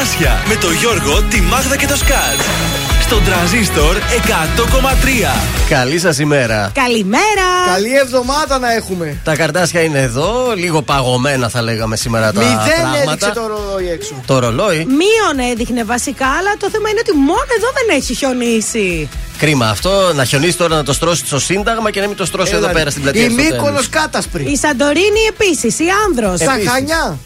Καρτάσια με το Γιώργο, τη Μάγδα και το Σκάτ. Στον τραζίστορ 100,3. Καλή σας ημέρα. Καλημέρα. Καλή εβδομάδα να έχουμε. Τα καρτάσια είναι εδώ, λίγο παγωμένα θα λέγαμε σήμερα τα Μηδέν πράγματα. έδειξε το ρολόι έξω. Το ρολόι. Μείον έδειχνε βασικά, αλλά το θέμα είναι ότι μόνο εδώ δεν έχει χιονίσει. Κρίμα αυτό. Να χιονίσει τώρα να το στρώσει στο Σύνταγμα και να μην το στρώσει εδώ Έλα, πέρα στην πλατεία. Η Αριστοτέλους. Μύκονος κάτασπρη. Η Σαντορίνη επίσης, η Άνδρος. Στα Χανιά.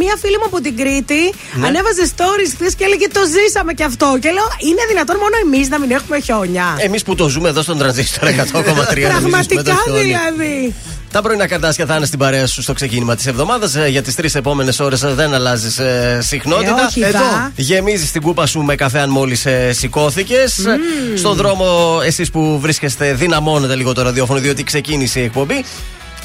Μία φίλη μου από την Κρήτη Ναι. ανέβαζε stories χθες και έλεγε Το ζήσαμε κι αυτό. Και λέω Είναι δυνατόν μόνο εμείς να μην έχουμε χιόνια. Εμείς που το ζούμε εδώ στον τρανζίστορ 100,3 να μην ζήσουμε Πραγματικά το χιόνι. δηλαδή. Τα πρωινά καρτάσια θα είναι στην παρέα σου στο ξεκίνημα της εβδομάδας. Για τις τρεις επόμενες ώρες δεν αλλάζεις ε, συχνότητα. Ε, όχι, Εδώ. δα. Γεμίζεις την κούπα σου με καφέ αν μόλις ε, σηκώθηκες. Στον δρόμο, εσείς που βρίσκεστε, δυναμώνετε λίγο το ραδιόφωνο, διότι ξεκίνησε η εκπομπή.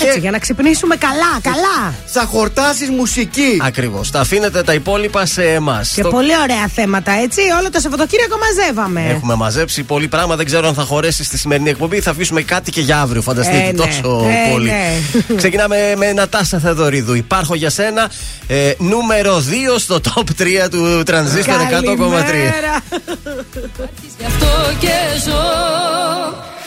Έτσι, για να ξυπνήσουμε καλά, καλά. Θα χορτάσεις μουσική. Ακριβώς. Τα αφήνετε τα υπόλοιπα σε εμάς. Και πολύ ωραία θέματα, έτσι. Όλο το Σαββατοκύριακο μαζεύαμε. Έχουμε μαζέψει πολύ πράγμα. Δεν ξέρω αν θα χωρέσει στη σημερινή εκπομπή. Θα αφήσουμε κάτι και για αύριο. Φανταστείτε Ε, ναι. τόσο Ε, πολύ. ναι. Ξεκινάμε με Νατάσα Θεοδωρίδου. Υπάρχω για σένα. Ε, νούμερο 2 στο top 3 του τρανζίστορ 100,3. Καλημέρα. Γι' αυτό και ζω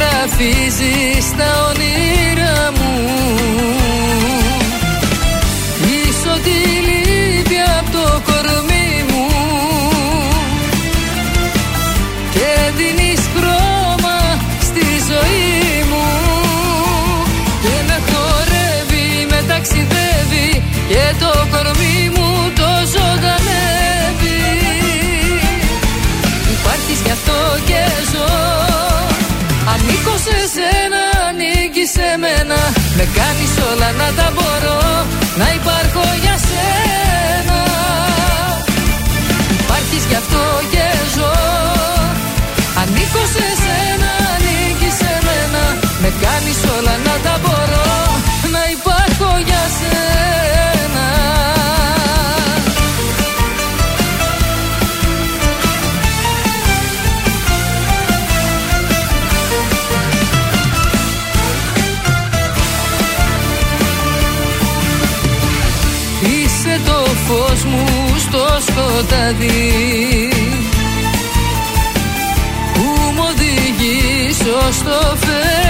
ζωγραφίζεις τα όνειρά Με κάνεις όλα να τα μπορώ Να υπάρχω για σένα. Υπάρχεις γι' αυτό και ζω. Ανήκω σε σένα, ανήκει σε μένα. Με κάνεις όλα να τα μπορώ Να υπάρχω για σένα σκοτάδι. Που μου οδηγεί στο φεγγάρι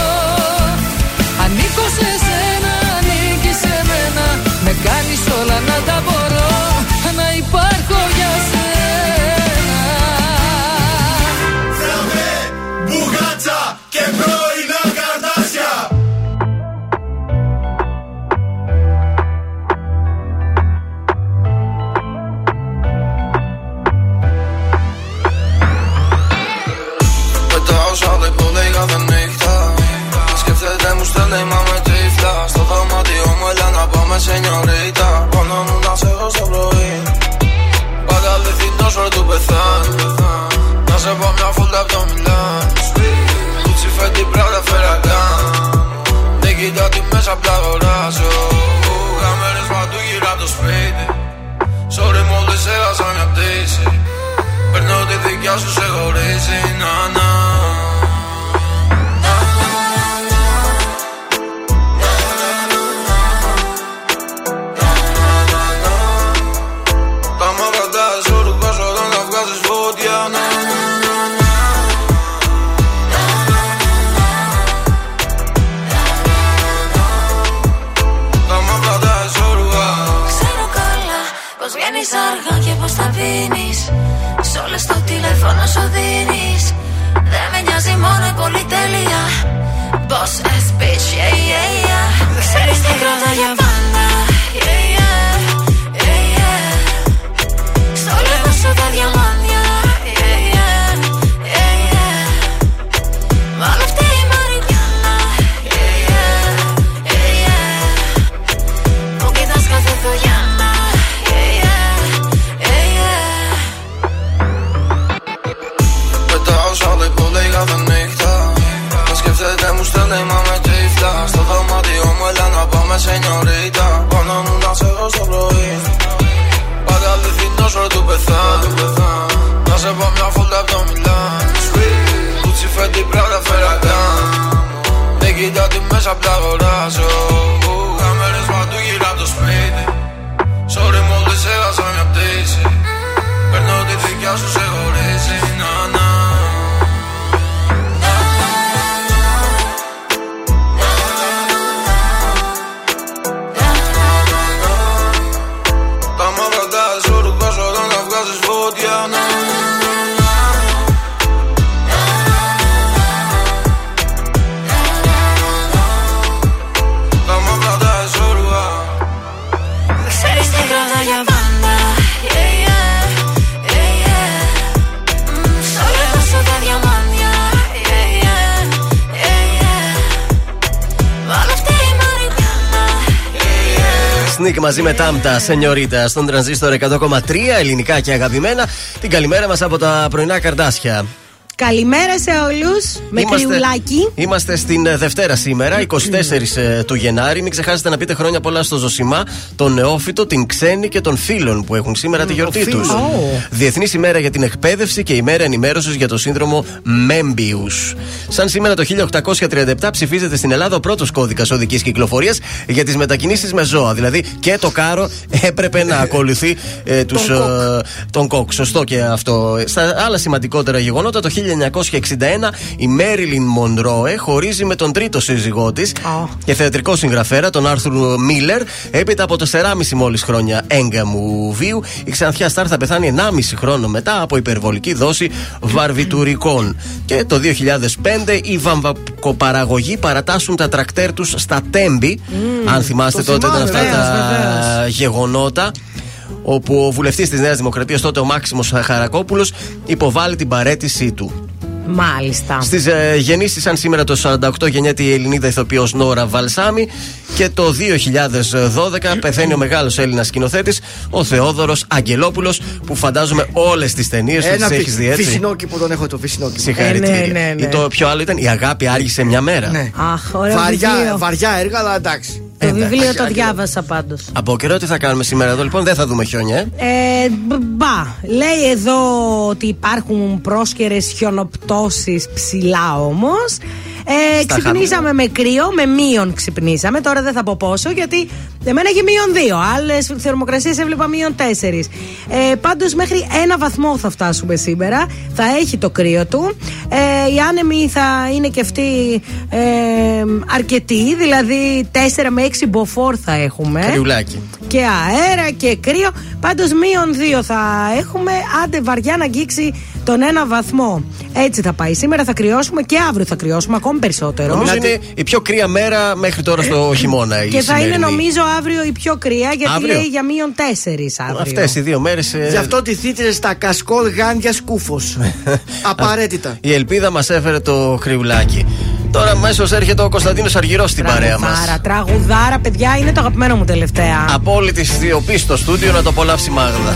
κάθε νύχτα. Σκέφτεται μου στέλνει μα με τύφλα Στο δωμάτιο μου έλα να πάμε σε νιωρίτα Πάνω μου να σε έχω στο πρωί. Πάντα αληθινός ρε του πεθάνει Να σε πω μια φούλτα απ' το Μιλάν. Κούτσι φέτη πράτα φερακάν Δεν κοιτάω τι μέσα απ' τα αγοράζω. Κάμερες παντού γύρω απ' το σπίτι. Sorry μόλις έχασα μια πτήση. Παίρνω τη δικιά σου σε χωρίζει. Να να αληθινός ρε του πεθάνει Να σε πω μια φούλτα απ' το Μιλάν Κούτσι φέτη πράτα φερακάν Δεν κοιτάω τι μέσα απ' τα αγοράζω Κάμερες παντού γύρω απ' το σπίτι Sorry μόλις έχασα μια πτήση Παίρνω τη δικιά σου σε χωρίζει Να να μαζί με Τάμτα, σενιωρίτα, στον τρανζίστορ 100,3 ελληνικά και αγαπημένα. Την καλημέρα μας από τα πρωινά καρδάσια. Καλημέρα σε όλους. Με κρυουλάκι. είμαστε στην ε, Δευτέρα σήμερα, 24 ε, του Γενάρη. Μην ξεχάσετε να πείτε χρόνια πολλά στο Ζωσιμά, τον Νεόφυτο, την Ξένη και των φίλων που έχουν σήμερα τη γιορτή τους. Διεθνής ημέρα για την εκπαίδευση και ημέρα ενημέρωσης για το σύνδρομο Μέμπιου. Σαν σήμερα το 1837 ψηφίζεται στην Ελλάδα ο πρώτος κώδικας οδικής κυκλοφορίας για τις μετακινήσεις με ζώα. Δηλαδή και το κάρο έπρεπε να ακολουθεί ε, τους, Τον κοκ. ε, τον κοκ. Σωστό και αυτό. Στα άλλα σημαντικότερα γεγονότα, το 1961 η Μέριλιν Μονρόε χωρίζει με τον τρίτο σύζυγό της Α. και θεατρικό συγγραφέα, τον Άρθουρ Μίλλερ, έπειτα από 4,5 μόλις χρόνια έγκαμου βίου. Η ξανθιά Στάρ θα πεθάνει 1,5 χρόνο μετά από υπερβολική δόση βαρβιτουρικών. Και το 2005 οι βαμβακοπαραγωγοί παρατάσσουν τα τρακτέρ τους στα Τέμπη. Αν θυμάστε το τότε ήταν θυμάμαι, αυτά βεβαίως, τα γεγονότα όπου ο βουλευτής της Νέας Δημοκρατίας τότε ο Μάξιμος Χαρακόπουλος υποβάλλει την παρέτησή του. Μάλιστα. Στις ε, γεννήσεις, σαν σήμερα το 48 γεννιέται η Ελληνίδα ηθοποιός Νόρα Βαλσάμι και το 2012 πεθαίνει ο μεγάλος Έλληνας σκηνοθέτης, ο Θεόδωρος Αγγελόπουλος, που φαντάζομαι όλες τις ταινίες του Ένα τις έχεις δει έτσι; φυσινόκι που τον έχω το φυσινόκι. Συγχαρητήρια. Ε, ναι, ναι, ναι. Ή το πιο άλλο ήταν Η αγάπη άργησε μια μέρα. Ναι. Αχ, ωραίο Βαριά, βιβλίο. βαριά έργα, αλλά εντάξει. Το Εντάξει. βιβλίο το διάβασα πάντως. Από καιρό τι θα κάνουμε σήμερα εδώ, λοιπόν, δεν θα δούμε χιόνια, ε. Ε, μπ- μπα. Λέει εδώ ότι υπάρχουν πρόσκαιρες χιονοπτώσεις ψηλά όμως. Ε, Στα ξυπνήσαμε με κρύο, με μείον ξυπνήσαμε. Τώρα δεν θα πω πόσο, γιατί εμένα έχει μείον δύο. Άλλες θερμοκρασίες έβλεπα μείον τέσσερις. Ε, Πάντως μέχρι ένα βαθμό θα φτάσουμε σήμερα. Θα έχει το κρύο του. Ε, οι άνεμοι θα είναι και αυτοί ε, αρκετοί, δηλαδή 4 με 6 μποφόρ θα έχουμε Κρυουλάκι. και αέρα και κρύο. Πάντως, μείον δύο θα έχουμε. Άντε βαριά να αγγίξει τον ένα βαθμό. Έτσι θα πάει. Σήμερα θα κρυώσουμε και αύριο θα κρυώσουμε ακόμη περισσότερο. Νομίζω είναι η πιο κρύα μέρα μέχρι τώρα στο χειμώνα. η Και θα είναι σημερινή. νομίζω αύριο η πιο κρύα γιατί Αύριο; λέει για μείον 4 αύριο. Αυτές οι δύο μέρες. Γι' αυτό τηθείτε στα κασκόλ γάντια σκούφος. Απαραίτητα. Η ελπίδα μας έφερε το χρυουλάκι. Τώρα αμέσως έρχεται ο Κωνσταντίνος Αργυρός στην παρέα μας. Τραγουδάρα, τραγουδάρα, παιδιά, είναι το αγαπημένο μου τελευταία. Απόλυτη σιωπή στο στούντιο να το απολαύσει η Μάγδα.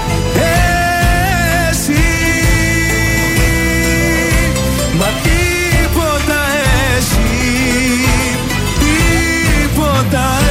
Τίποτα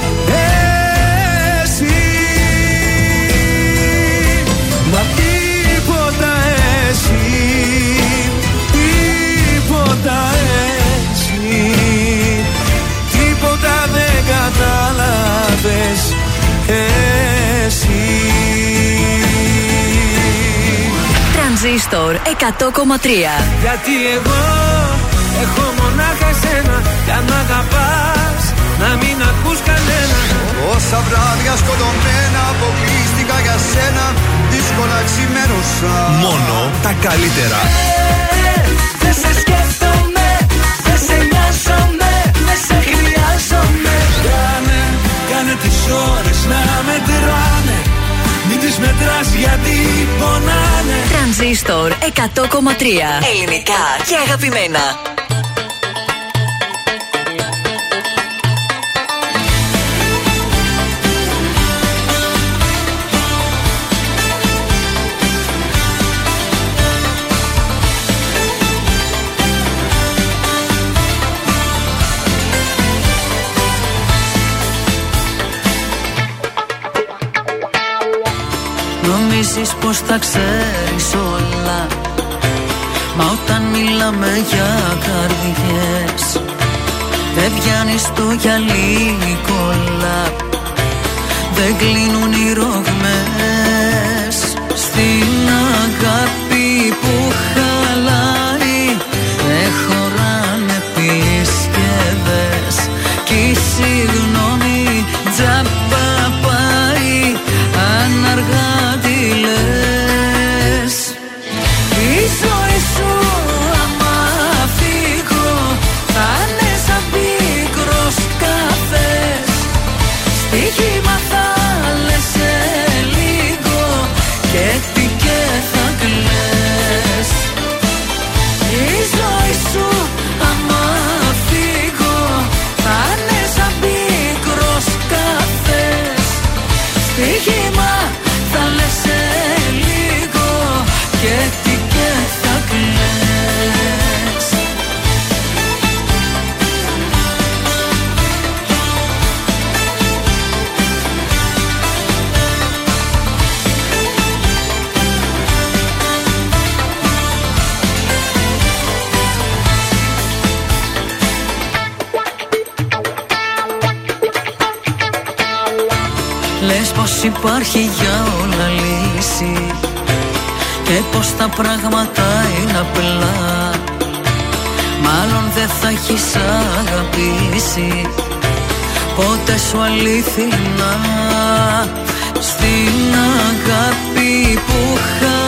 Εσύ Τρανζίστορ 100,3 Γιατί εγώ έχω μονάχα εσένα Για να αγαπάς να μην ακούς κανένα. Όσα βράδια σκοτωμένα αποκλείστηκα για σένα Δύσκολα ξημέρωσα. Μόνο τα καλύτερα. Δεν σε σκέφτομαι, κάνε τις ώρες να μετράνε. Μην τις μετράς γιατί πονάνε. Τρανζίστορ 100,3 Ελληνικά και αγαπημένα. Νομίζεις πως θα ξέρεις όλα; Μα όταν μιλάμε για καρδιές Δεν πιάνει το γυαλί κολλά Δεν κλείνουν οι ρογμές Στην αγάπη πως τα πράγματα είναι απλά. Μάλλον δεν θα έχεις αγαπήσει Ποτέ σου αλήθινα. Στην αγάπη που χαλάει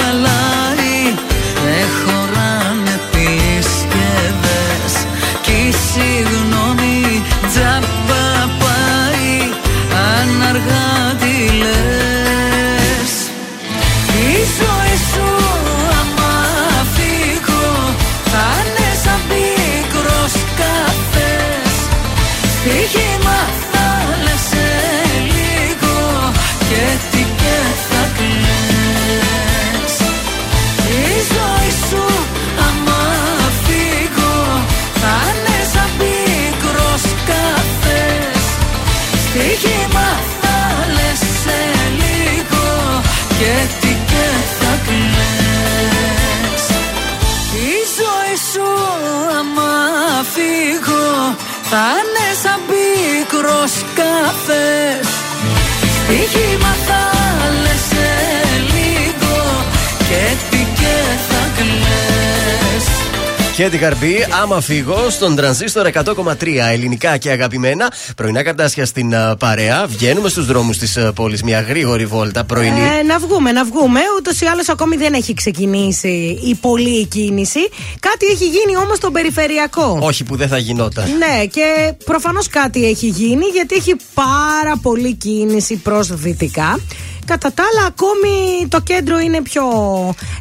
Και την καρμπή, άμα φύγω στον τρανζίστορ 100,3 ελληνικά και αγαπημένα. Πρωινά καρτάσια στην α, παρέα. Βγαίνουμε στους δρόμους της πόλης. Μια γρήγορη βόλτα πρωινή. Ε, να βγούμε, να βγούμε. Ούτως ή άλλως ακόμη δεν έχει ξεκινήσει η πολλή κίνηση. Κάτι έχει γίνει όμως στον περιφερειακό. Όχι που δεν θα γινόταν. Ναι, και προφανώς κάτι έχει γίνει γιατί έχει πάρα πολλή κίνηση προς δυτικά. Κατά τα άλλα, ακόμη το κέντρο είναι πιο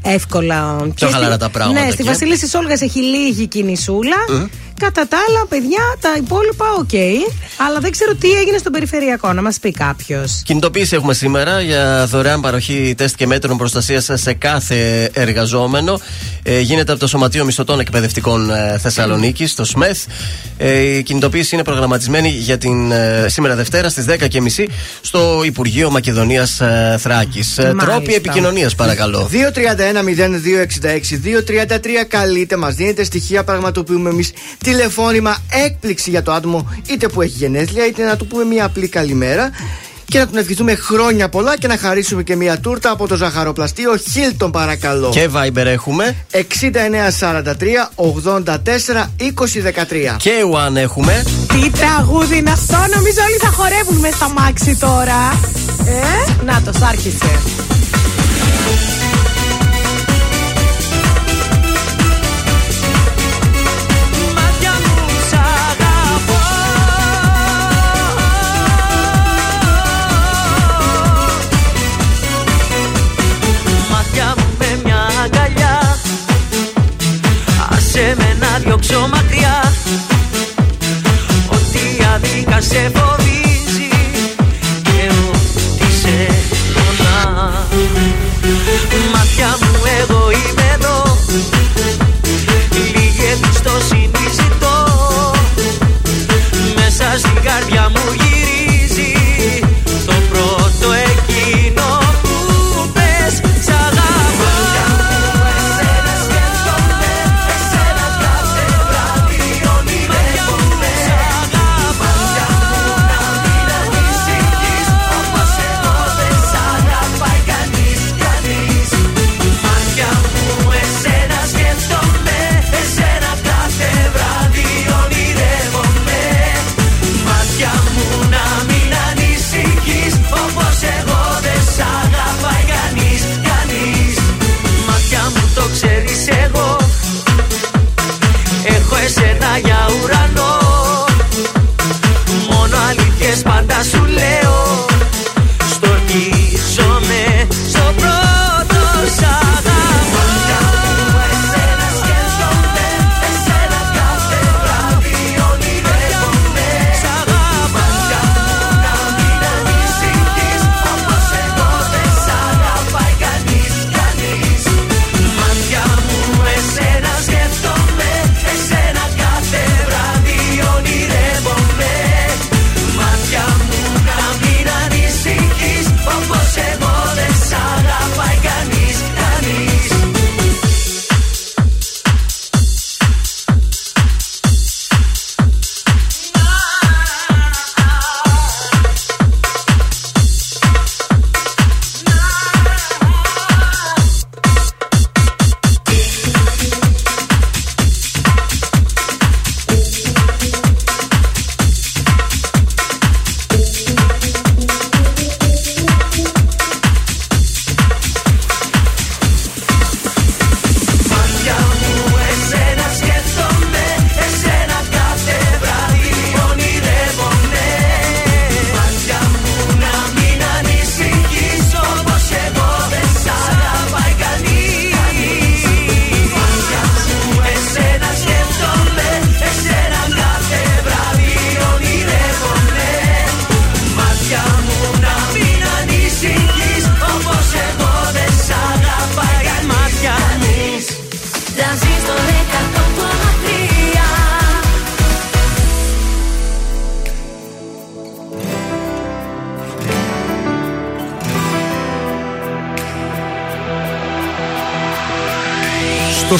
εύκολα. Πιο Και στη- χαλαρά τα πράγματα Ναι, στη εκεί. Βασιλίσσης Όλγας έχει λίγη κινησούλα. Κατά τα άλλα, παιδιά, τα υπόλοιπα οκ. Αλλά δεν ξέρω τι έγινε στον περιφερειακό, να μας πει κάποιος. Κινητοποίηση έχουμε σήμερα για δωρεάν παροχή τεστ και μέτρων προστασίας σε κάθε εργαζόμενο. Ε, γίνεται από το Σωματείο Μισθωτών Εκπαιδευτικών ε, Θεσσαλονίκης, το ΣΜΕΘ. Ε, η κινητοποίηση είναι προγραμματισμένη για την ε, σήμερα Δευτέρα στις 10.30 στο Υπουργείο Μακεδονίας ε, Θράκης. Μάλιστα. τρόποι επικοινωνίας, παρακαλώ. 231-0266-233 καλείτε, μας δίνετε στοιχεία, πραγματοποιούμε εμείς τηλεφώνημα έκπληξη για το άτομο είτε που έχει γενέθλια είτε να του πούμε μια απλή καλημέρα και να τον ευχηθούμε χρόνια πολλά και να χαρίσουμε και μια τούρτα από το ζαχαροπλαστείο Χίλτον παρακαλώ. Και Viber έχουμε. 6943 84 20 13. Και One έχουμε. Τι τραγούδι είναι αυτό, νομίζω όλοι θα χορεύουν μες στα μάξι τώρα. Ε, να το άρχισε. Να διώξω μακριά. Ό,τι αδίκα σε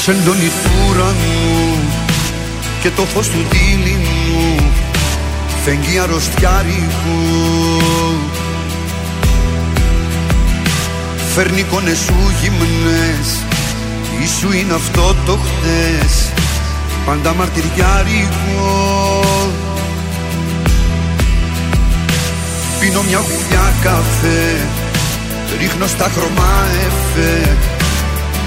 Στο σεντόνι του ουρανού και το φως του δίληνου φεγγεί αρρωστιάρικου Φέρνει εικόνες σου γυμνές Ίσου είναι αυτό το χτες Πάντα μαρτυριάρικο Πίνω μια γουλιά καφέ Ρίχνω στα χρώμα εφέ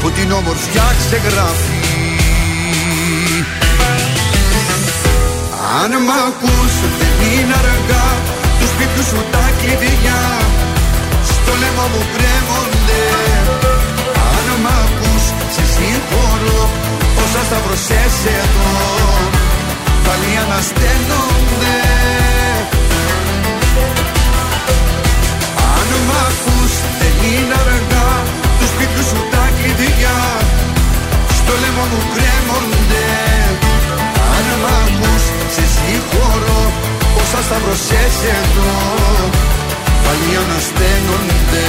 Που την όμορφιά ξεγράφει. Αν μ' ακούς δεν είναι αργά Τους σπίτιου σου τα κλειδιά Στο λαιμό μου κρέμονται. Αν μ' ακούς σε συγχωρώ Όσα σταυρωσές εδώ Πάλι ανασταίνονται. Αν μ' ακούς δεν είναι αργά Του σπίτιου σου τα κλειδιά Στο λαιμό μου κρέμονται. Αν μ' ακούς σε συγχωρώ Όσα σταυρωσές εδώ. Πάλι ανασταίνονται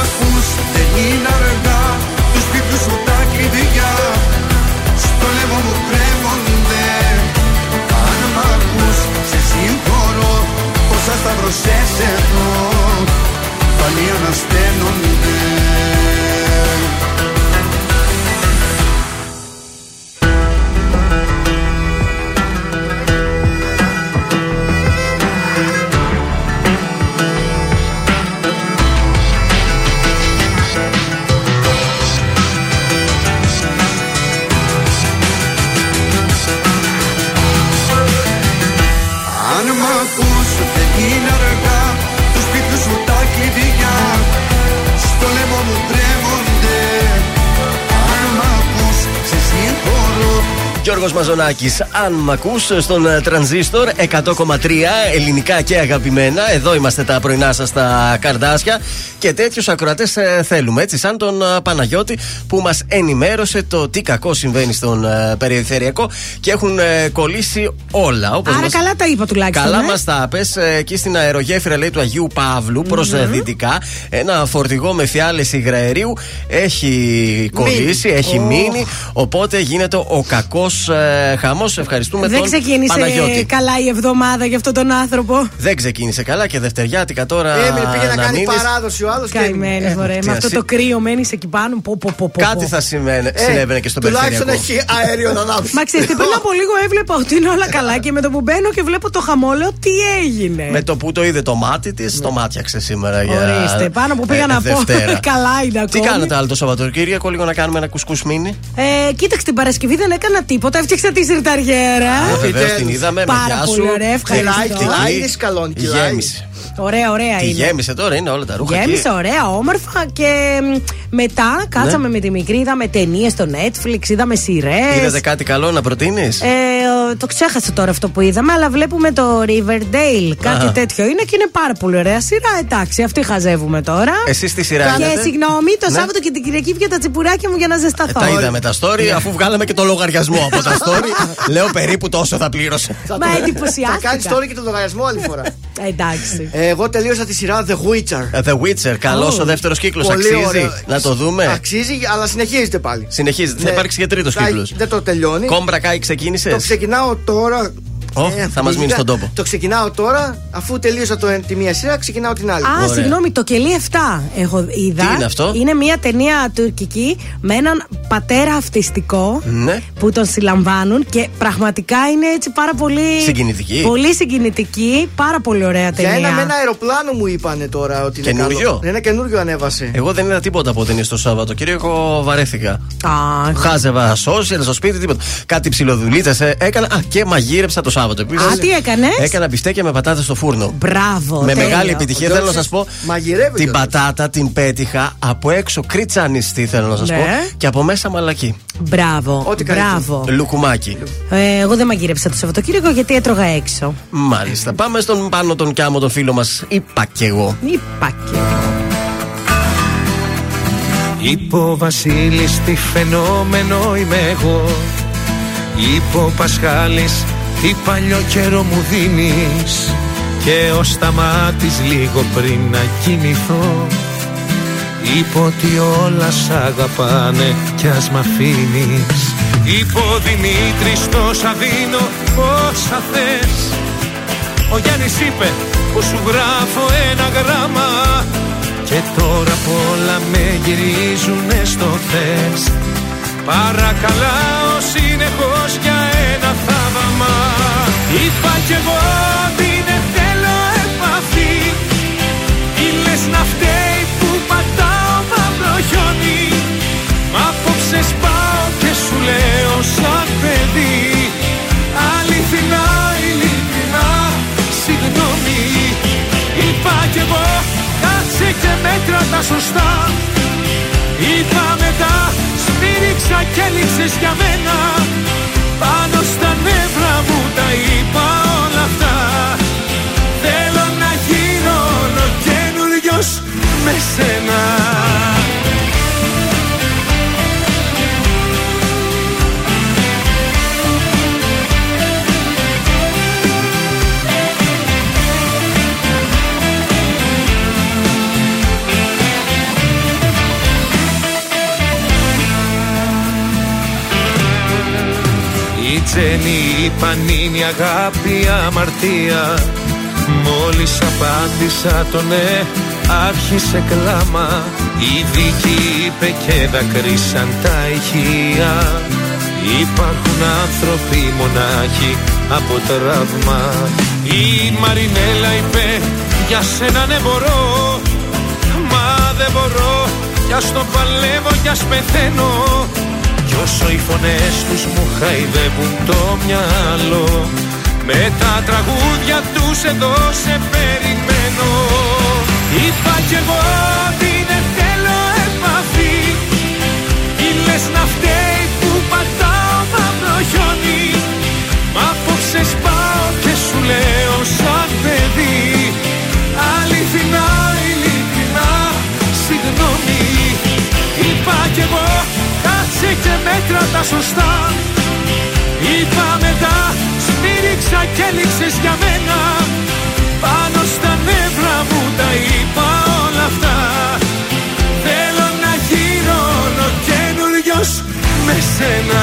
ακούς δεν είναι αργά. Του σπίτου σου τα κλειδιά. Στο λαιμό μου κρέμονται Αν μ' ακούς σε συγχωρώ. Όσα σταυρωσές εδώ Πάλι ανασταίνονται. Γιώργος Μαζονάκης, αν μ' ακούς στον ε, τρανζίστορ 100,3 ελληνικά και αγαπημένα. Εδώ είμαστε τα πρωινά σας στα καρδάσια και τέτοιους ακροατές θέλουμε. Έτσι, σαν τον ε, Παναγιώτη που μας ενημέρωσε το τι κακό συμβαίνει στον ε, περιφερειακό και έχουν ε, κολλήσει όλα. Όπως Άρα μας- καλά τα είπα τουλάχιστον. Καλά ε. μας τα πες ε, εκεί στην αερογέφυρα λέει του Αγίου Παύλου προς Μμμ. ε, δυτικά. Ένα φορτηγό με φιάλες υγραερίου έχει κολλήσει, έχει Οχ. μείνει. Οπότε γίνεται ο κακός ε, χαμός. Ευχαριστούμε Δεν τον ξεκίνησε Παναγιώτη. καλά η εβδομάδα για αυτόν τον άνθρωπο. Δεν ξεκίνησε καλά και δευτεριάτικα τώρα. Έμεινε, πήγε να, κάνει μείνεις. παράδοση ο άλλος και. Καημένε, Ε, μωρέ. τι Με να αυτό συ- το κρύο μένεις εκεί πάνω. Πω, πω, πω, πω, Κάτι πω. θα σημαίνε- Ε, συνέβαινε και στον Τουλάχιστον περιφερειακό. έχει αέριο να ανάψει. Μα ξέρετε, πριν από λίγο έβλεπα ότι είναι όλα καλά και με το που μπαίνω και βλέπω το χαμό, λέω τι έγινε; Με το που το είδε το μάτι της, το μάτιαξε σήμερα για. Ορίστε, πάνω που πήγα ε, να πω. Δευτέρα. καλά είναι Τι ακόμη. κάνετε άλλο το Σαββατοκύριακο, λίγο να κάνουμε ένα κουσκούς μίνι. Ε, κοίταξε την Παρασκευή δεν έκανα τίποτα. Έφτιαξα τη σιρταριέρα; Βεβαίως την είδαμε με Πάρα γεια πολύ σου. ωραία, ευχαριστώ. Εκπληκτική. Κυλάει, είναι σκαλώνει, κυλάει. Γέμισε. Ωραία, ωραία Τι είναι. γέμισε τώρα, είναι όλα τα ρούχα. Γέμισε εκεί. ωραία, όμορφα και μ, μετά κάτσαμε με τη μικρή, είδαμε ταινίες στο Netflix, είδαμε σειρές. Είδατε κάτι καλό να προτείνεις; Ε, το ξέχασα τώρα αυτό που είδαμε, αλλά βλέπουμε το Riverdale. Κάτι Α. τέτοιο είναι και είναι πάρα πολύ ωραία σειρά. Εντάξει, αυτή χαζεύουμε τώρα. Εσεί τι σειρά Και είδατε; συγγνώμη, το Ναι. Σάββατο και την Κυριακή βγήκε τα τσιπουράκια μου για να ζεσταθώ. Τα είδαμε τα story, αφού βγάλαμε και το λογαριασμό από τα story. Λέω περίπου τόσο θα πλήρωσε. Θα Μα το- εντυπωσιάστηκα. Θα κάνεις τώρα και το λογαριασμό άλλη φορά. Εντάξει. Ε, Εγώ τελείωσα τη σειρά The Witcher. Ε, The Witcher, καλός ο δεύτερος κύκλος. Πολύ Αξίζει ωραίο. να το δούμε. Αξίζει, αλλά συνεχίζεται πάλι. Συνεχίζεται. Θα Ναι. υπάρξει και τρίτος Θα- κύκλος. Δεν το τελειώνει. Κόμπρα Κάι ξεκίνησες; Το ξεκινάω τώρα. Ω, Ε, θα μας μείνει ειδικά, στον τόπο. Το ξεκινάω τώρα, αφού τελείωσα το, τη μία σειρά, ξεκινάω την άλλη. Α, Ωραία. συγγνώμη, το κελί 7 έχω είδα. Τι είναι αυτό; Είναι μια ταινία τουρκική με έναν πατέρα αυτιστικό Ναι. που τον συλλαμβάνουν και πραγματικά είναι έτσι πάρα πολύ. Συγκινητική. Πολύ συγκινητική, πάρα πολύ ωραία Για ταινία. ένα με ένα αεροπλάνο μου είπανε τώρα ότι είναι Καινούριο; καλό. Ένα καινούριο ανέβασε. Εγώ δεν είδα τίποτα από ταινίες το Σαββατοκύριακο, βαρέθηκα. Α, Χάζευα social στο σπίτι, τίποτα. Κάτι ψιλοδουλίτσε έκανα. Α, και μαγείρεψα το Σάββατο επίσης. Α, τι έκανες; Έκανα μπιστέκια με πατάτε στο φούρνο. Μπράβο. με τέλειο. μεγάλη επιτυχία Ο θέλω να Γιώργης σας πω. μαγειρεύει Την κιόλας. πατάτα την πέτυχα από έξω κριτσανιστή θέλω να σας Ναι. πω. Και από μέσα μαλακή. Μπράβο. Ό,τι καλύτερο. Μπράβο. Λουκουμάκι. Ε, εγώ δεν μαγείρεψα το Σαββατοκύριακο γιατί έτρωγα έξω. Μάλιστα. Πάμε στον πάνω τον Κιάμο, τον φίλο μας. Είπα κι εγώ. Είπα και. Είπε ο Βασίλης τι φαινόμενο είμαι εγώ Είπε ο Πασχάλης τι παλιό καιρό μου δίνεις Και ο Σταμάτης λίγο πριν να κοιμηθώ. Είπε ότι όλα σ' αγαπάνε κι ας μ' αφήνεις. Είπε ο Δημήτρης τόσα δίνω όσα θες. Ο Γιάννης είπε πως σου γράφω ένα γράμμα. Και τώρα απ' όλα με γυρίζουνε στο θες. Παρακαλάω συνεχώς για ένα θαύμα. Είπα κι εγώ ότι δεν θέλω επαφή. Ή λες να φταίει που πατάω μαύρο χιόνι Μ' απόψες σπάω και σου λέω σαν παιδί. Αληθινά, ειλικρινά, συγγνώμη. Είπα κι εγώ κάτσε και μέτρα τα σωστά. Είπα μετά σφύριξα και έλειξες για μένα Πάνω στα νεύρα μου τα είπα όλα αυτά. Θέλω να γίνω ολοκαίνουριος με σένα Η Τζένι η Πανίνη αγάπη αμαρτία. Μόλις απάντησα το ναι άρχισε κλάμα. Η δίκη είπε και δακρύσαν τα ηχεία Υπάρχουν άνθρωποι μονάχοι από τραύμα. Η Μαρινέλα είπε για σένα ναι μπορώ Μα δεν μπορώ. Κι ας το παλεύω κι ας πεθαίνω Κι όσο οι φωνές τους μου χαϊδεύουν το μυαλό Με τα τραγούδια τους εδώ σε περιμένω. Είπα κι εγώ ότι τα σωστά. Είπα μετά Σμύριξα και έλειξες για μένα. Πάνω στα νεύρα μου τα είπα όλα αυτά. Θέλω να γίνω ολοκένουργιος με σένα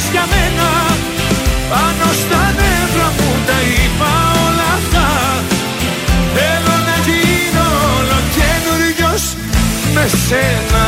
και έλειξες για μένα. Πάνω στα νεύρα μου τα είπα όλα αυτά. Θέλω να γίνω ολοκένουργιος με σένα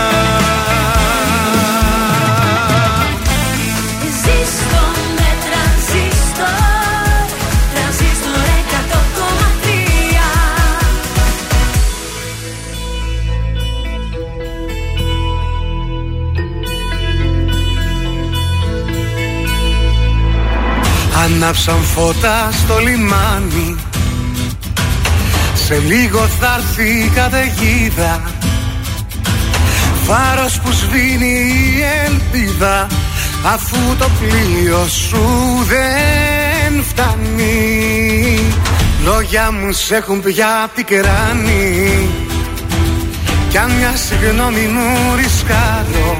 Ανάψαν φώτα στο λιμάνι. Σε λίγο θα έρθει η καταιγίδα. Φάρος που σβήνει η ελπίδα Αφού το πλοίο σου δεν φτάνει. Λόγια μου σ' έχουν πια πικράνει. Κι αν μια συγγνώμη μου ρισκάρω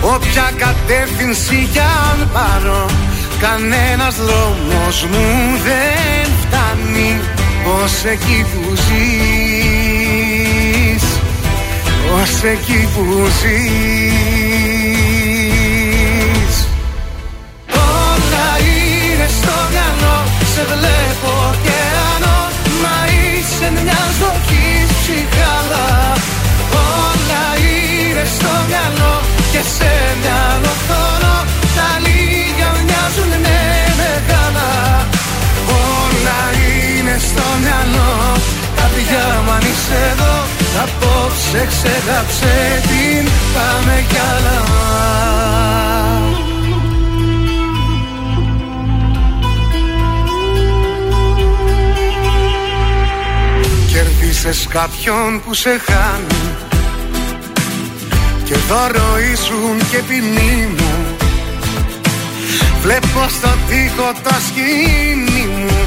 Όποια κατεύθυνση κι αν πάρω Κανένας δρόμος μου δεν φτάνει Ως εκεί που ζεις. Ως εκεί που ζεις. Όλα είναι στο μυαλό Σε βλέπω ωκεανό Μα είσαι μια ζωή ψυχάλα Όλα είναι στο μυαλό Και σε στο μυαλό. Καρδιά μου αν είσαι εδώ. Απόψε ξεγάψε την Πάμε κι άλλα. Κερδίσες κάποιον που σε χάνει. Και δώρο ήσουν και ποινή μου. Βλέπω στο τοίχο το σκηνή μου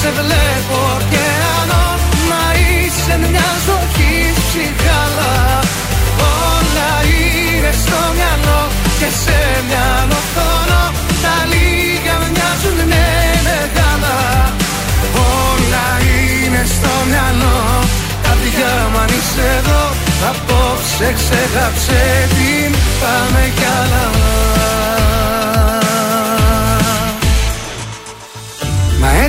Σε βλέπω ωκεανό Μα είσαι μια ζωή ψυχάλα Όλα είναι στο μυαλό Και σε μια οθόνο Τα λίγα μοιάζουν με μεγάλα. Όλα είναι στο μυαλό. Καρδιά μου αν είσαι εδώ Απόψε ξεγάψε την Πάμε κι άλλα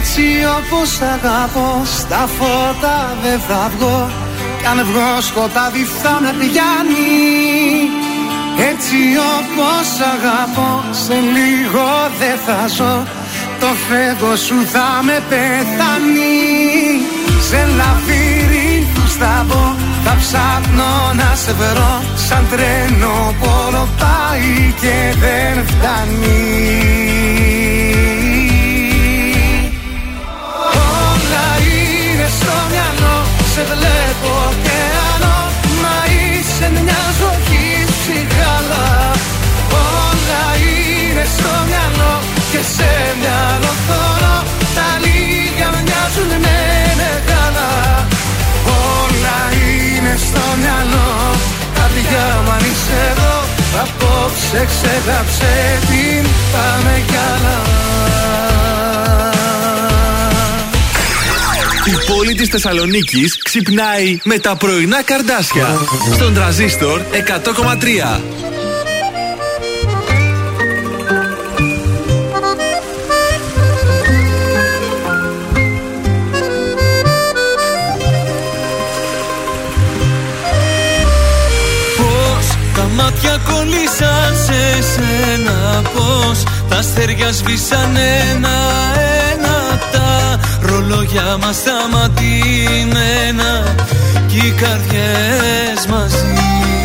έτσι όπως αγαπώ Στα φώτα δεν θα βγω. Κι αν βγω σκοτάδι θα με πιάνει Έτσι όπως αγαπώ Σε λίγο δεν θα ζω. Το φεύγω σου θα με πεθάνει. Σε λαβύρινθους θα μπω Θα ψάχνω να σε βρω. Σαν τρένο που όλο πάει και δεν φτάνει Σε βλέπω ωκεανό Μα είσαι μια ζωή ψυχάλα Όλα είναι στο μυαλό Και σε μια οθόνο Τα λίγα μοιάζουν με μεγάλα. Όλα είναι στο μυαλό. Καρδιά μου αν είσαι εδώ Απόψε ξεγάψε την Πάμε κι άλλα Η πόλη της Θεσσαλονίκης ξυπνάει με τα πρωινά καρδάσια. Στον τραζίστορ 100,3. μάτια κολλήσαν σε σένα Πώς τα αστέρια σβήσαν ένα ρολόγια μας σταματημένα Κι οι καρδιές μαζί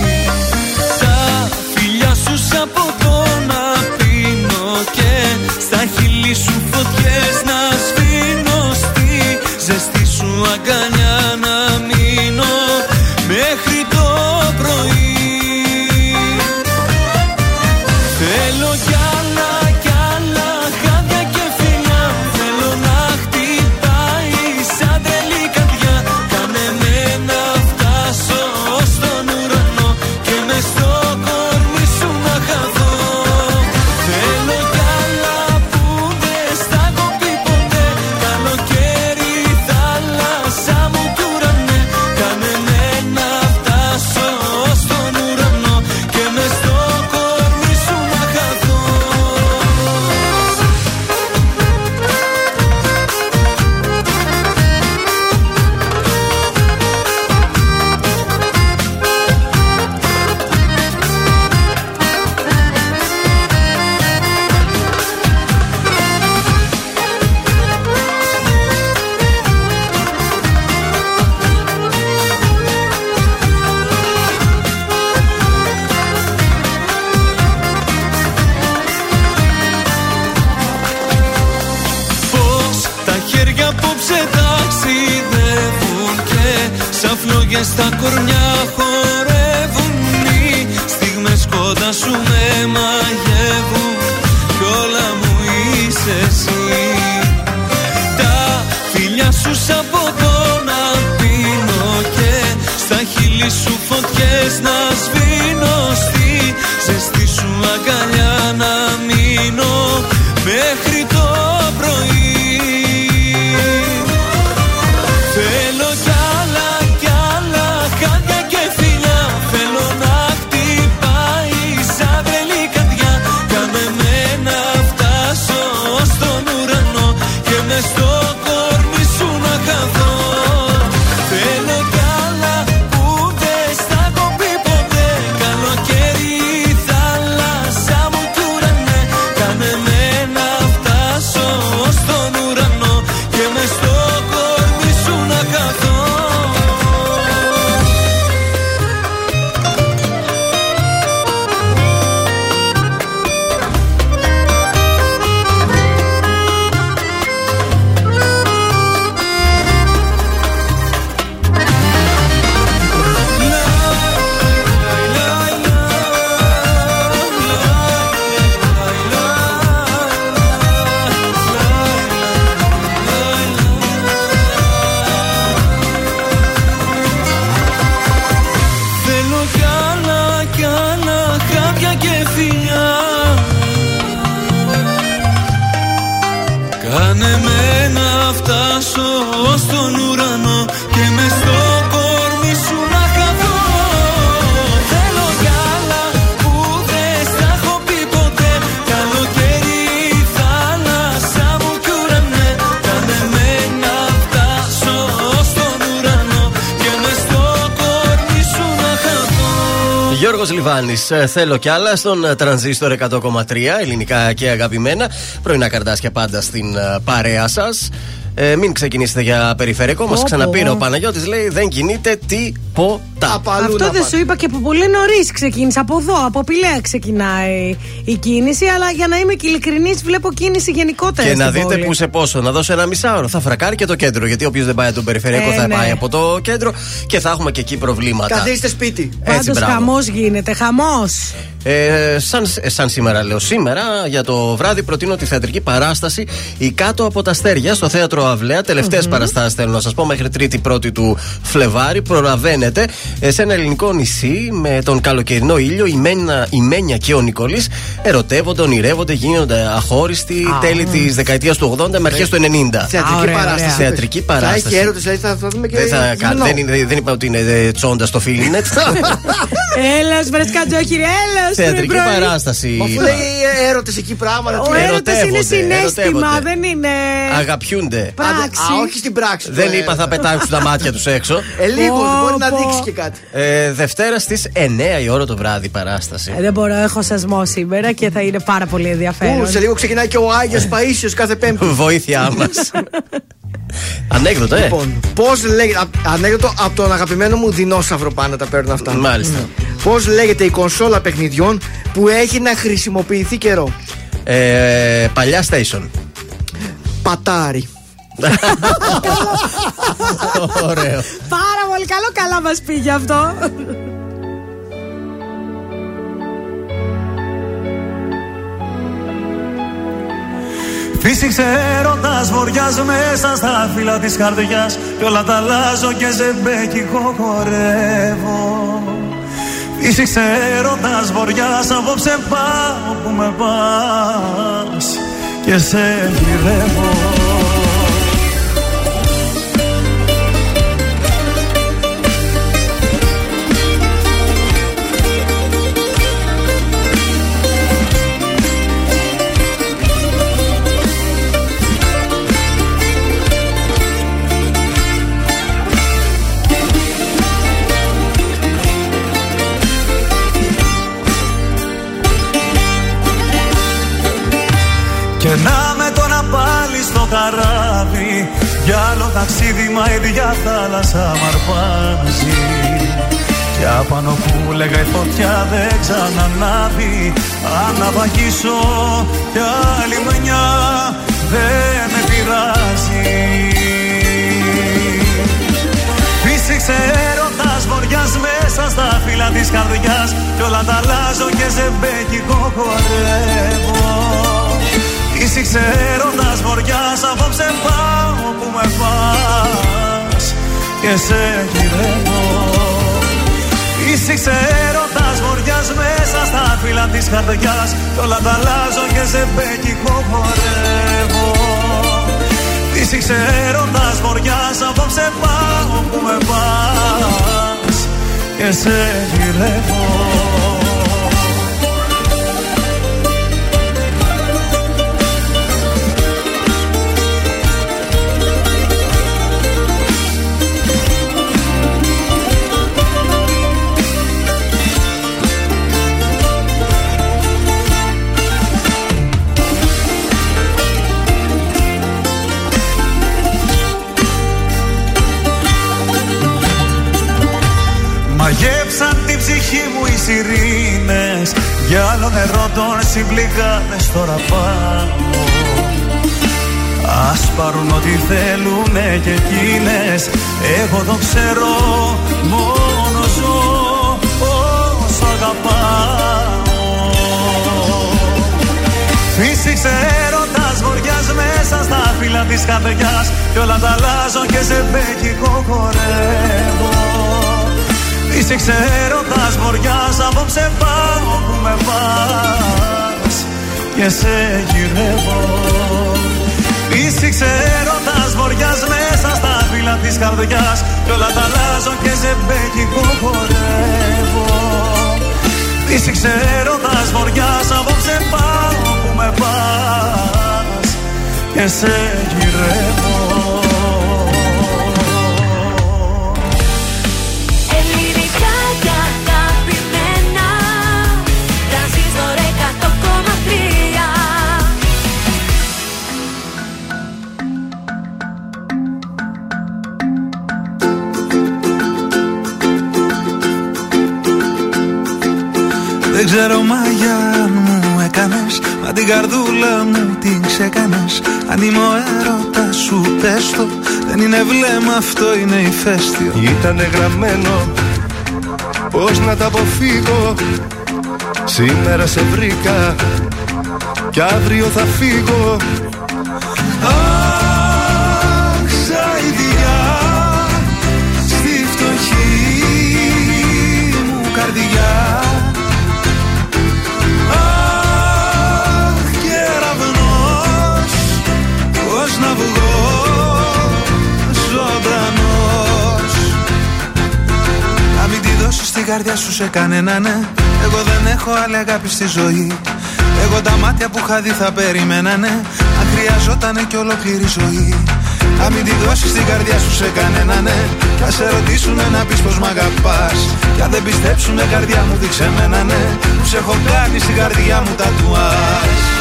θέλω κι άλλα στον ε, τρανζίστορ 100,3 ελληνικά και αγαπημένα. Πρωινά καρδάσια πάντα στην ε, παρέα σας. Ε, μην ξεκινήσετε για περιφερειακό. Μας Πω, πω. ξαναπήρε ο Παναγιώτης λέει δεν κινείται τίποτα. Αυτό δεν σου είπα και από πολύ νωρίς ξεκίνησε. Από εδώ, από Πηλαία ξεκινάει η κίνηση. Αλλά για να είμαι και ειλικρινής, βλέπω κίνηση γενικότερα. Και να στην δείτε πόλη. που σε πόσο, να δώσω ένα μισάωρο. Θα φρακάρει και το κέντρο. Γιατί όποιος δεν πάει από τον περιφερειακό Ε, θα ναι. πάει από το κέντρο και θα έχουμε και εκεί προβλήματα. Καθίστε σπίτι. Έτσι, Πάντω μπράβο. χαμός γίνεται. Χαμός. Ε, σαν, ε, σαν σήμερα λέω σήμερα για το βράδυ προτείνω τη θεατρική παράσταση «Η κάτω από τα αστέρια» στο θέατρο Αυλαία. Τελευταίες παραστάσεις θέλω να σας πω μέχρι 3η πρώτη του Φλεβάρι. Προλαβαίνετε ε, σε ένα ελληνικό νησί με τον καλοκαιρινό ήλιο η, Μένια, η Μένια και ο Νικολής ερωτεύονται, ονειρεύονται, γίνονται αχώριστοι Α. τέλη της δεκαετίας του 80 με αρχές του 90. Θεατρική ωραία, παράσταση. ωραία. Θεατρική Θα παράσταση. έχει έρωτες, δηλαδή θα, θα δούμε και. Δεν, θα, κα- γυμνό. δεν, είναι- δεν είπα ότι είναι ε, τσόντας στο Φίλινετ. Έλα, βρεσικά τζόχυρη, έλα. Θεατρική παράσταση. Μα Αφού λέει έρωτες εκεί πράγματα. Ο τι- έρωτα είναι Ερωτεύονται, συνέστημα, ερωτεύονται. δεν είναι. Αγαπιούνται. πράξη. Α, όχι στην πράξη. Δεν το είπα θα έβαλα. πετάξουν τα μάτια τους έξω. Ε, λίγο, Πω, μπορεί να πω. δείξει και κάτι. Ε, Δευτέρα στις 9 η ώρα το βράδυ παράσταση. Ε, δεν μπορώ, έχω σασμό σήμερα και θα είναι πάρα πολύ ενδιαφέρον. Ού, σε λίγο ξεκινάει και ο Άγιος Παίσιο κάθε Πέμπτη. Βοήθειά μας. Ανέκδοτο, ε. Λοιπόν, πώς λέγεται. α- Ανέκδοτο από τον αγαπημένο μου δεινόσαυρο πάντα τα παίρνω αυτά. Μάλιστα. Πώς λέγεται η κονσόλα παιχνιδιών που έχει να χρησιμοποιηθεί καιρό; Ε, παλιά station. Πατάρι. Ωραίο. Πάρα πολύ καλό, καλά μας πήγε αυτό. Φύσηξε έρωτας βοριάς μέσα στα φύλλα της καρδιάς Κι όλα τα αλλάζω και ζεμπέκικο χορεύω Φύσηξε έρωτας βοριάς απόψε πάω που με πας Και σε γυρεύω ταξίδι μα η ίδια θάλασσα μ' αρπάζει. Και απάνω που λέγα η φωτιά δεν ξανανάβει. Αν να βαγίσω κι άλλη μενιά δεν με πειράζει. Φύσηξε έρωτας βοριάς μέσα στα φύλλα της καρδιάς. Κι όλα τα αλλάζω και ζεμπέκικο χορεύω Φύσηξε έρωτας βοριάς απόψε πάω που με πας Και σε γυρεύω. Φύσηξε έρωτας βοριάς μέσα στα φύλλα της καρδιάς Κι όλα τα αλλάζω και ζεμπέκικο χορεύω. Φύσηξε έρωτας βοριάς απόψε πάω που με πας Και σε γυρεύω την ψυχή μου οι σιρήνες Για άλλο νερό των συμπληγάδες τώρα πάω Ας πάρουν ό,τι θέλουνε και εκείνες Εγώ το ξέρω μόνο ζω όσο αγαπάω. Φύσηξε έρωτας βοριάς μέσα στα φύλλα της καρδιάς Κι όλα τα αλλάζω και σε μπέκικο χορεύω Φύσηξε έρωτας βοριάς απόψε πάω που με πας. Και σε γυρεύω. Φύσηξε έρωτας βοριάς μέσα στα φύλλα της καρδιάς. Κι όλα τα αλλάζω και σε μπέκικο χορεύω. Φύσηξε έρωτας βοριάς απόψε πάω που με πας. Και σε γυρεύω ξέρω μαγιά αν μου έκανες. Μα την καρδούλα μου την ξεκάνες Αν είμαι ο έρωτας σου πες το Δεν είναι βλέμμα αυτό είναι ηφαίστειο. Ήτανε γραμμένο Πώς να τα αποφύγω. Σήμερα σε βρήκα Κι αύριο θα φύγω δώσεις την καρδιά σου σε κανένα ναι. Εγώ δεν έχω άλλη αγάπη στη ζωή. Εγώ τα μάτια που είχα δει θα περιμένανε Αν χρειαζότανε κι ολόκληρη ζωή. Να μην τη δώσεις την καρδιά σου σε κανένα ναι. Κι ας σε ρωτήσουνε να πεις πως μ' αγαπάς. Κι αν δεν πιστέψουνε καρδιά μου δείξε μένα ναι. Που σε έχω κάνει στην καρδιά μου τατουάζ Θα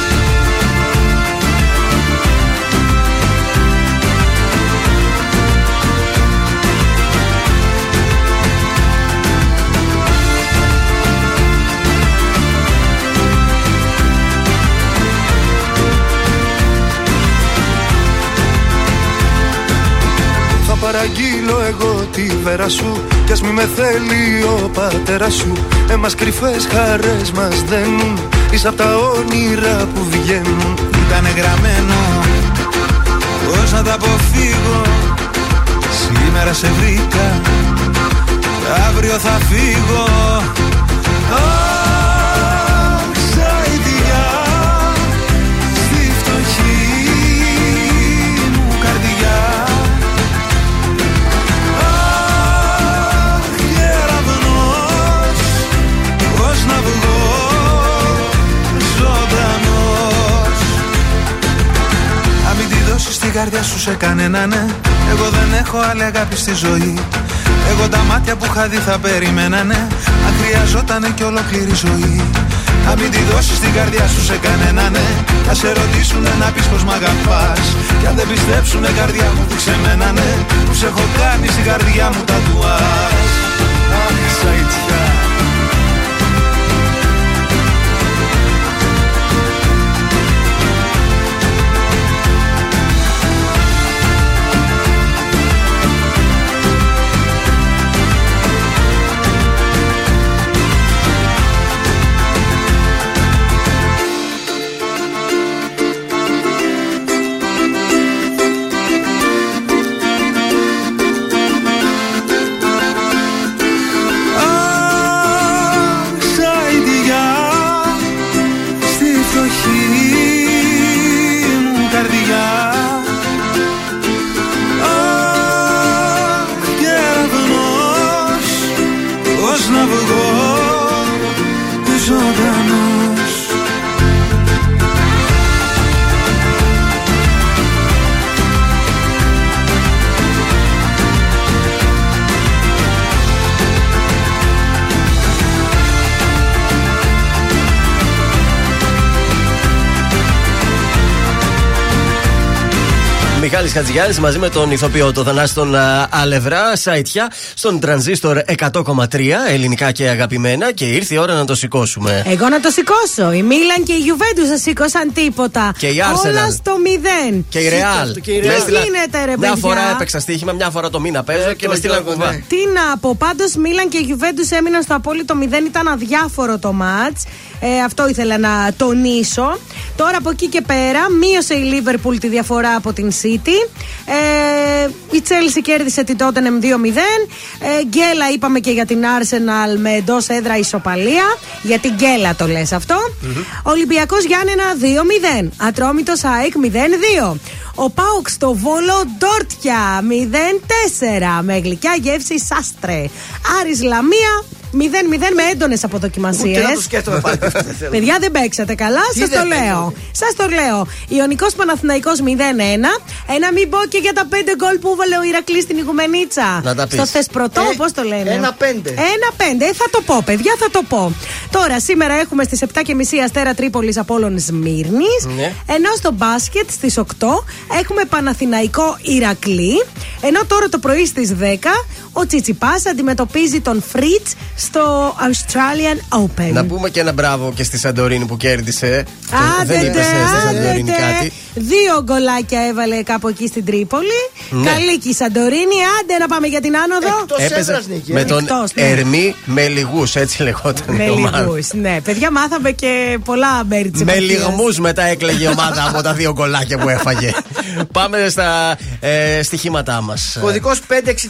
βέρα σου. Κι ας μη με θέλει ο πατέρας σου. Εμάς κρυφές χαρές μας δένουν. Είσαι απ' τα όνειρα που βγαίνουν. Ήτανε γραμμένο. Πώς να τα αποφύγω. Σήμερα σε βρήκα. Και Αύριο θα φύγω καρδιά σου σε κανένα ναι. Εγώ δεν έχω άλλη αγάπη στη ζωή. Εγώ τα μάτια που είχα δει θα περιμένανε Αν χρειαζότανε και ολόκληρη ζωή. Αν μην τη δώσεις την καρδιά σου σε κανένα ναι. Θα σε ρωτήσουνε να πεις πως μ' αγαπάς. Κι αν δεν πιστέψουνε καρδιά μου δείξε μένα ναι. Που σε έχω κάνει στην καρδιά μου τατουάζ Αχ, σαϊτιά Αχ, Μιχάλης Χατζηγιάννης μαζί με τον ηθοποιό το Θανάση τον α, Αλευρά, σαϊτιά, στον τρανζίστορ 100,3 ελληνικά και αγαπημένα και ήρθε η ώρα να το σηκώσουμε. Εγώ να το σηκώσω. Η Μίλαν και η Γιουβέντους σα σήκωσαν τίποτα. Και η Όλα Arsenal. στο μηδέν. Και η Ρεάλ. Τι γίνεται, ρε Μια παιδιά. φορά έπαιξα στοίχημα, μια φορά το μήνα παίζω και με στείλαν κουβά. Τι να πω, πάντως Μίλαν και Γιουβέντους έμειναν στο απόλυτο μηδέν. Ήταν αδιάφορο το ματ. Ε, αυτό ήθελα να τονίσω. Τώρα από εκεί και πέρα μείωσε η Λίβερπουλ τη διαφορά από την City. Ε, η Chelsea κέρδισε την Tottenham 2-0. Ε, γκέλα είπαμε και για την Arsenal με εντός έδρα ισοπαλία. Για την γκέλα το λες αυτό. Ολυμπιακός Γιάννενα 2-0. Ατρόμητος ΑΕΚ 0-2. Ο Πάουξ στο Βόλο Ντόρτια 0-4. Με γλυκιά γεύση Σάστρε. Άρης Λαμία 0-0 με έντονες αποδοκιμασίες. Ούτε να το σκέφτομαι πάλι. Παιδιά δεν παίξατε καλά, Τι σας δεν το λέω. Σας το λέω. Ιωνικός Παναθηναϊκός 0-1. Ένα μην πω και για τα 5 γκολ που έβαλε ο Ηρακλής στην Ιγουμενίτσα. Να τα πεις. Στο Θεσπρωτό, Ε, πώς το λένε; ένα πέντε. Ένα πέντε. Ε, θα το πω, παιδιά, θα το πω. Τώρα, σήμερα έχουμε στις 7.30 Αστέρα Τρίπολης Απόλλων Σμύρνης. Ναι. Ενώ στο μπάσκετ στις 8 έχουμε Παναθηναϊκό Ηρακλή. Ενώ τώρα το πρωί στις 10 ο Τσιτσιπάς αντιμετωπίζει τον Φρίτ στο Australian Open. Να πούμε και ένα μπράβο και στη Σαντορίνη που κέρδισε. Άντε, Δεν είπες ντε, στη άντε, Σαντορίνη ντε. κάτι. Δύο γκολάκια έβαλε κάπου εκεί στην Τρίπολη. Ναι. Καλή και η Σαντορίνη. Άντε να πάμε για την άνοδο. Εκτός Έπαιζε έδρας νίκη, με ε. τον Εκτός, ναι. Ερμή με λιγού, έτσι λεγόταν Με η ομάδα. λιγούς, ναι. Παιδιά, μάθαμε και πολλά μέρη τη Με λιγμούς μετά έκλεγε η ομάδα από τα δύο γκολάκια που έφαγε. Πάμε στα ε, στοιχήματά μας. Κωδικός 562.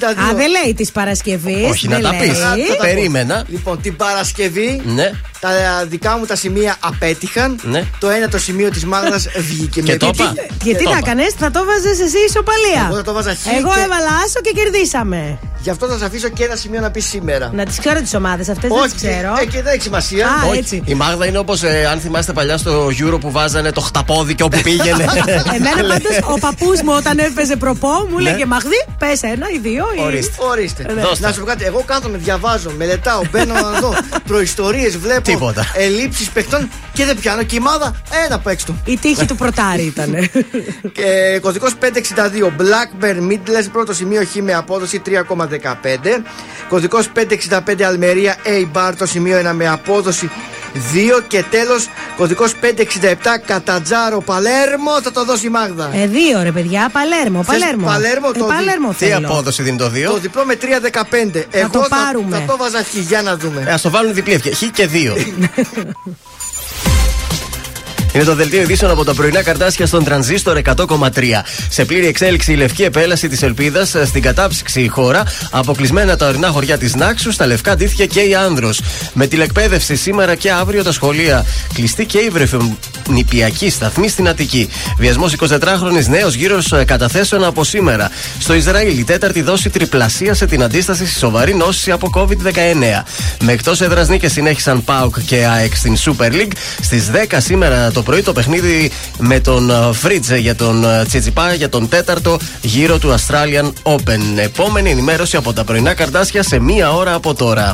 Α, δεν λέει της Παρασκευής. Όχι, να τα πεις. Περίμενε. Μένα. Λοιπόν, την Παρασκευή Ναι. τα δικά μου τα σημεία απέτυχαν. Ναι. Το ένα το σημείο της Μάγδα βγήκε Και με το είπα. Γιατί Το να είπα. έκανε, θα το βάζε εσύ ισοπαλία. Εγώ θα το βάζα χ Εγώ και- έβαλα άσο και κερδίσαμε. Γι' αυτό θα σας αφήσω και ένα σημείο να πεις σήμερα. Να τις ξέρω τις ομάδες αυτές, δεν Όχι, τι ξέρω. ε, και δεν έχει σημασία. Α, Όχι. έτσι. Η Μάγδα είναι όπως αν θυμάστε παλιά στο Euro που βάζανε το χταπόδι και όπου πήγαινε. Εμένα πάντως ο παππούς μου όταν έπαιζε προπό μου Ναι. λέγε Μαχδί, πες ένα ή δύο. Ή... Ορίστε. Ορίστε. Ναι. Δώστε. Να σου πω κάτι, εγώ κάθομαι, διαβάζω, μελετάω, μπαίνω να δω προϊστορίες, βλέπω Τίποτα. ελλείψεις παιχτών και δεν πιάνω. Και η μάδα ένα από έξω του. Η τύχη του πρωτάρι ήταν. Και κωδικός 562 Blackburn Midlands, πρώτο σημείο χ με απόδοση 3,15. Κωδικός 565 Αλμερία A Bar, το σημείο 1 με απόδοση 2. Και τέλος κωδικός 567 Κατατζάρο Παλέρμο, θα το δώσει η Μάγδα. ε, δύο ρε παιδιά, Παλέρμο. Θες Παλέρμο. Παλέρμο, ε, το δι- Παλέρμο Τι θέλω. απόδοση δίνει το 2. Το διπλό με 3,15. Εγώ το πάρουμε. Θα, το βάζα χ, για να δούμε. Α το βάλουν διπλή ευκαιρία. Χ και 2. Είναι το δελτίο ειδήσεων από τα πρωινά καρτάσια στον τρανζίστορ 100,3. Σε πλήρη εξέλιξη η λευκή επέλαση της Ελπίδας στην κατάψυξη η χώρα. Αποκλεισμένα τα ορεινά χωριά της Νάξου, στα λευκά ντύθηκε και η Άνδρος. Με τηλεκπαίδευση σήμερα και αύριο τα σχολεία. Κλειστή και η βρεφονιπιακή σταθμή στην Αττική. Βιασμός 24χρονη νέος γύρω καταθέσεων από σήμερα. Στο Ισραήλ η τέταρτη δόση τριπλασίασε την αντίσταση στη σοβαρή νόση από COVID-19. Με εκτός έδρας νίκες συνέχισαν ΠΑΟΚ και ΑΕΚ στην Super League. Στις 10 σήμερα το πρωί το παιχνίδι με τον ε, Φρίτζε για τον ε, Τσιτσιπά για τον τέταρτο γύρο του Australian Open. Επόμενη ενημέρωση από τα πρωινά καρτάσια σε μία ώρα από τώρα.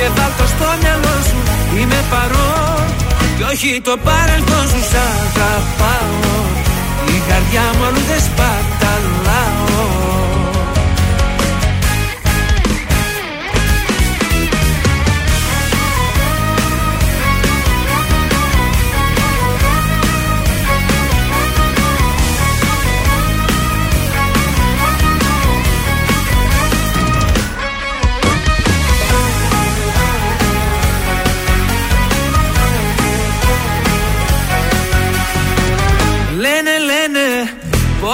και βάλ' το στο μυαλό σου. Είμαι παρόν και όχι το παρελθόν σου. Σ' αγαπάω. Η καρδιά μου αλλού δεν σπαταλάω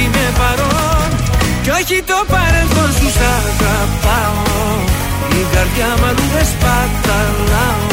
Είμαι παρόν. Κι όχι το παρελθόν σου Σ' αγαπάω. Η καρδιά μου αλλού δεν σπαταλάω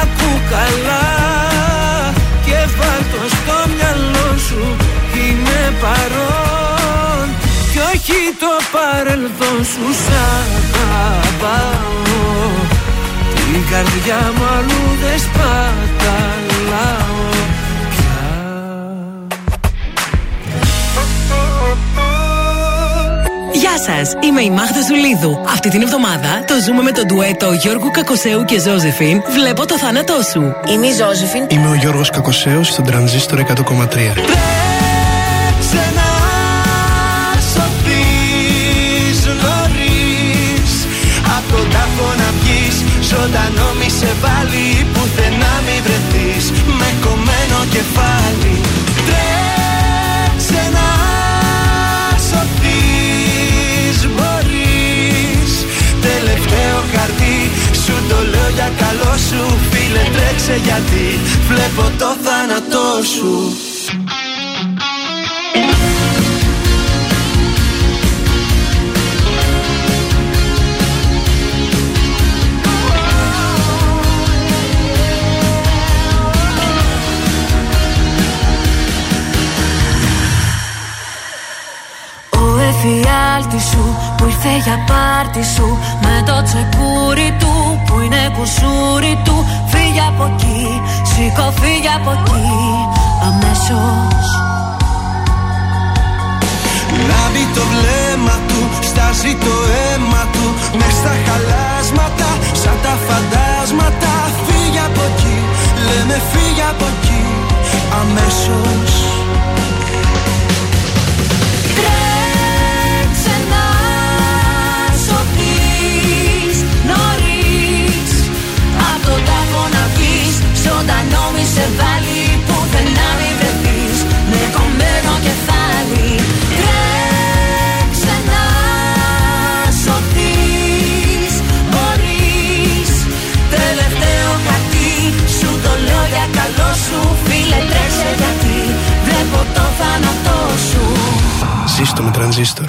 Ακού καλά και βάλ' το στο μυαλό σου Είμαι παρόν. Κι όχι το παρελθόν σου σ' αγαπάω. Την καρδιά μου αλλού δεν σπαταλάω σα, είμαι η Μάγδα Ζουλίδου. Αυτή την εβδομάδα το ζούμε με τον ντουέτο Γιώργου Κακοσέου και Ζώζεφιν. Βλέπω το θάνατό σου. Είμαι η Ζώζεφιν. Είμαι ο Γιώργος Κακοσέος στον τρανζίστορ 100,3. Τρέξε να σωθείς νωρίς Απ' τον τάφο να βγεις Ζωντανό μη σε βάλει Πουθενά μη βρεθείς Με κομμένο κεφάλι Τρέξε να για καλό σου Φίλε τρέξε γιατί Βλέπω το θάνατό σου εφιάλτης σου που ήρθε για πάρτι σου. Με το τσεκούρι του που είναι κουσούρι του. Φύγε από εκεί, σήκω φύγε από εκεί. Αμέσως. Λάβει το βλέμμα του, στάζει το αίμα του. Μες στα χαλάσματα, σαν τα φαντάσματα. Φύγε από εκεί, λέμε φύγε από εκεί. Αμέσως τον τάφο να βγεις Ζωντανό μη σε βάλει Πουθενά μη βρεθείς. Με κομμένο κεφάλι Τρέξε να σωθείς. Μπορείς Τελευταίο χαρτί Σου το λέω για καλό σου Φίλε τρέξε γιατί. Βλέπω το θάνατό σου. Ζήστο με τρανζίστορ.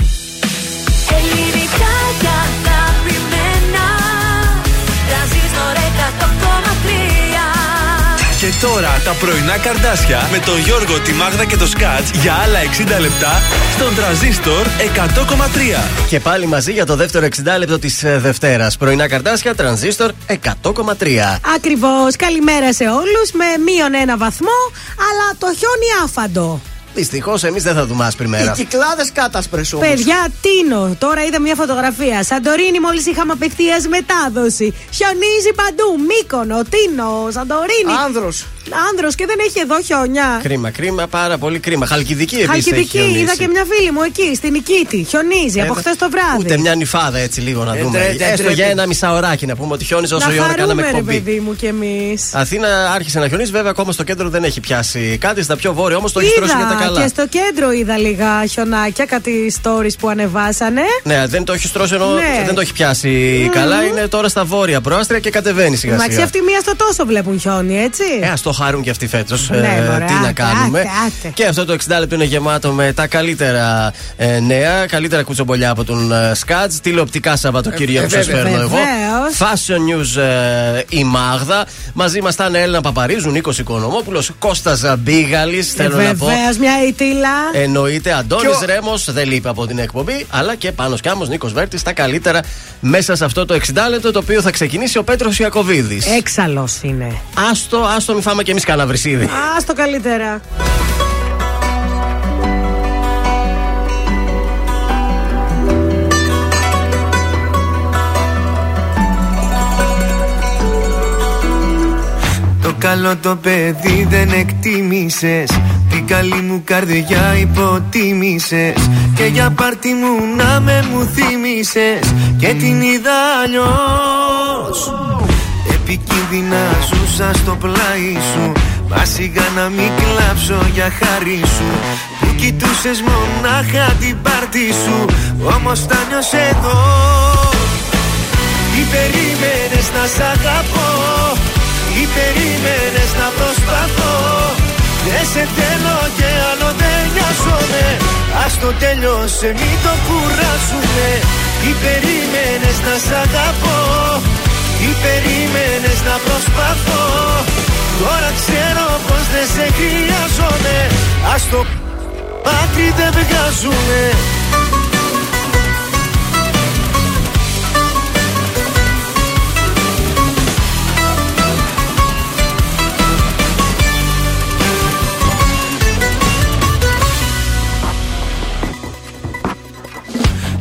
Τώρα τα πρωινά καρδάσια με τον Γιώργο, τη Μάγδα και το Σκάτς για άλλα 60 λεπτά στον τραζίστορ 100,3. Και πάλι μαζί για το δεύτερο 60 λεπτό της Δευτέρας. Πρωινά καρτάσια, τρανζίστορ 100,3. Ακριβώς. Καλημέρα σε όλους. Με μείον ένα βαθμό, αλλά το χιόνι άφαντο. Δυστυχώς εμείς δεν θα δούμε άσπρη Οι μέρα. κυκλάδε κάτασπρε όμως. Παιδιά, τίνο. Τώρα είδα μια φωτογραφία. Σαντορίνη, μόλις είχαμε απευθείας μετάδοση. Χιονίζει παντού. Μύκονο, Τίνο, Σαντορίνη. Άνδρος. Άνδρος και δεν έχει εδώ χιόνια. Κρίμα, κρίμα, πάρα πολύ κρίμα. Χαλκιδική επίση. Χαλκιδική, είδα και μια φίλη μου εκεί, στην Νικήτη. Χιονίζει από χθες το βράδυ. Ούτε μια νυφάδα έτσι λίγο να Ε, δούμε. τρε- τρε- Έστω τρε- για ένα μισάωράκι να πούμε ότι χιόνιζε όσο να η ώρα κάναμε χαρούμε, ρε εκπομπή. παιδί μου κι εμείς. Αθήνα άρχισε να χιονίζει, βέβαια ακόμα στο κέντρο δεν έχει πιάσει κάτι. Στα πιο βόρεια όμως το έχεις στρώσει για τα καλά. και στο κέντρο είδα λίγα χιονάκια, κάτι stories που ανεβάσανε. Ναι, δεν το έχεις στρώσει ενώ Ναι. δεν το έχει πιάσει καλά. Είναι τώρα στα βόρεια προάστρια και κατεβαίνει σιγά Εντάξει, σιγά. αυτοί μία στο τόσο βλέπουν χιόνι, έτσι. Ε, ας το χαρούν και αυτοί φέτος. Ναι, μωρέ, τι να άτε, κάνουμε. άτε, άτε. Και αυτό το 60 λεπτό είναι γεμάτο με τα καλύτερα ε, νέα, καλύτερα κουτσομπολιά από τον ε, Σκάτζ, τηλεοπτικά Σαββατοκύριακα Ε, που σας βέβαια. φέρνω εγώ. Βεβαίως. Fashion News ε, η Μάγδα. Μαζί μας ήταν Έλληνα Παπαρίζου, Νίκος Οικονομόπουλος, Κώστας Μπίγαλη. Θέλω να πω. Βεβαίως, μια ητήλα. Εννοείται Αντώνης Και ο- Ρέμος, δεν λείπει από την εκπομπή, αλλά και πάνω Κάμο Νίκος Βέρτης τα καλύτερα μέσα σε αυτό το 60 λεπτό το οποίο θα ξεκινήσει ο Πέτρος Ιακοβίδης. Έξαλλος είναι. Άστο, άστο, μη φάμε κι εμείς κανένα βρυσίδι. Α το καλύτερα. Το καλό το παιδί δεν εκτίμησες Την καλή μου καρδιά υποτίμησες Και για πάρτι μου να με μου θύμισες Και την είδα αλλιώς Επικίνδυνα ζούσα στο πλάι σου. Μα σιγά να μην κλάψω για χάρη σου. Που κοιτούσες μονάχα την πάρτι σου. Όμως τα νιώσε εδώ. Ή περίμενες να σ' αγαπώ. Ή περίμενες να προσπαθώ. Δεν σε θέλω και άλλο δεν νοιάζομαι. Ας το τέλειωσε μην το κουράσουμε Ή περίμενες να σ' αγαπώ Ή περίμενες να προσπαθώ. Τώρα ξέρω πως δεν σε χρειάζομαι. Ας το άκρη δεν βγάζουμε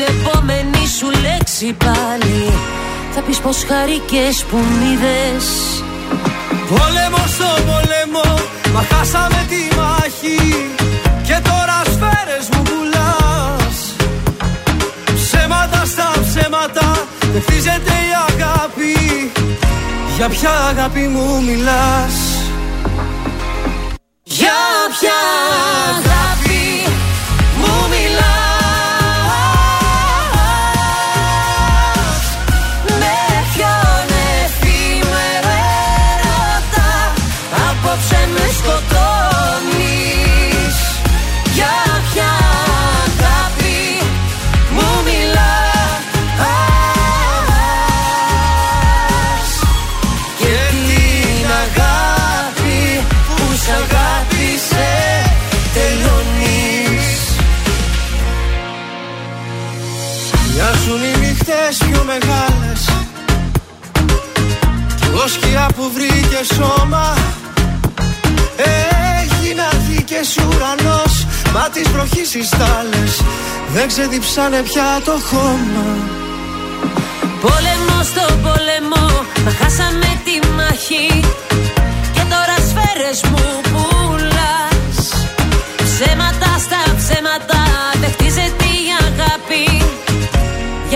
που στην επόμενη σου λέξη πάλι. Θα πεις πως χαρικές που μ' είδες. Πόλεμο στο πόλεμο, μα χάσαμε τη μάχη. Και τώρα σφαίρες μου πουλάς. Ψέματα στα ψέματα, δεν χτίζεται η αγάπη. Για ποια αγάπη μου μιλάς; Για ποια αγάπη μου μιλάς; Μεγάλες. Κι εγώ σκιά που βρήκε σώμα Έγινα δίκες ουρανός. Μα τις βροχής οι στάλες Δεν ξεδιψάνε πια το χώμα. Πόλεμο στο πόλεμο, μα χάσαμε τη μάχη. Και τώρα σφαίρες μου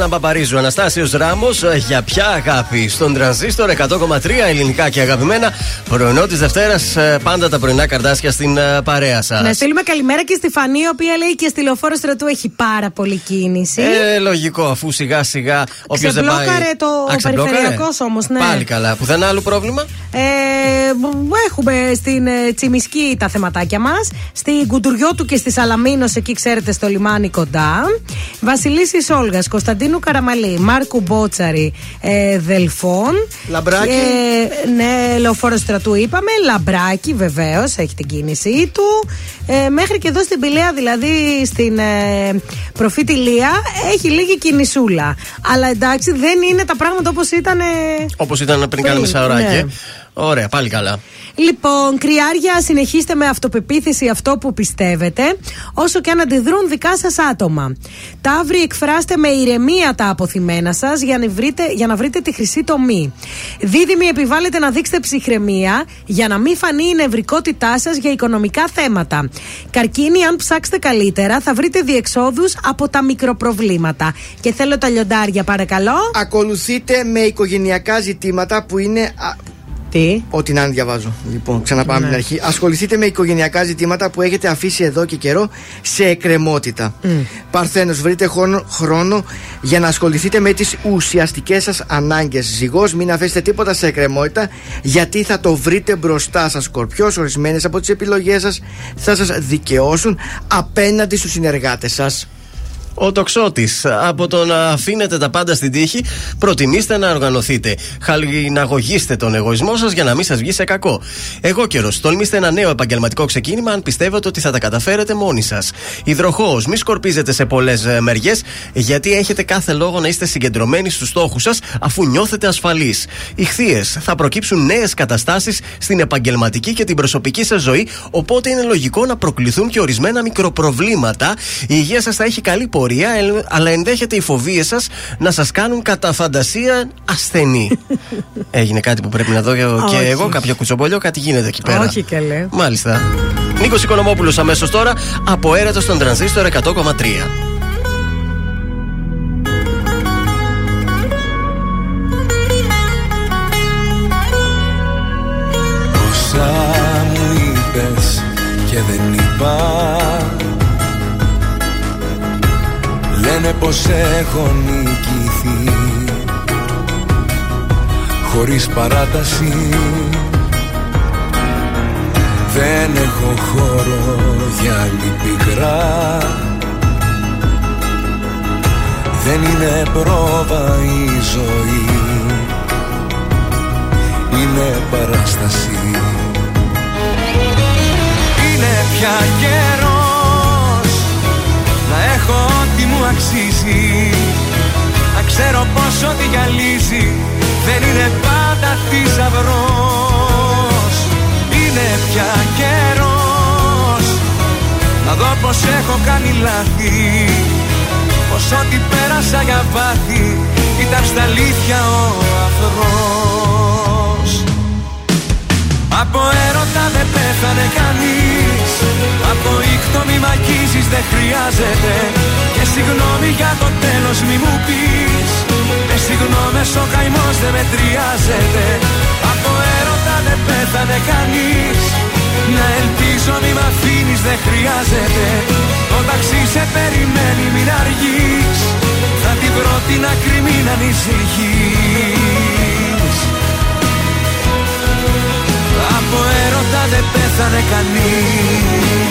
Έλα Παπαρίζου. Αναστάσιος Ράμος για ποια αγάπη. Στον τρανζίστορ 100,3 ελληνικά και αγαπημένα. Πρωινό της Δευτέρας, πάντα τα πρωινά καρδάσια στην ε, παρέα σας. Να στείλουμε καλημέρα και στη Φανή, η οποία λέει και στη λεωφόρο στρατού έχει πάρα πολύ κίνηση. Ε, λογικό, αφού σιγά σιγά όποιος δεν πάει. Ξεμπλόκαρε το Α, ξεμπλόκαρε; περιφερειακός όμως, ναι. Πάλι καλά. Πουθενά άλλο πρόβλημα; Ε, έχουμε στην ε, Τσιμισκή τα θεματάκια μας. Στην Κουντουριώτου και στη Σαλαμίνος, εκεί ξέρετε, στο λιμάνι κοντά. Βασιλίσσης Όλγας, Κωνσταντίνου Καραμαλή, Μάρκου Μπότσαρη, ε, Δελφών. Λαμπράκι. Ε, ναι, λεωφόρο στρατού είπαμε. Λαμπράκι, βεβαίως, έχει την κίνησή του. Ε, μέχρι και εδώ στην Πυλαία, δηλαδή στην ε, προφήτη Ηλία, έχει λίγη κινησούλα. Αλλά εντάξει, δεν είναι τα πράγματα όπως ήταν. ε, Όπως ήταν πριν κάνα Πριν, μισάωράκι. ναι. Ωραία, πάλι καλά. Λοιπόν, κριάρια, συνεχίστε με αυτοπεποίθηση αυτό που πιστεύετε, όσο και αν αντιδρούν δικά σας άτομα. Ταύροι, εκφράστε με ηρεμία τα αποθυμένα σας για, να βρείτε, για να βρείτε τη χρυσή τομή. Δίδυμοι, επιβάλλετε να δείξετε ψυχραιμία για να μην φανεί η νευρικότητά σας για οικονομικά θέματα. Καρκίνοι, αν ψάξετε καλύτερα, θα βρείτε διεξόδους από τα μικροπροβλήματα. Και θέλω τα λιοντάρια, παρακαλώ. Ακολουθείτε με οικογενειακά ζητήματα που είναι. Α, Τι; Ό,τι να είναι διαβάζω. Λοιπόν, ξαναπάμε Ναι. την αρχή. Ασχοληθείτε με οικογενειακά ζητήματα που έχετε αφήσει εδώ και καιρό σε εκκρεμότητα. Παρθένος, βρείτε χρόνο, χρόνο για να ασχοληθείτε με τις ουσιαστικές σας ανάγκες. Ζυγός, μην αφήσετε τίποτα σε εκκρεμότητα, γιατί θα το βρείτε μπροστά σας. Σκορπιός, ορισμένες από τις επιλογές σας θα σας δικαιώσουν απέναντι στους συνεργάτες σας. Ο τοξότη. Από το να αφήνετε τα πάντα στην τύχη, προτιμήστε να οργανωθείτε. Χαλιναγωγήστε τον εγωισμό σας για να μην σας βγει σε κακό. Εγώ καιρο. Τολμήστε ένα νέο επαγγελματικό ξεκίνημα αν πιστεύετε ότι θα τα καταφέρετε μόνοι σας. Υδροχόο. Μη σκορπίζετε σε πολλές μεριές, γιατί έχετε κάθε λόγο να είστε συγκεντρωμένοι στους στόχους σας, αφού νιώθετε ασφαλείς. Ηχθείε. Θα προκύψουν νέες καταστάσεις στην επαγγελματική και την προσωπική σας ζωή, οπότε είναι λογικό να προκληθούν και ορισμένα μικροπροβλήματα. Η υγεία σας θα έχει καλή πορεία, ελ- αλλά ενδέχεται οι φοβίες σας να σας κάνουν κατά φαντασία ασθενή. Έγινε κάτι που πρέπει να δω και Όχι. εγώ, κάποιο κουτσομπολιό, κάτι γίνεται εκεί πέρα. Όχι καλέ. Μάλιστα. Νίκος Οικονομόπουλος αμέσως τώρα από έρωτα στον τρανζίστορ 100,3. Όσα μου είπες και δεν είπα Λένε πως έχω νικηθεί. Χωρίς παράταση Δεν έχω χώρο για άλλη πικρά Δεν είναι πρόβα η ζωή. Είναι παράσταση. Είναι πια καιρός αξίζει. Να ξέρω πως ό,τι γυαλίζει δεν είναι πάντα θησαυρός. Είναι πια καιρός. Να δω πως έχω κάνει λάθη. Πως ό,τι πέρασα για βάθη ήταν στα αλήθεια ο αφρός Από έρωτα δεν πέθανε κανείς. Από ήχτο μη μ' αγγίζεις δεν χρειάζεται. Και συγγνώμη για το τέλος μη μου πεις. Με συγγνώμες ο καημός δεν μετριάζεται. Από έρωτα δεν πέθανε κανείς. Να ελπίζω μη μ' αφήνεις δεν χρειάζεται. Το ταξί σε περιμένει μην αργείς. Θα την βρω την άκρη μην ανησυχείς. Από έρωτα δεν πέθανε κανείς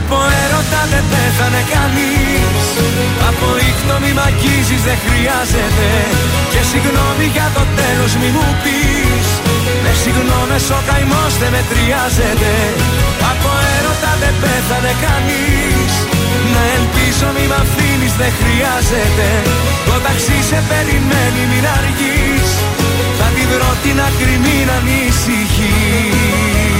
Από έρωτα δεν πέθανε κανείς. Από ήχτο μη μ' αγγίζεις δεν χρειάζεται. Και συγγνώμη για το τέλος μη μου πεις. Με συγγνώμες ο καημός δεν μετριάζεται. Από έρωτα δεν πέθανε κανείς. Να ελπίζω μη μ' αφήνεις δεν χρειάζεται. Το ταξί σε περιμένει μην αργείς. Θα τη βρω την άκρη μην ανησυχείς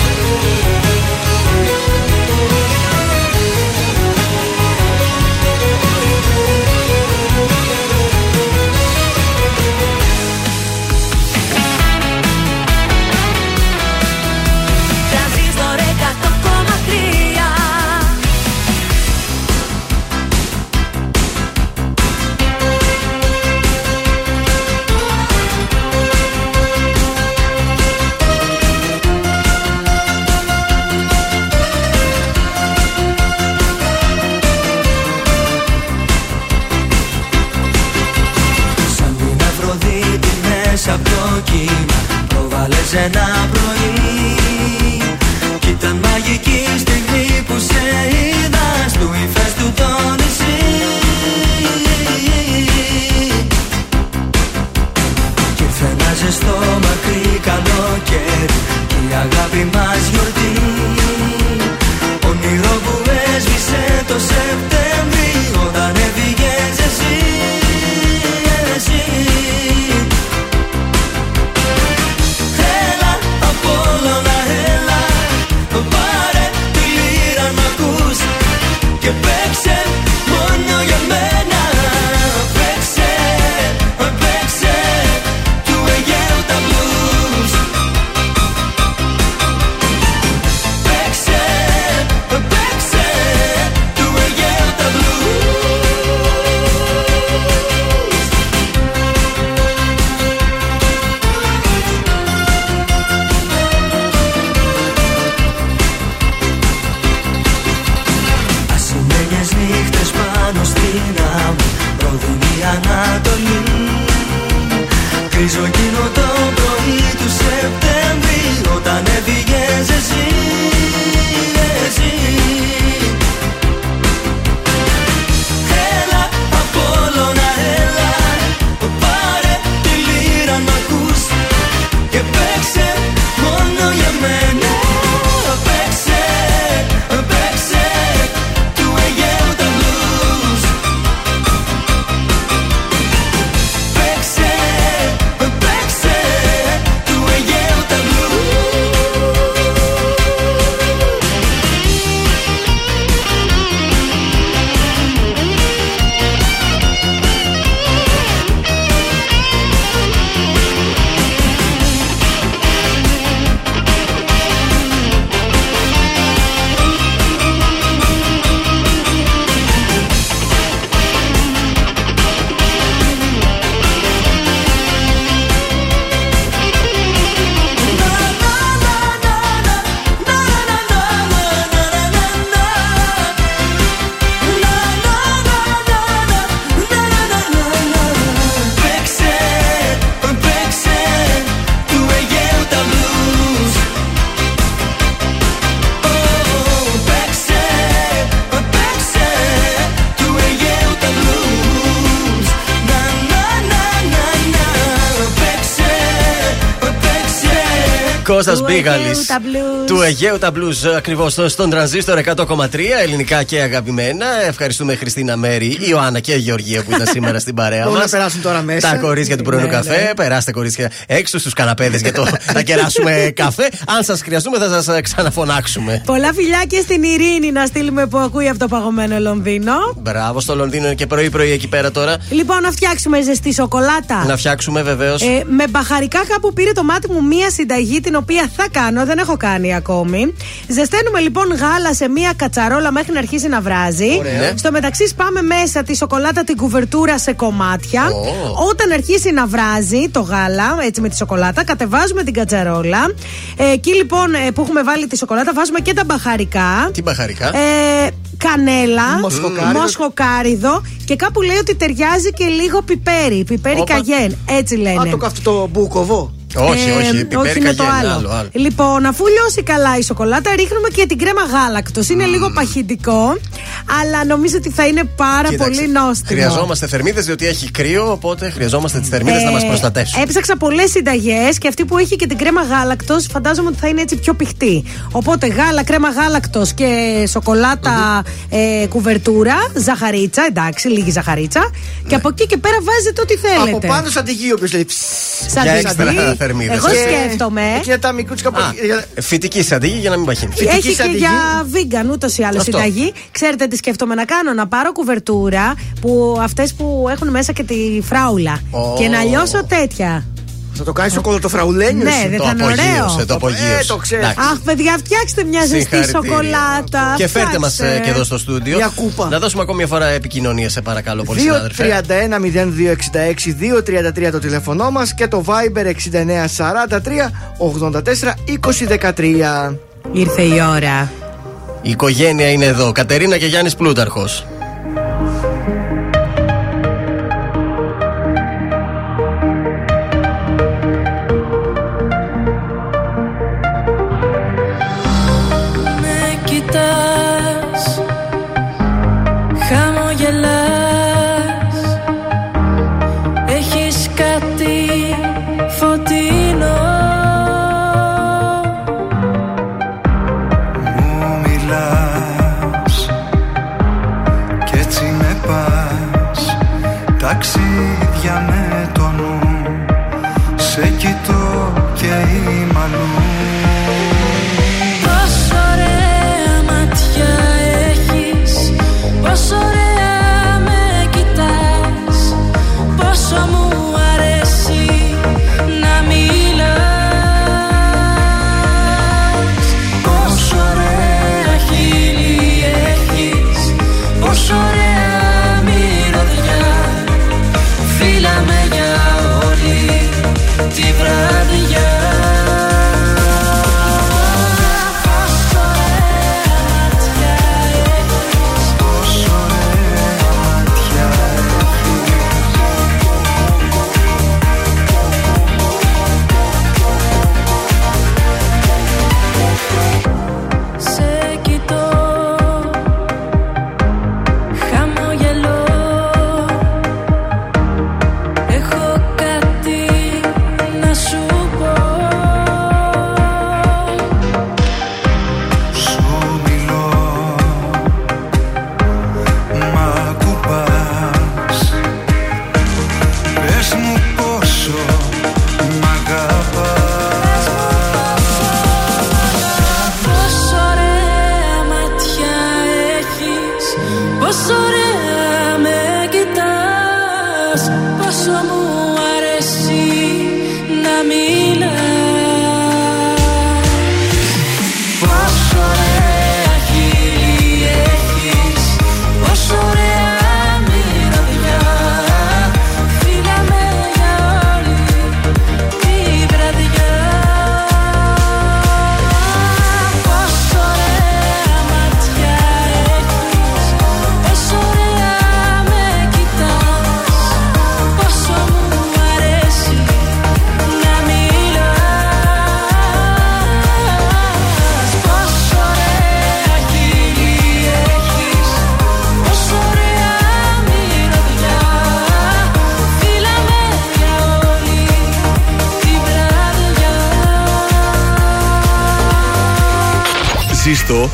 Κώστας Του Μπίγαλης Αιγαίου τα blues. Του Αιγαίου τα blues ακριβώ στον τρανζίστορ 100,3 ελληνικά και αγαπημένα. Ευχαριστούμε Χριστίνα Μέρη, Ιωάννα και Γεωργία που ήταν σήμερα στην παρέα Μπορούν μας. να περάσουν τώρα μέσα. Τα κορίτσια του πρωινού Ναι, καφέ. ναι. Περάστε κορίτσια έξω στους καναπέδες για το να κεράσουμε καφέ. Αν σας χρειαστούμε, θα σας ξαναφωνάξουμε. Πολλά φιλιά και στην Ειρήνη να στείλουμε που ακούει αυτό το παγωμένο Λονδίνο. Μπράβο στο Λονδίνο είναι και πρωί-πρωί εκεί πέρα τώρα. Λοιπόν, να φτιάξουμε ζεστή σοκολάτα. Να φτιάξουμε βεβαίως. Ε, με μπαχαρικά κάπου πήρε το μάτι μου μία συνταγή την την οποία θα κάνω, δεν έχω κάνει ακόμη. Ζεσταίνουμε λοιπόν γάλα σε μία κατσαρόλα μέχρι να αρχίσει να βράζει. Ωραία. Στο μεταξύ σπάμε μέσα τη σοκολάτα την κουβερτούρα σε κομμάτια. Ω. Όταν αρχίσει να βράζει το γάλα, έτσι με τη σοκολάτα, κατεβάζουμε την κατσαρόλα. Ε, εκεί λοιπόν ε, που έχουμε βάλει τη σοκολάτα, βάζουμε και τα μπαχαρικά. Τι μπαχαρικά; Ε, κανέλα, Μοσχοκάριδο. μοσχοκάριδο και κάπου λέει ότι ταιριάζει και λίγο πιπέρι. Πιπέρι Όπα. καγέν. Έτσι λένε. Α, το αυτό το μπουκοβό. Όχι, Ε, όχι. Πιπέρι όχι με το καγέν, άλλο. άλλο, άλλο. Λοιπόν, αφού λιώσει καλά η σοκολάτα, ρίχνουμε και την κρέμα γάλακτος. Είναι λίγο παχυντικό, αλλά νομίζω ότι θα είναι πάρα Κοίταξε, πολύ νόστιμο. Χρειαζόμαστε θερμίδες διότι έχει κρύο, οπότε χρειαζόμαστε τις θερμίδες Ε, να μας προστατεύσουν. Έψαξα πολλές συνταγές και αυτή που έχει και την κρέμα γάλακτος φαντάζομαι ότι θα είναι έτσι πιο πηχτή. Οπότε γάλα, κρέμα γάλακτος και σοκολάτα ε, κουβερτούρα, ζαχαρίτσα, εντάξει, λίγη ζαχαρίτσα. Και από εκεί και πέρα βάζετε ό,τι θέλετε. Από πάνω σαν τη γη, όποιο λέει. ψ. Σαν Για τη έξτρα γη. θερμίδες. Εγώ Και- σκέφτομαι. Εκείνα τα μικρούτσικα που. για- Φυτική σαντίγη για να μην παχύνει. Φυτική Έχει και σαντιγή. για vegan ούτως ή άλλως Αυτό. συνταγή. Ξέρετε τι σκέφτομαι να κάνω, να πάρω κουβερτούρα που αυτές που έχουν μέσα και τη φράουλα. Ω. Και να λιώσω τέτοια. Θα το κάνεις στο κολοτοφραουλένιο. Ναι, εσύ. δεν Το θα είναι ωραίο. απογείωσε, το απογείωσε. Ε, το ξέρω. Εντάξει. Αχ, παιδιά, φτιάξτε μια ζεστή Συγχαρητήρια. σοκολάτα. Και φέρτε μας Φτιάξτε. και εδώ στο στούντιο. Μια κούπα. Να δώσουμε ακόμη μια φορά επικοινωνία, σε παρακαλώ πολύ, συνάδελφε. 2-31-0266-233 το τηλέφωνό μας και το Viber 6943 84 2013. Ήρθε η ώρα. Η οικογένεια είναι εδώ. Κατερίνα και Γιάννης Πλούταρχος.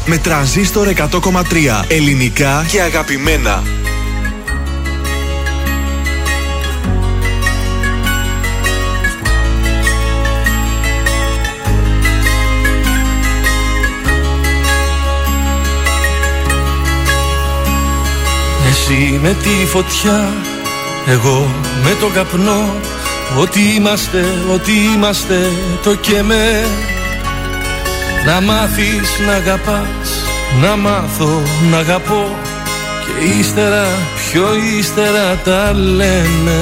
Με τρανζίστορ 100,3 ελληνικά και αγαπημένα. Εσύ με τη φωτιά, εγώ με τον καπνό. Ότι είμαστε, ότι είμαστε το και με Να μάθεις να αγαπάς, να μάθω να αγαπώ. Και ύστερα, πιο ύστερα τα λέμε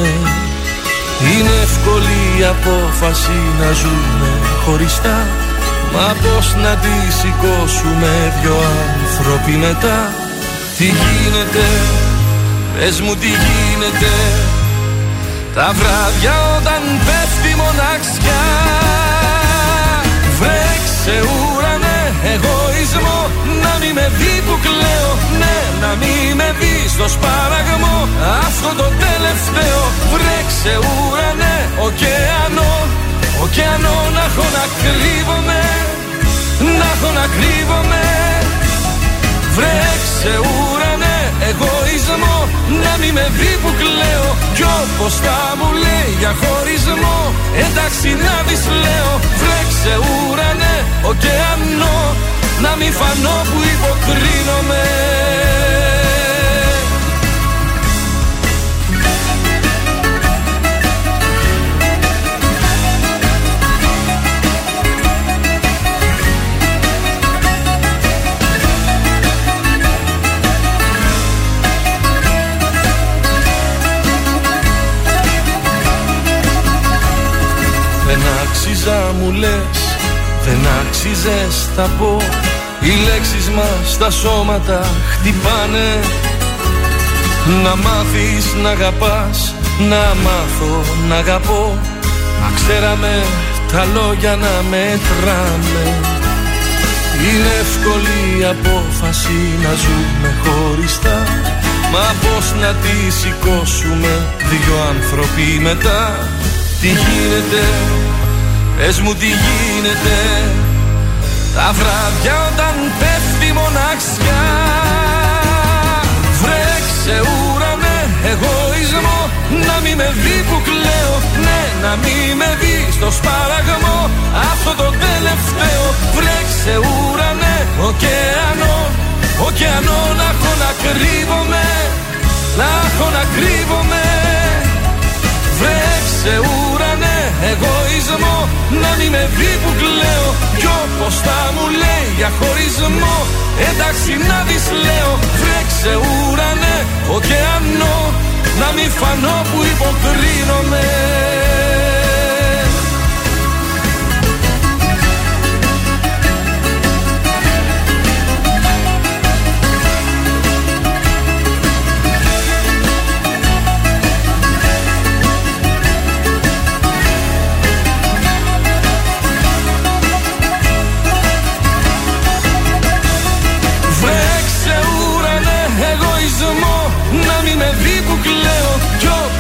Είναι εύκολη η απόφαση να ζούμε χωριστά. Μα πως να τη σηκώσουμε δυο άνθρωποι μετά. Τι γίνεται, πες μου τι γίνεται. Τα βράδια όταν πέφτει μοναξιά Βρέξε ουρανέ. Εγωισμό Να μη με δει που κλαίω. Ναι να μη με δει στο σπάραγμο Αυτό το τελευταίο Βρέξε ουρανέ. Ωκεανό Ωκεανό να έχω να κρύβομαι. Να έχω να κρύβομαι. Βρέξε ουρανέ. Εγωισμό Να μη με δει που κλαίω Κι όπως θα μου λέει για χωρισμό Εντάξει να δεις λέω Βρέξε ουρανέ ωκεανό Να μη φανώ που υποκρίνομαι άξιζα μου λες Δεν άξιζες θα πω. Οι λέξεις μας στα σώματα χτυπάνε. Να μάθεις να αγαπάς Να μάθω να αγαπώ. Μα ξέραμε τα λόγια να μετράμε. Είναι εύκολη η απόφαση να ζούμε χωριστά. Μα πως να τη σηκώσουμε δυο άνθρωποι μετά. Τι γίνεται, πες μου τι γίνεται. Τα βράδια όταν πέφτει μοναξιά Βρέξε ουρανέ εγωισμό Να μη με δει που κλαίω Ναι να μη με δει στο σπάραγμο Αυτό το τελευταίο Βρέξε ουρανέ ωκεανό. Ωκεανό να έχω να κρύβομαι Να έχω να κρύβομαι. Βρέξε ουρανέ εγωισμό Να μη με δει που κλαίω. Κι όπως θα μου λέει για χωρισμό Εντάξει να δεις λέω Βρέξε ουρανέ ωκεανό Να μη φανώ που υποκρίνομαι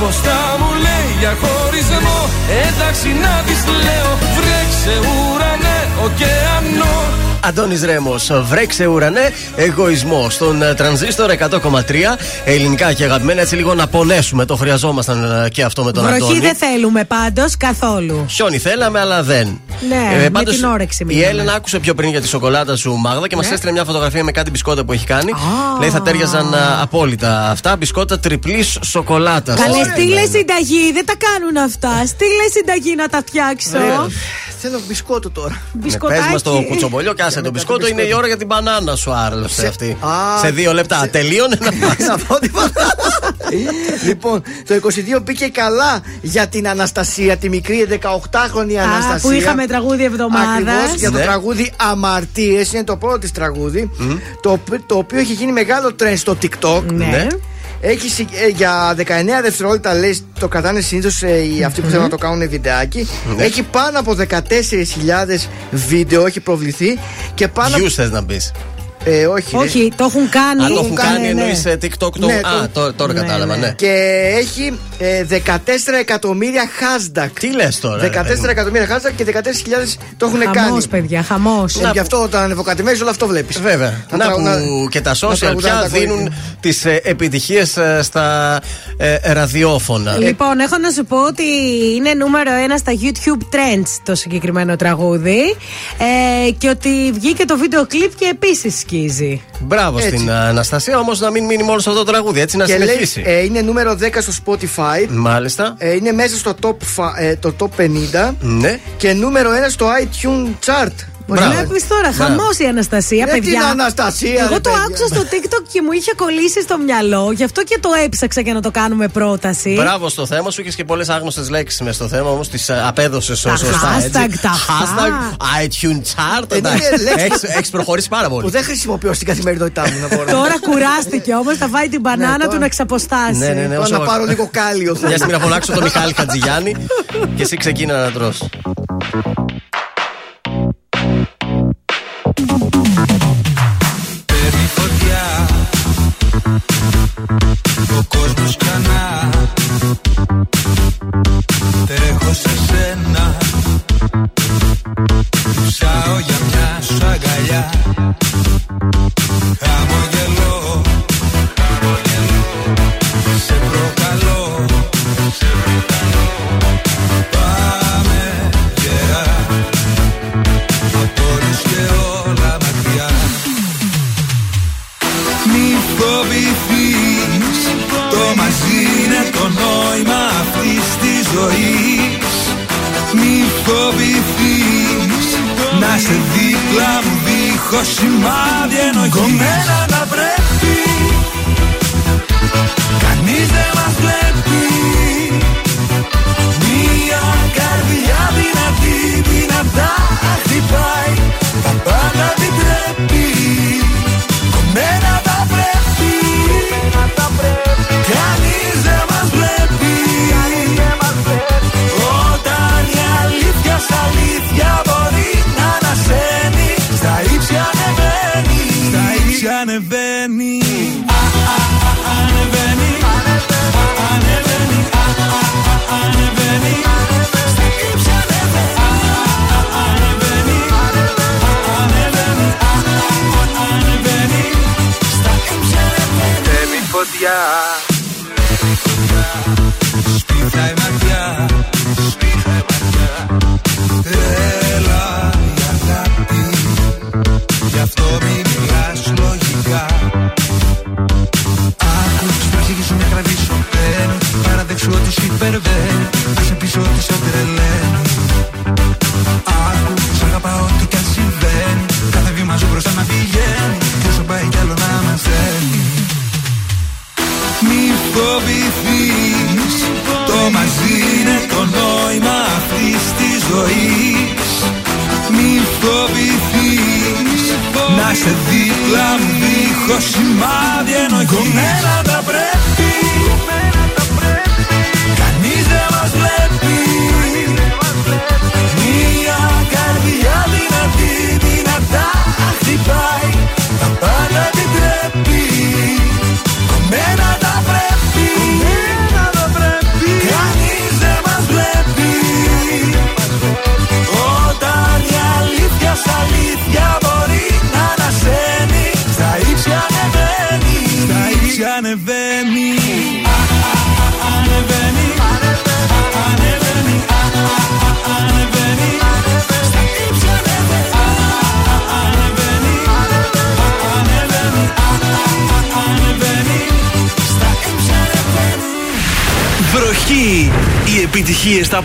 Κι όπως θα μου λέει για χωρισμό Εντάξει να δεις λέω Βρέξε ουρανέ ωκεανό Αντώνης Ρέμος, βρέξε ουρανέ, εγωισμός. Στον ε, τρανζίστορ 100,3 ελληνικά και αγαπημένα, έτσι λίγο να πονέσουμε. Το χρειαζόμασταν ε, και αυτό με τον Βροχή Αντώνη. δεν θέλουμε πάντως καθόλου. Χιόνι θέλαμε, αλλά δεν. Ναι, με πάντως, την όρεξη Η μιλάμε. Έλενα άκουσε πιο πριν για τη σοκολάτα σου, Μάγδα, και μας Ναι. έστειλε μια φωτογραφία με κάτι μπισκότα που έχει κάνει. Λέει θα τέριαζαν α, απόλυτα αυτά. Μπισκότα τριπλής σοκολάτας. Καλέ, στείλε συνταγή, δεν τα κάνουν αυτά. Στείλε συνταγή να τα φτιάξω. Ναι. Θέλω μπισκότο τώρα. Μπισκοτάκι. Πες μας το κουτσομπολιό, κάσε το μπισκότο. Είναι η ώρα για την μπανάνα σου, άρρωσε αυτή. Σε δύο λεπτά. Τελείωνε να πας. Να πω τι Λοιπόν, το 22 πήγε καλά για την Αναστασία, τη μικρή 18χρονη Αναστασία. που είχαμε τραγούδι εβδομάδας. Ακριβώς, για το Ναι. τραγούδι Αμαρτίες. Είναι το πρώτο της τραγούδι. Το, οπ- το οποίο έχει γίνει μεγάλο τρέν στο TikTok. Ναι. Έχει συ- ε, για 19 δευτερόλεπτα λέει το κρατάνε συνήθως οι αυτοί που θέλουν να το κάνουν βιντεάκι. Ναι. Έχει πάνω από 14.000 βίντεο, έχει προβληθεί. Και πάνω. Γιου θες να μπει. Ε, όχι. Όχι, ρε. το έχουν κάνει. Αν το έχουν κάνει, Ναι, ναι. εννοείς TikTok το. Ναι, Α, το- τώρα- τώρα Ναι, κατάλαβα, ναι. Και έχει ε, 14 εκατομμύρια hashtag. Τι λες τώρα. ρε 14 παιδί μου; εκατομμύρια hashtag και 14.000 το έχουν κάνει. Χαμό, παιδιά, χαμός. Ε, Γι' αυτό όταν ανεβοκατημέζει όλο αυτό βλέπεις. Βέβαια. Να που και τα social πια δίνουν τις επιτυχίες στα ε, ραδιόφωνα. Λοιπόν, έχω να σου πω ότι είναι νούμερο ένα στα YouTube Trends το συγκεκριμένο τραγούδι. Ε, και ότι βγήκε το βίντεο κλιπ και επίσης Μπράβο στην Αναστασία, όμως να μην μείνει μόνος σε αυτό το τραγούδι, έτσι να συνεχίσει. Ε, είναι νούμερο 10 στο Spotify. Μάλιστα. Ε, είναι μέσα στο top, ε, το top 50. Ναι. Και νούμερο 1 στο iTunes Chart. Πώ βλέπει τώρα, χαμός η Αναστασία, ε, παιδιά. Την Αναστασία, Εγώ το άκουσα στο TikTok και μου είχε κολλήσει στο μυαλό, γι' αυτό και το έψαξα για να το κάνουμε πρόταση. Μπράβο στο θέμα σου, είχες και πολλές άγνωστες λέξεις μες στο θέμα, όμως τις ε, απέδωσες σωστά. Hashtag, τα hashtag, iTunes chart. Ε, ναι, ναι, έχεις προχωρήσει πάρα πολύ. Που δεν χρησιμοποιώ στην καθημερινότητά μου Τώρα κουράστηκε όμως, θα φάει την ναι, μπανάνα του να ξαποστάσει. Ναι, ναι, ναι. Να πάρω λίγο κάλιο. Για να φωνάξω τον Μιχάλη Χατζηγιάννη και εσύ ξεκίνα να τρώσει.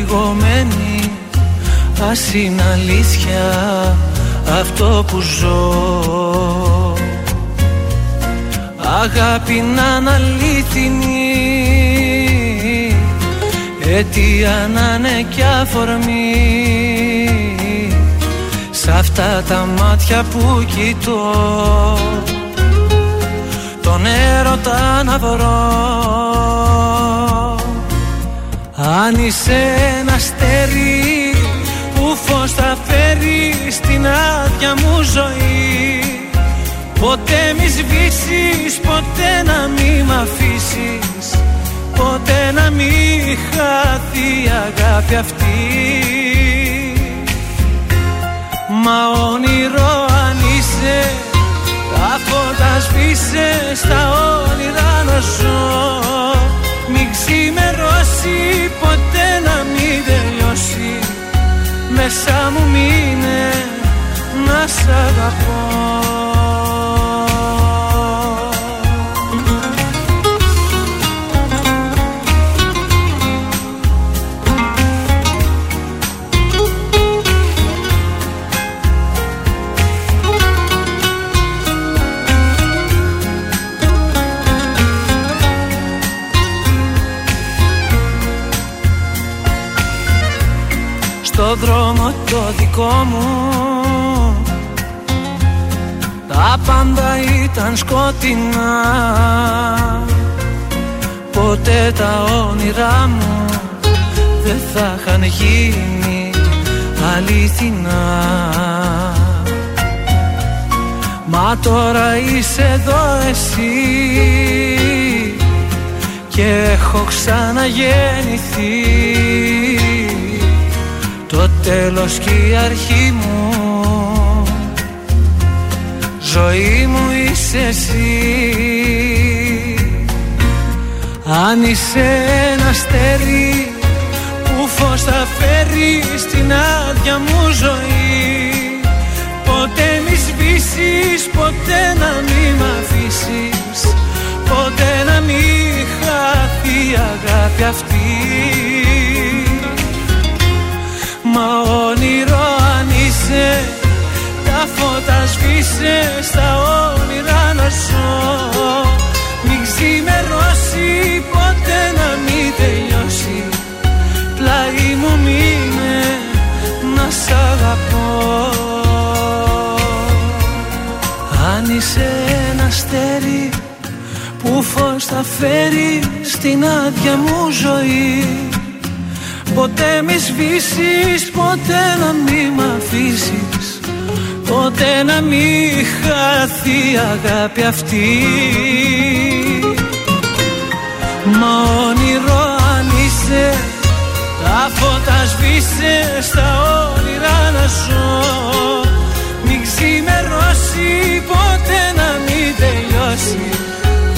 πληγωμένη Ας αλήθεια αυτό που ζω. Αγάπη να είναι αλήθινη Αιτία να είναι κι αφορμή. Σ' αυτά τα μάτια που κοιτώ. Τον έρωτα να βρω. Αν είσαι ένα αστέρι που φως θα φέρει στην άδεια μου ζωή Ποτέ μη σβήσεις, ποτέ να μη μ' αφήσεις Ποτέ να μη χάθει η αγάπη αυτή. Μα όνειρο αν είσαι Τα φώτα σβήσε στα όνειρα να ζω Μην ξημερώσει ποτέ να μην τελειώσει. Μέσα μου μείνε να σ' αγαπώ δικό μου. Τα πάντα ήταν σκοτεινά. Ποτέ τα όνειρά μου Δεν θα είχαν γίνει αληθινά. Μα τώρα είσαι εδώ εσύ Και έχω ξαναγεννηθεί Το τέλος και η αρχή μου. Ζωή μου είσαι εσύ. Αν είσαι ένα αστέρι Που φως θα φέρει στην άδεια μου ζωή Ποτέ μη σβήσεις, ποτέ να μη μ' αφήσεις Ποτέ να μη χάθει η αγάπη αυτή φώτα σβήσε στα όνειρα να ζω. Μην ξημερώσει ποτέ να μην τελειώσει. Πλάι μου μείνε να σ' αγαπώ. Αν είσαι ένα αστέρι που φως θα φέρει στην άδεια μου ζωή Ποτέ μη σβήσεις, ποτέ να μη μ' αφήσεις Ποτέ να μη χάθει η αγάπη αυτή. Μα όνειρο αν είσαι Τα φώτα σβήσε στα όνειρα να ζω. Μην ξημερώσει ποτέ να μην τελειώσει.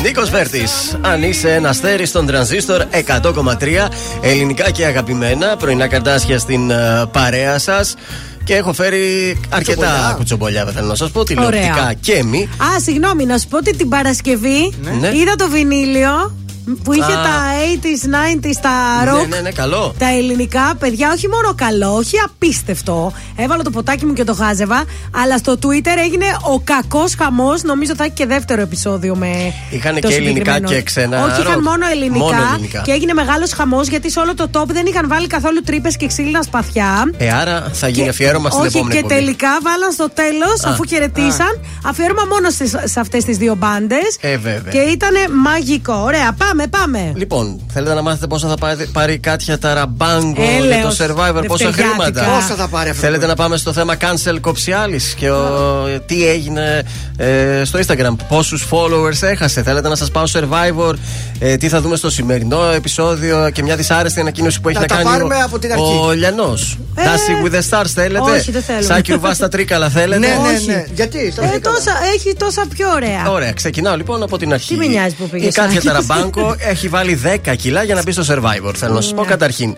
Νίκος Βέρτης, αν είσαι ένα αστέρι στον τρανζίστορ 100,3 ελληνικά και αγαπημένα, πρωινά καρτάσια στην ε, παρέα σας. Και έχω φέρει αρκετά Κουτσομπολιά. κουτσομπολιά, θέλω να σας πω, τηλεοπτικά Ωραία. και μη. Α, συγγνώμη, να σου πω ότι την Παρασκευή Ναι. είδα το βινίλιο που είχε Α. τα 80s, 90s, τα Ναι, rock. ναι, ναι, καλό. Τα ελληνικά, παιδιά, όχι μόνο καλό, όχι απίστευτο. Έβαλα το ποτάκι μου και το χάζευα. Αλλά στο Twitter έγινε ο κακός χαμός. Νομίζω θα έχει και δεύτερο επεισόδιο με. Είχανε το και ελληνικά συγκεκριμένο. και ξένα Όχι, είχαν rock. μόνο ελληνικά, Μόνο ελληνικά. Και έγινε μεγάλος χαμός γιατί σε όλο το top δεν είχαν βάλει καθόλου τρύπες και ξύλινα σπαθιά. Ε, άρα θα γίνει αφιέρωμα στην Όχι, επόμενη και εκπομπή. τελικά βάλαν στο τέλος, Α. αφού χαιρετήσαν, αφιέρωμα μόνο στις, σε αυτές τις δύο μπάντες. Ε, βέβαια. Και ήταν μαγικό. Ωραία, πάμε, πάμε. Λοιπόν, θέλετε να μάθετε πόσα θα πάρει, πάρει Κάτια Ταραμπάγκο για Έλεος, το Survivor, πόσα δευτεριάτικα. χρήματα; Πόσα θα πάρει αυτό Θέλετε το να πάμε στο θέμα Cancel Κοψιάλης και ο- τι έγινε ε, στο Instagram, πόσους followers έχασε; Θέλετε να σας πάω Survivor, ε, τι θα δούμε στο σημερινό επεισόδιο και μια δυσάρεστη ανακοίνωση που έχει Να να, τα κάνει πάρουμε ο, από την αρχή. ο Λιανός. Ε, Dancing with the Stars θέλετε; όχι, δεν θέλουμε. Σάκη Ρουβά στα τρίκαλα θέλετε; Ναι, ναι, Όχι. ναι. Γιατί, στα Ε, βρήκα. τόσα, έχει τόσα πιο ωραία. Ωραία, ξεκινάω λοιπόν από την αρχή. Τι με νοιάζει που πήγες, Η Κάτια Σάκη. Ταραμπάνκο Γιώργο έχει βάλει 10 κιλά για να μπει στο survivor. Θέλω να σας πω καταρχήν.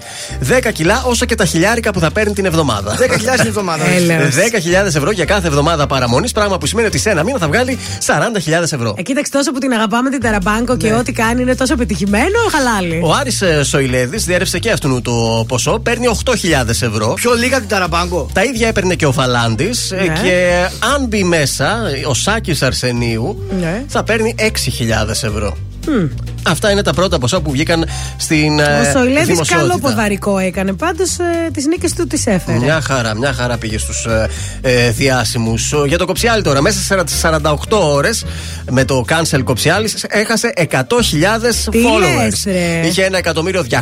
10 κιλά όσο και τα χιλιάρικα που θα παίρνει την εβδομάδα. 10.000 την εβδομάδα. 10.000 ευρώ για κάθε εβδομάδα παραμονής. Πράγμα που σημαίνει ότι σε ένα μήνα θα βγάλει 40.000 ευρώ. Ε, κοίταξε τόσο που την αγαπάμε την Ταραμπάνκο και ό,τι κάνει είναι τόσο επιτυχημένο, χαλάλι. Ο Άρης ε, Σοηλέδης διέρευσε και αυτού το ποσό. Παίρνει 8.000 ευρώ. Πιο λίγα την Ταραμπάγκο. Τα ίδια έπαιρνε και ο Φαλάντης. Ναι. Και αν μπει μέσα ο Σάκης Αρσενίου Ναι. θα παίρνει 6.000 ευρώ. Αυτά είναι τα πρώτα ποσά που βγήκαν στην ε, Ο Σοηλέδη δημοσιότητα. καλό ποδαρικό έκανε. Πάντως ε, τις νίκες του τις έφερε. Μια χαρά, μια χαρά πήγε στους ε, ε, διάσημου. Για το κοψιάλι τώρα, μέσα σε 48 ώρες με το cancel κοψιάλι έχασε 100.000 Τι followers. λες, ρε. Είχε ένα εκατομμύριο 200.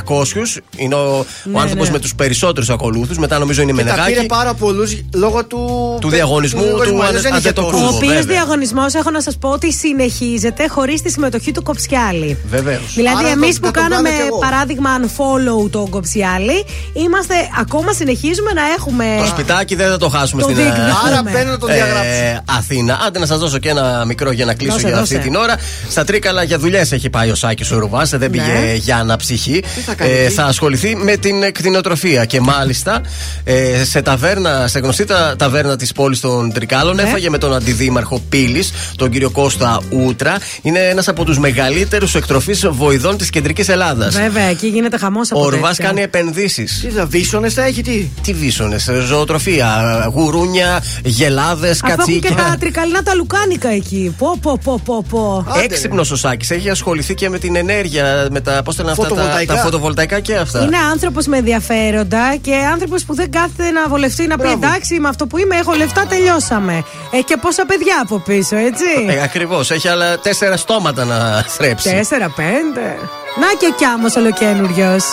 Είναι ο, Ναι, ο άνθρωπος ναι. με τους περισσότερους ακολούθους. Μετά νομίζω είναι η Και τα πήρε Μενεγάκη. πάρα πολλούς λόγω του. Του διαγωνισμού του αλλιώς δεν είχε Αντετοκούμπο. τόσο. Ο οποίο βέβαια. διαγωνισμός, έχω να σας πω ότι συνεχίζεται χωρίς τη συμμετοχή του Κοψιάλη. Βεβαίως. Δηλαδή, Άρα εμείς το- που να τον κάναμε κάνω κι εγώ. παράδειγμα unfollow τον Κοψιάλη, είμαστε ακόμα συνεχίζουμε να έχουμε. Το σπιτάκι δεν θα το χάσουμε Το στην ε, διεκδικούμε. Άρα μπαίνω να τον διαγράψω. ε, Αθήνα. Άντε να σας δώσω και ένα μικρό για να κλείσω Δώσε, για δώσε. αυτή την ώρα. Στα Τρίκαλα για δουλειές έχει πάει ο Σάκης ο Ρουβάς, δεν πήγε Ναι. για αναψυχή. θα κάνει Ε, εκεί; θα ασχοληθεί με την κτηνοτροφία. Και μάλιστα ε, σε ταβέρνα, σε γνωστή τα, ταβέρνα της πόλης των Τρικάλων, Ναι. έφαγε με τον αντιδήμαρχο Πύλης, τον κύριο Κώστα Ούτρα. Είναι ένας από τους μεγαλύτερους εκτροφεί βοηδών της κεντρικής Ελλάδας. Βέβαια, εκεί γίνεται χαμός από Ο Ρουβά τέτοια. κάνει επενδύσεις. Τι θα βίσονε θα έχει, τι; Τι βίσονε, ζωοτροφία, γουρούνια, γελάδες, Αφού έχουν και κατσίκια. τα τρικαλινά τα λουκάνικα εκεί. Πω, πω, πω, πω, πω. Άντε, Έξυπνος ο Σάκης. Έχει ασχοληθεί και με την ενέργεια, με τα, πώς το λένε αυτά, τα, Φωτοβολταϊκά. τα φωτοβολταϊκά και αυτά. Είναι άνθρωπος με ενδιαφέροντα και άνθρωπος που δεν κάθεται να βολευτεί να πει Μπράβο. εντάξει με αυτό που είμαι, έχω λεφτά, τελειώσαμε. Ε, και πόσα παιδιά από πίσω, έτσι. Ε, Ακριβώς. Έχει άλλα τέσσερα στόματα να θρέψει. Τέσσερα, πέντε. Να και ο Κιάμος ολοκένουργιος.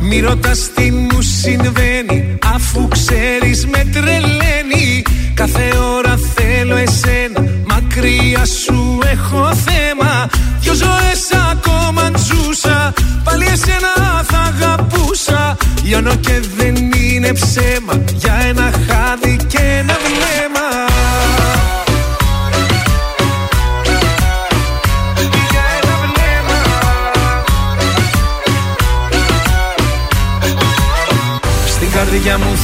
Μη ρωτάς τι μου συμβαίνει Αφού ξέρεις με τρελαίνει. Κάθε ώρα θέλω εσένα Μακριά σου έχω θέμα. Δυο ζωές ακόμα ζούσα Πάλι εσένα θα αγαπούσα Λιώνω και δεν είναι ψέμα. Για ένα χάδι και ένα βλέμμα. Για ένα βλέμμα. Στην καρδιά μου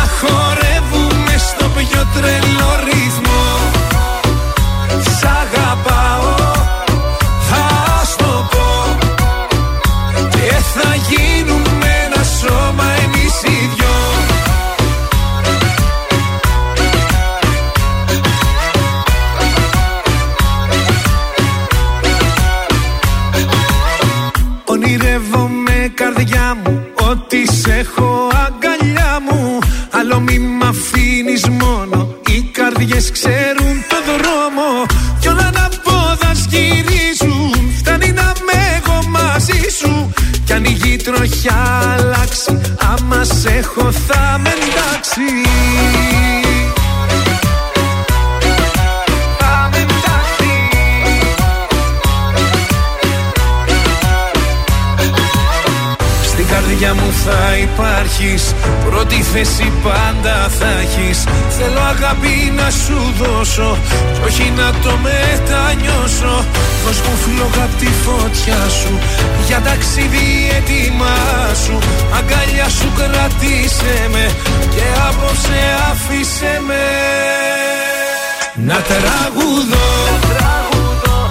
στο πιο τρελό ρυθμό Σ' αγαπάω, θα στο πω. Και θα γίνουμε ένα σώμα εμείς οι δυο. Ονειρεύομαι καρδιά μου Ότι σε έχω αγκαλιά μου. Άλλο μη ξέρουν το δρόμο Κι όλα να πόδας γυρίζουν Φτάνει να με εγώ μαζί σου Κι αν η γη τροχιά αλλάξει Άμα σε έχω θα με εντάξει υπάρχεις Πρώτη θέση πάντα θα έχεις. Θέλω αγάπη να σου δώσω Κι όχι να το μετανιώσω. Δώσ' μου φλόγα απ' τη φωτιά σου Για ταξίδι έτοιμά σου. Αγκαλιά σου κράτησε με Και απόψε άφησε με. Να τραγουδώ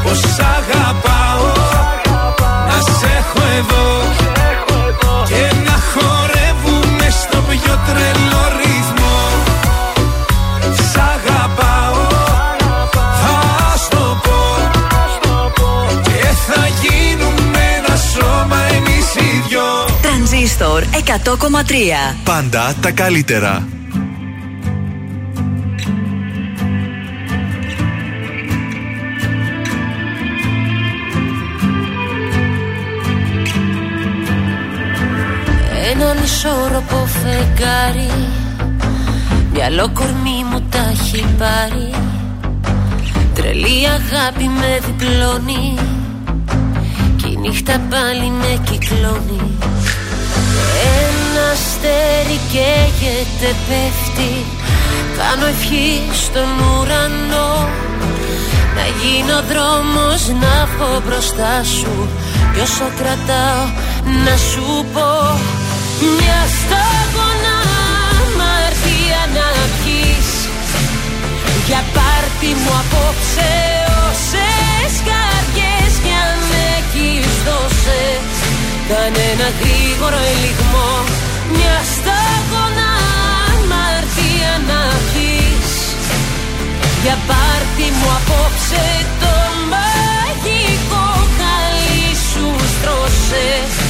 Πως σ' αγαπάω. Να σε έχω εδώ. και τρελό ρυθμό Σ' αγαπάω, θα στο πω Και θα γίνουμε ένα σώμα εμείς οι δυο Τρανζίστορ Τρανζίστορ 100,3. Πάντα τα καλύτερα. Ισόρροπο φεγγάρι. Μυαλό κορμί μου τα έχει πάρει. Τρελή αγάπη με διπλώνει. Κι η νύχτα πάλι με κυκλώνει. Ένα αστέρι καίγεται πέφτει. Κάνω ευχή στον ουρανό. Να γίνω δρόμος να βγω μπροστά σου. Κι όσο κρατάω να σου πω Μια σταγόνα αμαρτία να πιείς Για πάρτι μου απόψε όσες καρδιές κι αν έχεις δώσε Κάνε ένα γρήγορο ελιγμό. Μια σταγόνα αμαρτία να πιείς Για πάρτι μου απόψε το μαγικό χαλί σου στρώσες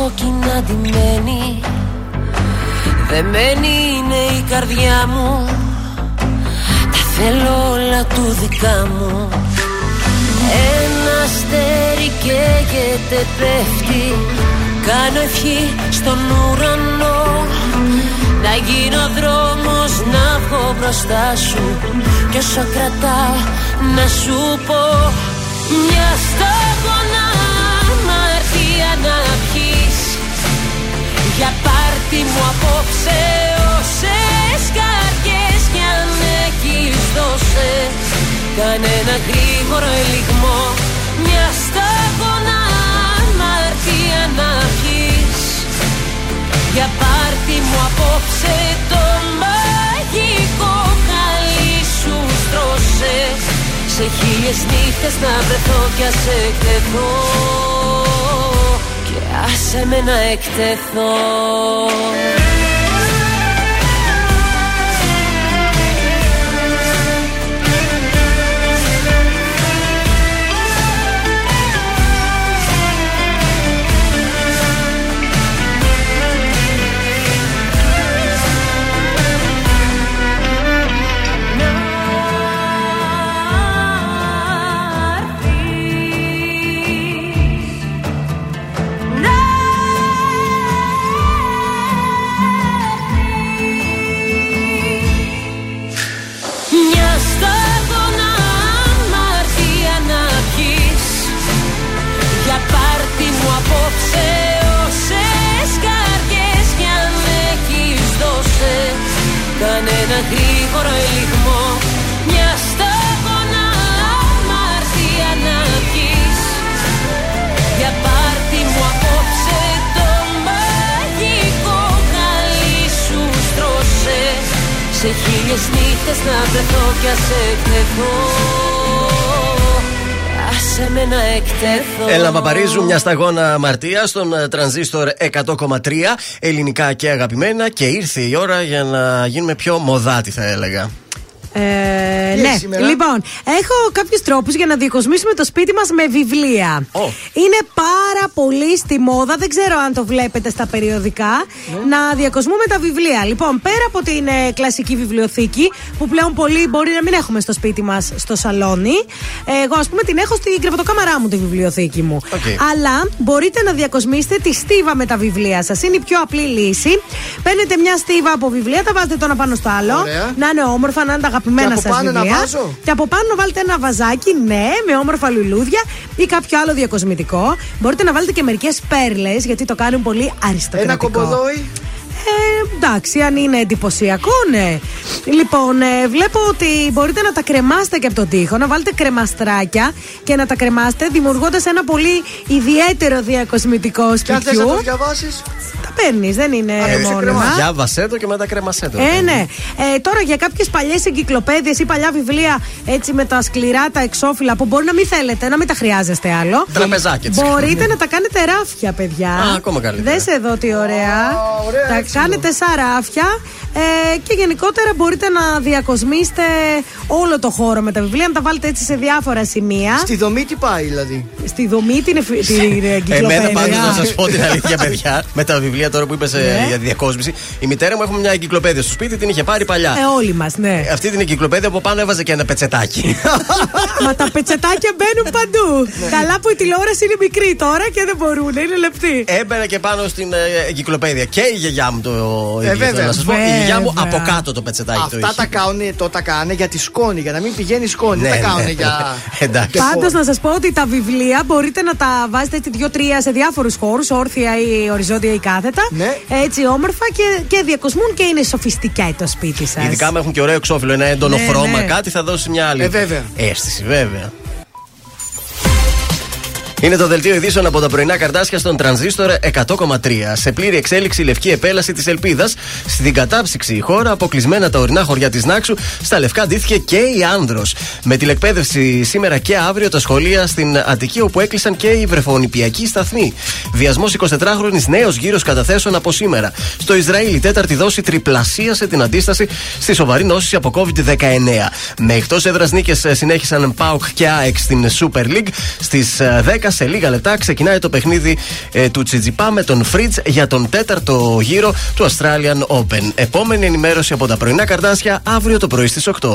κόκκινα ντυμένη. Δεμένη είναι η καρδιά μου. Τα θέλω όλα του δικά μου. Ένα αστέρι καίγεται πέφτει. Κάνω ευχή στον ουρανό. Να γίνω δρόμος να βγω μπροστά σου. Κι όσο κρατάω να σου πω Μια σταγόνα πάρτι μου απόψε όσες καρδιές κι αν έχεις δώσε Κάνε ένα γρήγορο ελιγμό Μια σταγόνα αμαρτία να πιείς Για πάρτι μου απόψε το μαγικό χαλί σου στρώσε. Σε χίλιες νύχτες να βρεθώ κι ας εκτεθώ. Και άσε με να εκτεθώ Έλα Παπαρίζου, μια σταγόνα αμαρτία στον ε, τρανζίστορ 100,3 ελληνικά και αγαπημένα και ήρθε η ώρα για να γίνουμε πιο μοδάτη θα έλεγα. Ε, Τι ναι, έχει σήμερα; λοιπόν, έχω κάποιους τρόπους για να διακοσμήσουμε το σπίτι μας με βιβλία. Είναι πάρα πολύ στη μόδα, δεν ξέρω αν το βλέπετε στα περιοδικά, να διακοσμούμε τα βιβλία. Λοιπόν, πέρα από την ε, κλασική βιβλιοθήκη, που πλέον πολλοί μπορεί να μην έχουμε στο σπίτι μας στο σαλόνι, ε, εγώ ας πούμε την έχω στην κρεβατοκάμαρά μου τη βιβλιοθήκη μου. Οκ. Αλλά μπορείτε να διακοσμήσετε τη στίβα με τα βιβλία σας. Είναι η πιο απλή λύση. Παίρνετε μια στίβα από βιβλία, τα βάζετε το ένα πάνω στο άλλο. Ωραία. Να είναι όμορφα, να είναι τα αγαπημένα Και από σας πάνω να βιβλία. βάζω; Και από πάνω βάλτε ένα βαζάκι, ναι, με όμορφα λουλούδια ή κάποιο άλλο διακοσμητικό. Μπορείτε να βάλετε και μερικές πέρλες, γιατί το κάνουν πολύ αριστοκρατικό. Ένα κομπολόι. Ε, εντάξει, αν είναι εντυπωσιακό, ναι. Λοιπόν, ε, βλέπω ότι μπορείτε να τα κρεμάσετε και από τον τοίχο, να βάλετε κρεμαστράκια και να τα κρεμάσετε, δημιουργώντας ένα πολύ ιδιαίτερο διακοσμητικό Και αν θες να σπιτιού. το διαβάσεις. Τα παίρνεις, δεν είναι Ε, μόνιμα. Διάβασέ το και μετά κρέμασέ το. Ε, ναι. Ε, τώρα για κάποιες παλιές εγκυκλοπαίδειες ή παλιά βιβλία έτσι με τα σκληρά, τα εξώφυλλα που μπορεί να μην θέλετε, να μην τα χρειάζεστε άλλο. Τραπεζάκι έτσι. Μπορείτε να τα κάνετε ράφια, παιδιά. Α, ακόμα καλύτερα. Δες εδώ τι ωραία. τα κάνετε σαν ράφια ε, και γενικότερα μπορείτε να διακοσμήσετε όλο το χώρο με τα βιβλία, να τα βάλετε έτσι σε διάφορα σημεία. Στη δομή τι πάει δηλαδή; Στη δομή την, εφη- την εγκυκλοπαίδεια. Εμένα πάντως να σας πω την αλήθεια, παιδιά, με τα βιβλία τώρα που είπε Ναι. για διακόσμηση. Η μητέρα μου έχουμε μια εγκυκλοπαίδεια στο σπίτι, την είχε πάρει παλιά. Ε, όλοι μας, ναι. Αυτή την εγκυκλοπαίδεια από πάνω έβαζε και ένα πετσετάκι. Μα τα πετσετάκια μπαίνουν παντού. Καλά που η τηλεόραση είναι μικρή τώρα και δεν μπορούν, είναι λεπτή. Έμπαινε και πάνω στην ε, εγκυκλοπαίδεια. Και η γιαγιά μου το Ε, ίδιο. βέβαια. θέλω να σας πω. Η γιαγιά μου Βέβαια. από κάτω το πετσετάκι το Αυτά είχε. τα κάνουν, το τα κάνουν για τη σκόνη, για να μην πηγαίνει σκόνη. Ναι, Δεν τα ναι. κάνουν για. Εντάξει. Πάντως να σας πω ότι τα βιβλία μπορείτε να τα βάζετε έτσι δύο-τρία σε διάφορους χώρους, όρθια ή οριζόντια ή κάθετα. Ναι. Έτσι όμορφα και, και διακοσμούν και είναι σοφιστικά το σπίτι σας. Ειδικά αν έχουν και ωραίο εξώφυλλο, ένα έντονο Ναι, χρώμα, ναι. κάτι θα δώσει μια άλλη Ε, βέβαια. αίσθηση, βέβαια. Είναι το δελτίο ειδήσεων από τα πρωινά καρτάσια στον τρανζίστορ 100,3. Σε πλήρη εξέλιξη η λευκή επέλαση της Ελπίδας. Στην κατάψυξη η χώρα, αποκλεισμένα τα ορεινά χωριά της Νάξου, στα λευκά ντύθηκε και η Άνδρος. Με τηλεκπαίδευση σήμερα και αύριο τα σχολεία στην Αττική, όπου έκλεισαν και οι βρεφονιπιακοί σταθμοί. Βιασμός 24χρονη νέος γύρος καταθέσεων από σήμερα. Στο Ισραήλ, η τέταρτη δόση τριπλασίασε την αντίσταση στη σοβαρή νόσηση από COVID-19. Με εκτός έδρας νίκες συνέχισαν Πάουκ και ΑΕΚ στην Super League. Στις 10 σε λίγα λεπτά ξεκινάει το παιχνίδι ε, του Τσιτζιπά με τον Φρίτζ για τον τέταρτο γύρο του Australian Open. Επόμενη ενημέρωση από τα πρωινά καρτάσια αύριο το πρωί στις 8.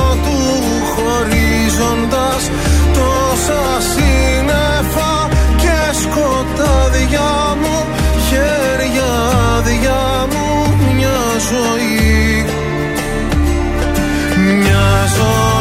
Τόσα σύννεφα και σκοτάδια μου Χέρια άδεια μου μια ζωή. Μια ζωή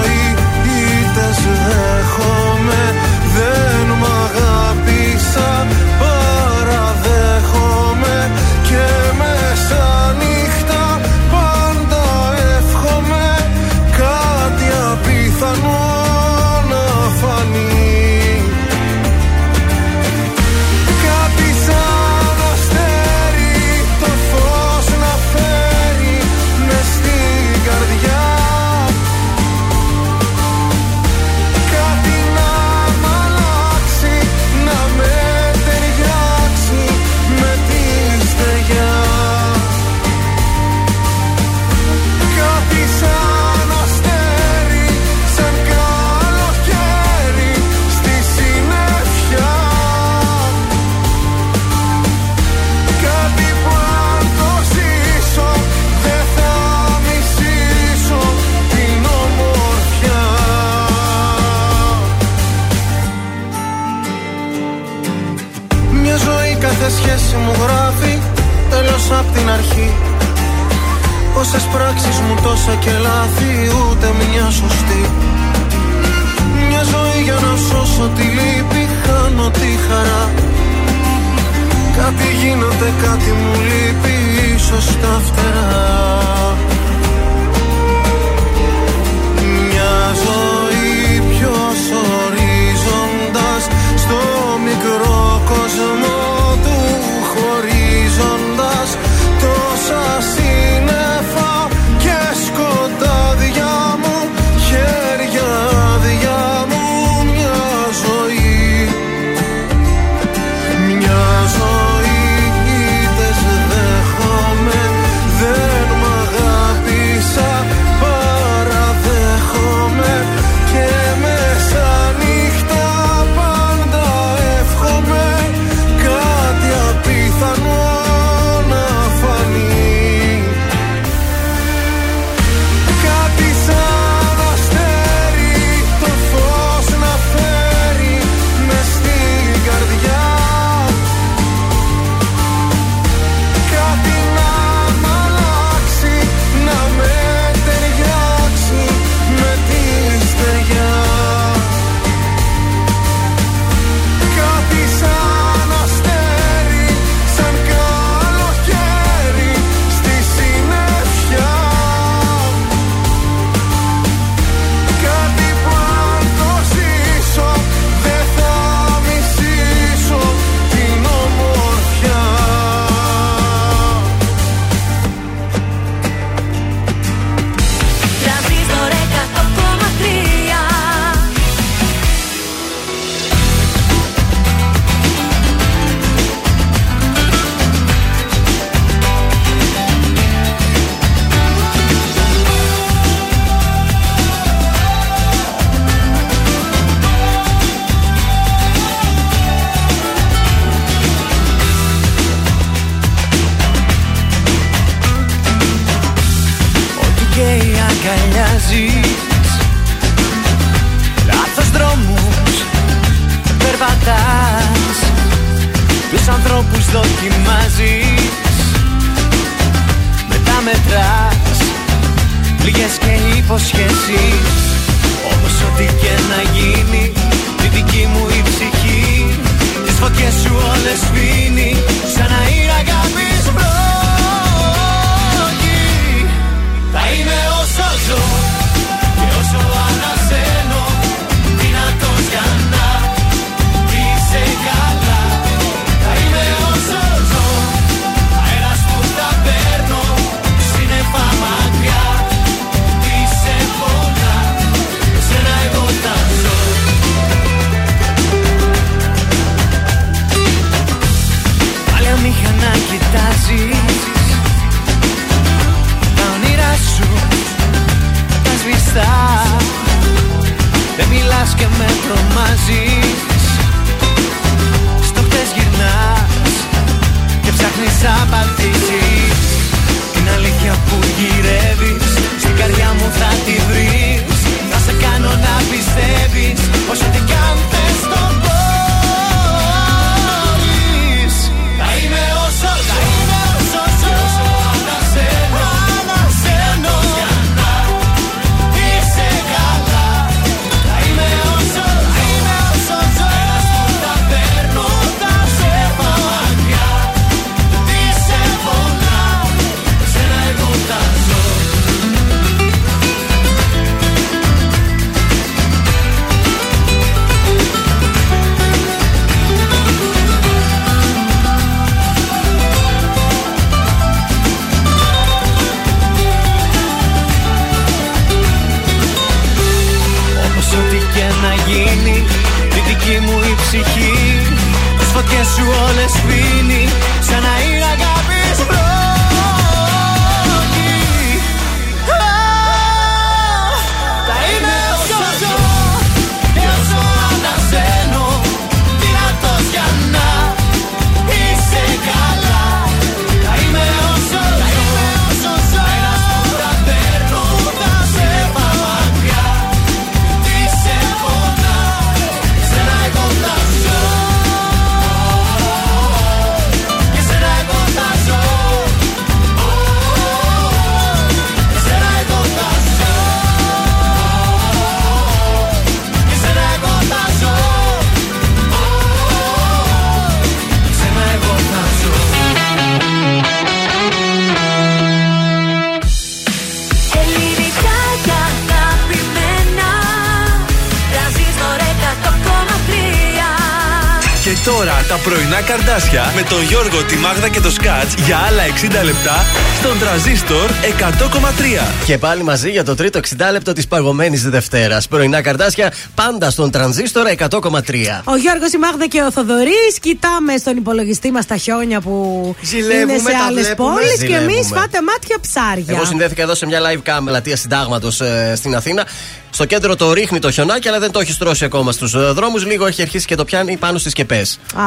πρωινά καρδάσια με τον Γιώργο, τη Μάγδα και το Σκάτς για άλλα 60 λεπτά στον τραζίστορ 100,3. Και πάλι μαζί για το τρίτο 60 λεπτό της παγωμένης Δευτέρας. Πρωινά καρτάσια πάντα στον τρανζίστορα 100,3. Ο Γιώργος, η Μάγδα και ο Θοδωρής. Κοιτάμε στον υπολογιστή μας τα χιόνια που Ζηλεύουμε, είναι σε τα άλλες βλέπουμε. πόλεις και εμείς Ζηλεύουμε. φάτε μάτια ψάρια. Εγώ συνδέθηκα εδώ σε μια live cam πλατεία συντάγματο ε, στην Αθήνα. Στο κέντρο το ρίχνει το χιονάκι, αλλά δεν το έχει στρώσει ακόμα στους δρόμους. Λίγο έχει αρχίσει και το πιάνει πάνω στις σκεπέ.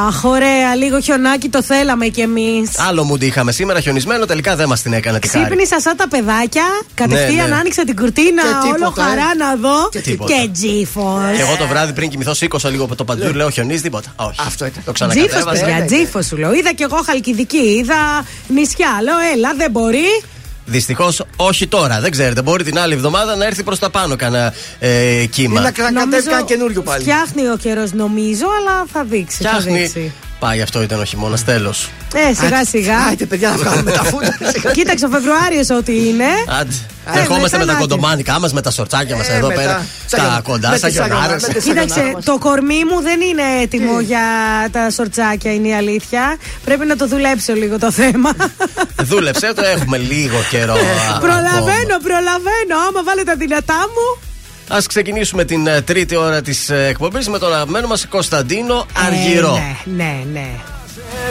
Αχ, ωραία, λίγο χιονάκι το θέλαμε κι εμείς. Άλλο μου είχαμε σήμερα χιονισμένο, τελικά δεν μας την έκανε τη χάρη. Ξύπνησα σαν τα παιδάκια, κατευθείαν ναι. άνοιξα την κουρτίνα, Και όλο τίποτα, χαρά ε. να δω. Και τίποτα. Και τζίφος. Και εγώ το βράδυ πριν κοιμηθώ, σήκωσα λίγο από το παντζούρ, λέω χιονίζει τίποτα. Όχι. Αυτό ήταν. Το Τζίφος, ξανακατέβασα. παιδιά, τζίφος σου λέω. Είδα κι εγώ χαλκιδική, είδα νησιά. Λέω, έλα, δεν μπορεί. Δυστυχώς όχι τώρα. Δεν ξέρετε. Μπορεί την άλλη εβδομάδα να έρθει προς τα πάνω κανένα ε, κύμα. Ή να ξανακατέβει κανένα καινούριο πάλι. Φτιάχνει ο καιρός, νομίζω, αλλά θα δείξει. Θα Φτιάχνει. δείξει. Πάει, αυτό ήταν ο χειμώνας, τέλος. Ε, σιγά σιγά. Άιτε, παιδιά, να βγάλουμε τα φούτα. Κοίταξε, ο Φεβρουάριος ό,τι είναι. Άντε. Ε, Ερχόμαστε με μετά τα να κοντομάνικά μας, με τα σορτσάκια μας Ε, εδώ μετά. πέρα. Σαν Τα γιον- κοντά, με σαν τις αγιονάρες, γιονάρε. με τις Κοίταξε, αγιονάρες μας. το κορμί μου δεν είναι έτοιμο για τα σορτσάκια, είναι η αλήθεια. Πρέπει να το δουλέψω λίγο το θέμα. Δούλεψε, το έχουμε λίγο καιρό. προλαβαίνω, προλαβαίνω. Άμα βάλω τα δυνατά μου. Α ξεκινήσουμε την ε, τρίτη ώρα της εκπομπής με τον αγαπημένο μας Κωνσταντίνο Αργυρό. Ε, ναι, ναι, ναι.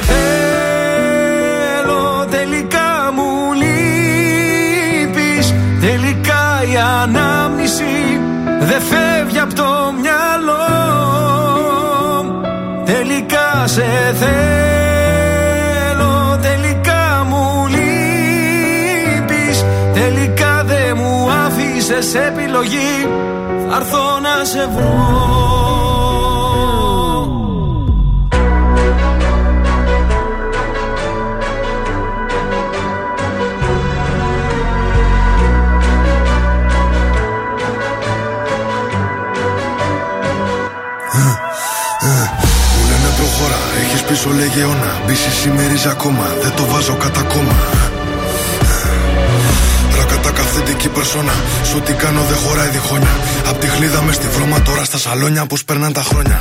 Θέλω τελικά μου λείπεις Τελικά η ανάμνηση δεν φεύγει από το μυαλό Τελικά σε θέλω άφησες επιλογή Θα έρθω να σε βρω. Μου λένε προχώρα, έχεις πίσω λεγεώνα Μπίση σημερίζει ακόμα, δεν το βάζω κατά κόμμα Ρακατά αυθεντική περσόνα Σου τι κάνω δεν χωράει διχόνια Απ' τη χλίδα μες στη βρώμα τώρα στα σαλόνια Πως περνάνε τα χρόνια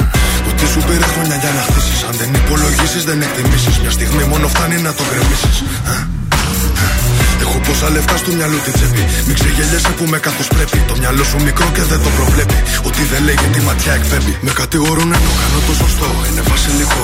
Το τι σου πήρε χρόνια για να χτίσεις Αν δεν υπολογίσεις δεν εκτιμήσεις Μια στιγμή μόνο φτάνει να το γκρεμίσεις Έχω πόσα λεφτά στο μυαλό τη τσέπη. Μην ξεγελιέσαι που με καθώ πρέπει. Το μυαλό σου μικρό και δεν το προβλέπει. Ότι δεν λέει τη ματιά εκπέμπει. Με κατηγορούν ενώ κάνω το σωστό. Είναι βασιλικό.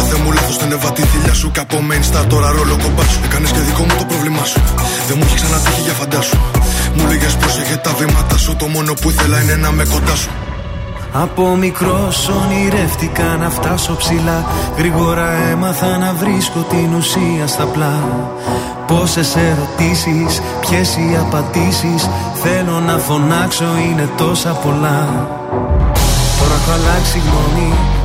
Με κάθε μου λάθος την εβατή θηλιά σου. Και από main star τώρα ρόλο κομπά σου. Έκανες και δικό μου το πρόβλημά σου. Δεν μου έχει ξανατύχει για φαντάσου. Μου λέγες πρόσεχε τα βήματα σου. Το μόνο που ήθελα είναι να με κοντά σου. Από μικρός ονειρεύτηκα να φτάσω ψηλά Γρήγορα έμαθα να βρίσκω την ουσία στα πλά Πόσες ερωτήσεις, ποιες οι απαντήσεις Θέλω να φωνάξω είναι τόσα πολλά Τώρα έχω αλλάξει γνώμη,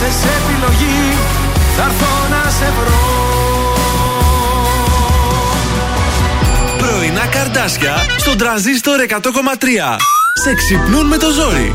άφησες επιλογή Θα έρθω να σε βρω Πρωινά καρδάσια στον τραζίστορ 100,3. Σε ξυπνούν με το ζόρι.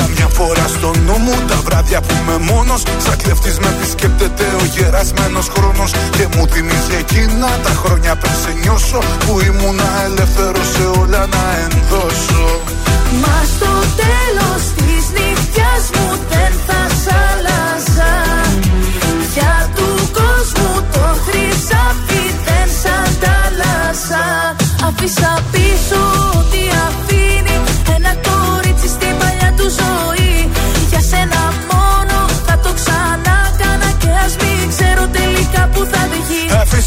Καμιά φορά στο νου μου τα βράδια που είμαι μόνος Σαν κλεφτής με επισκέπτεται ο γερασμένος χρόνος. Και μου θυμίζει εκείνα τα χρόνια πριν σε νιώσω Που ήμουνα ελεύθερος σε όλα να ενδώσω. Μα στο τέλος της νύχτιας μου δεν θα σ' άλλαζα. Για του κόσμου το χρυσάφι δεν σ' αντάλλαζα Αφήσα πίσω ό,τι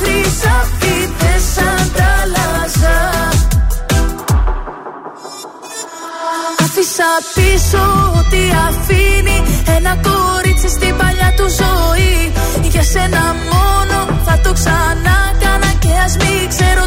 το χρυσάφι δεν σ' αντάλλαζα Άφησα πίσω ό,τι αφήνει Ένα κορίτσι στην παλιά του ζωή. Για σένα μόνο θα το ξανά κάνα Και ας μην ξέρω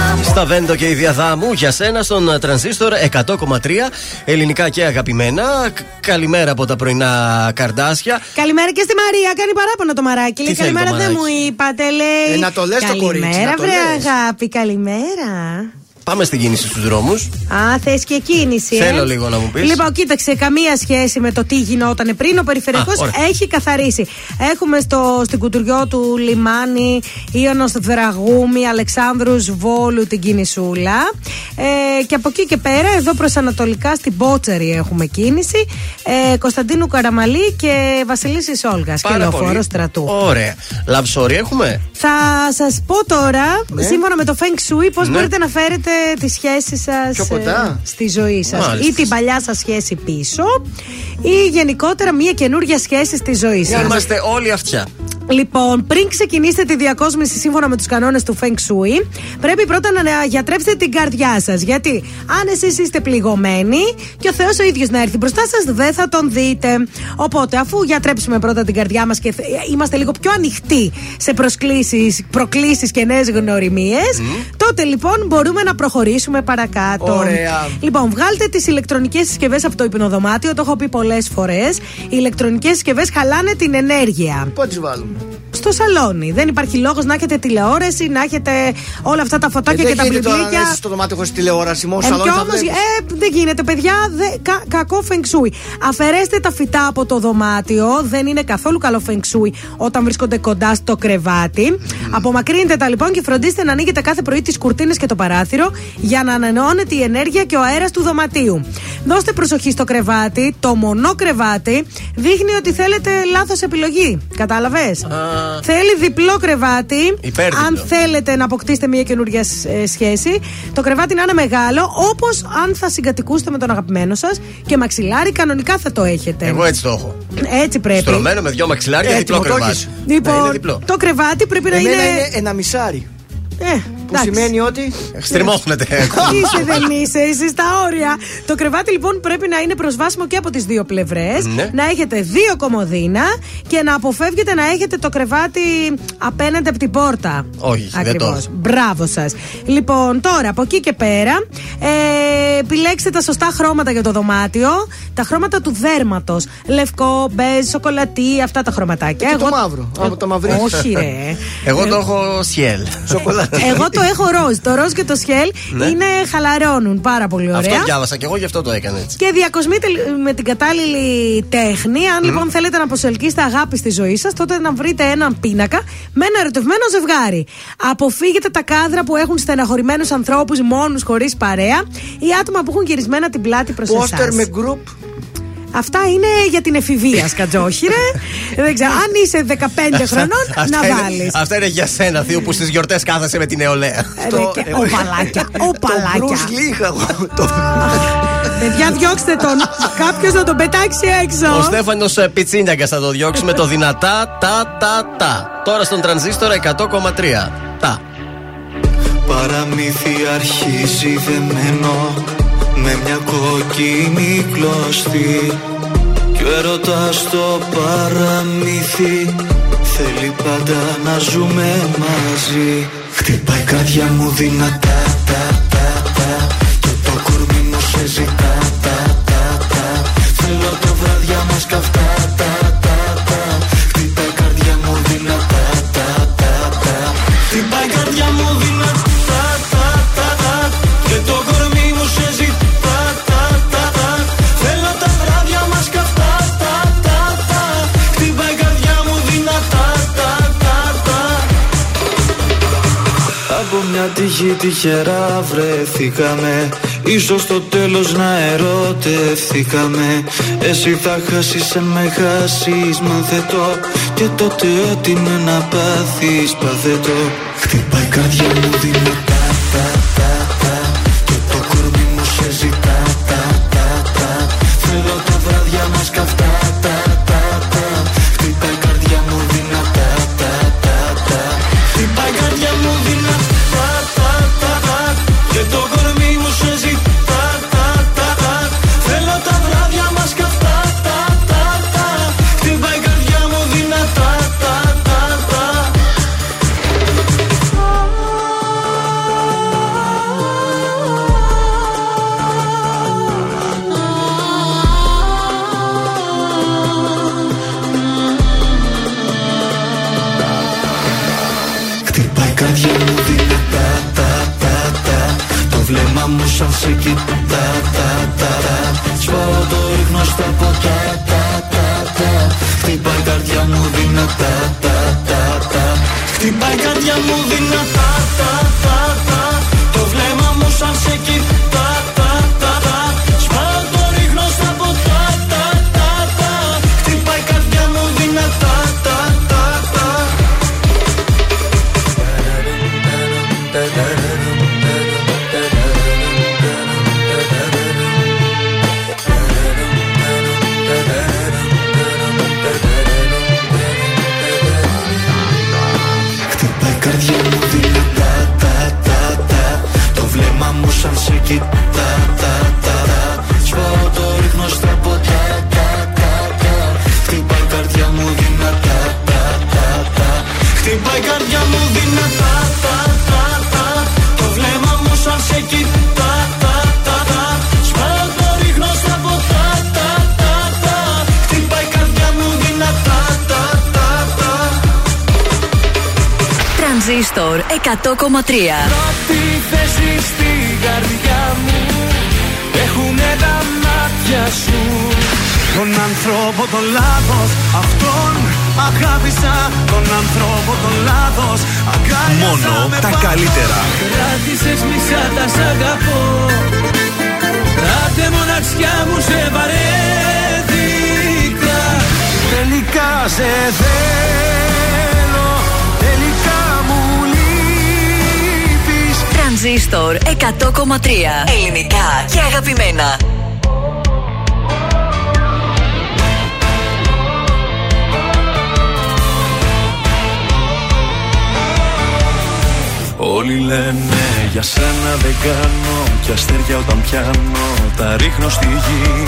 Στα Βέντο και η Διαδάμου για σένα στον ε, τρανζίστορ 100,3 ελληνικά και αγαπημένα. Κα- Καλημέρα από τα πρωινά καρδάσια. Καλημέρα και στη Μαρία. Κάνει παράπονο το μαράκι. Λέει, θέλει το καλημέρα δεν μαράκι; μου είπατε, λέει. Ε, να το λες το κορίτσι, Καλημέρα, να το βρε λες. αγάπη, καλημέρα. Πάμε στην κίνηση στους δρόμους. Α, θες και κίνηση. ε; Θέλω λίγο να μου πεις. Λοιπόν, κοίταξε, καμία σχέση με το τι γινόταν πριν. Ο περιφερειακός Α, ωραία. έχει καθαρίσει. Έχουμε στο, στην κουτουριό του λιμάνι Ιωνος Δραγούμη, Αλεξάνδρους Βόλου την κινησούλα. Ε, και από εκεί και πέρα, εδώ προς Ανατολικά στην Μπότσαρη έχουμε κίνηση. Ε, Κωνσταντίνου Καραμαλή και Βασιλίση Όλγας. Και λεωφόρο στρατού. Ωραία. Λαψόρι έχουμε; Θα σας πω τώρα, Ναι. σύμφωνα με το Feng Shui, πώς Ναι. μπορείτε να φέρετε τη σχέση σας Πιο κοντά. στη ζωή σας. Μάλιστα. Ή την παλιά σας σχέση πίσω, ή γενικότερα μια καινούργια σχέση στη ζωή σας. Είμαστε όλοι αυτιά. Λοιπόν, πριν ξεκινήσετε τη διακόσμηση σύμφωνα με τους κανόνες του Feng Shui, πρέπει πρώτα να γιατρέψετε την καρδιά σας. Γιατί αν εσείς είστε πληγωμένοι και ο Θεός ο ίδιος να έρθει μπροστά σας, δεν θα τον δείτε. Οπότε, αφού γιατρέψουμε πρώτα την καρδιά μας και θε- είμαστε λίγο πιο ανοιχτοί σε προσκλήσεις, προκλήσεις και νέες γνωριμίες, τότε λοιπόν μπορούμε να προχωρήσουμε παρακάτω. Ωραία. Λοιπόν, βγάλτε τις ηλεκτρονικές συσκευές από το υπνοδωμάτιο, το έχω πει πολλές φορές. Οι ηλεκτρονικές συσκευές χαλάνε την ενέργεια. Πού τις βάλουμε. Στο σαλόνι. Δεν υπάρχει λόγος να έχετε τηλεόραση, να έχετε όλα αυτά τα φωτάκια Ε, και τα δεν γίνεται τώρα να μπλιμπλίκια. είσαι στο δωμάτιο χωρίς τηλεόραση, μόνο Ε, σαλόνι κι θα όμως, βλέπεις. ε, δεν γίνεται, παιδιά. Δε, κα, κακό feng shui. Αφαιρέστε τα φυτά από το δωμάτιο. Δεν είναι καθόλου καλό feng shui όταν βρίσκονται κοντά στο κρεβάτι. Απομακρύνετε τα λοιπόν και φροντίστε να ανοίγετε κάθε πρωί τις κουρτίνες και το παράθυρο για να ανανεώνεται η ενέργεια και ο αέρας του δωματίου. Δώστε προσοχή στο κρεβάτι. Το μονό κρεβάτι δείχνει ότι θέλετε λάθος επιλογή. Κατάλαβες; Θέλει διπλό κρεβάτι. Υπέρδιπλο. Αν θέλετε να αποκτήσετε μια καινούργια ε, σχέση, το κρεβάτι να είναι μεγάλο, όπως αν θα συγκατοικούσετε με τον αγαπημένο σας και μαξιλάρι, κανονικά θα το έχετε. Εγώ έτσι το έχω. Έτσι πρέπει. Στρωμένο με δυο μαξιλάρια, διπλό Έτοιμο, το κρεβάτι. έχεις. Ναι, είναι Λοιπόν, διπλό. το κρεβάτι πρέπει να Εμένα είναι. είναι ένα μισάρι. Ε, Που σημαίνει ότι. Στριμώχνετε. Είσαι δεν είσαι, είσαι στα όρια. Το κρεβάτι λοιπόν πρέπει να είναι προσβάσιμο και από τις δύο πλευρές. Ναι. Να έχετε δύο κομμωδίνα και να αποφεύγετε να έχετε το κρεβάτι απέναντι από την πόρτα. Όχι, δεν το Ακριβώς. έχω. Μπράβο σας. Λοιπόν, τώρα από εκεί και πέρα, ε, επιλέξτε τα σωστά χρώματα για το δωμάτιο. Τα χρώματα του δέρματος. Λευκό, μπέζ, σοκολατί, αυτά τα χρωματάκια. Και το μαύρο. Από το μαυρί. Όχι, ρε. Εγώ το έχω σιέλ. Εγώ το έχω ροζ. Το ροζ και το σκέλ Ναι. είναι χαλαρώνουν πάρα πολύ ωραία. Αυτό διάβασα και εγώ γι' αυτό το έκανα έτσι. Και διακοσμείτε με την κατάλληλη τέχνη. Αν λοιπόν θέλετε να προσελκύσετε αγάπη στη ζωή σας, τότε να βρείτε έναν πίνακα με ένα ερωτευμένο ζευγάρι. Αποφύγετε τα κάδρα που έχουν στεναχωρημένους ανθρώπους μόνους χωρίς παρέα ή άτομα που έχουν γυρισμένα την πλάτη προς εσάς. Πόστερ με group. Αυτά είναι για την εφηβεία, σκατζόχυρε. Δεν ξέρω, αν είσαι 15 χρονών, να είναι- βάλεις. Αυτά είναι για σένα, Θείο, που στις γιορτές κάθεσαι με την νεολαία. Οπαλάκια, οπαλάκια. Λίγα Παιδιά, διώξτε τον. Κάποιος να τον πετάξει έξω. Ο Στέφανος Πιτσίνιακα θα το διώξει με το δυνατά τα τα τα. Τώρα στον τρανζίστορα 100,3. Τα. Παραμύθι αρχίζει δεμένο με μια κόκκινη κλωστή Κι ο έρωτας στο παραμύθι θέλει πάντα να ζούμε μαζί. Χτυπάει η καρδιά μου δυνατά τα τα τα. Και το κορμί μου σε ζητά τα τα τα. Θέλω τα βράδια μας καυτά τα τα τα. Χτυπάει η καρδιά μου δυνατά τα τα τα. Χτυπάει η καρδιά μου δυνατά τύχη τυχερά βρεθήκαμε. Ίσως στο τέλος να ερωτευθήκαμε. Εσύ θα χάσεις αν με χάσεις μάθε το. Και τότε ό,τι είναι να πάθεις πάθε το. Χτυπάει η καρδιά μου δυνατά 100,3. Πρώτη θέση στη καρδιά μου Έχουνε τα μάτια σου Τον άνθρωπο τον λάθος Αυτόν αγάπησα Τον άνθρωπο τον λάθος Αγκάλιασα Μόνο με τα πάθος. καλύτερα. Κράτησες μισά τα σ' αγαπώ Άντε μοναξιά μου σε βαρέθηκα Τελικά σε θέλω Τρανζίστορ 100,3. Ελληνικά και αγαπημένα. Όλοι λένε για σένα δεν κάνω Κι αστέρια όταν πιάνω τα ρίχνω στη γη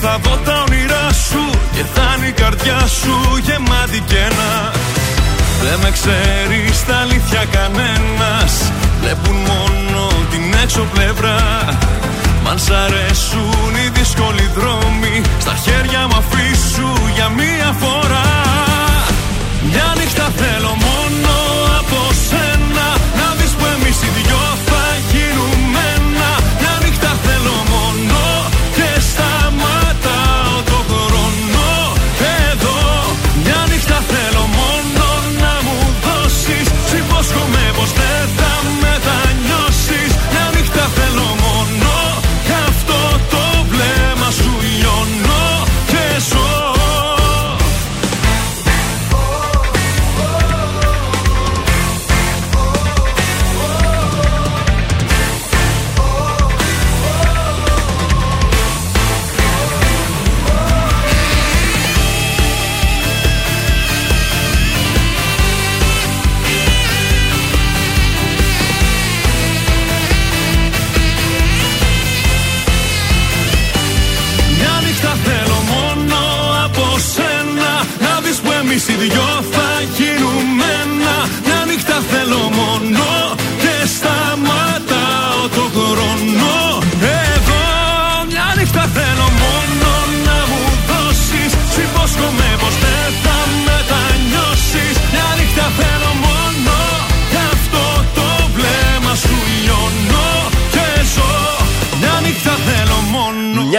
θα δω τα όνειρά σου Και θα είναι η καρδιά σου γεμάτη κένα Δεν με ξέρεις στα αλήθεια κανένας. Βλέπουν μόνο την έξω πλευρά. Μ' αν σ' αρέσουν οι δύσκολοι δρόμοι Στα χέρια μου αφήσου για μία φορά. Μια νύχτα θέλω μόνο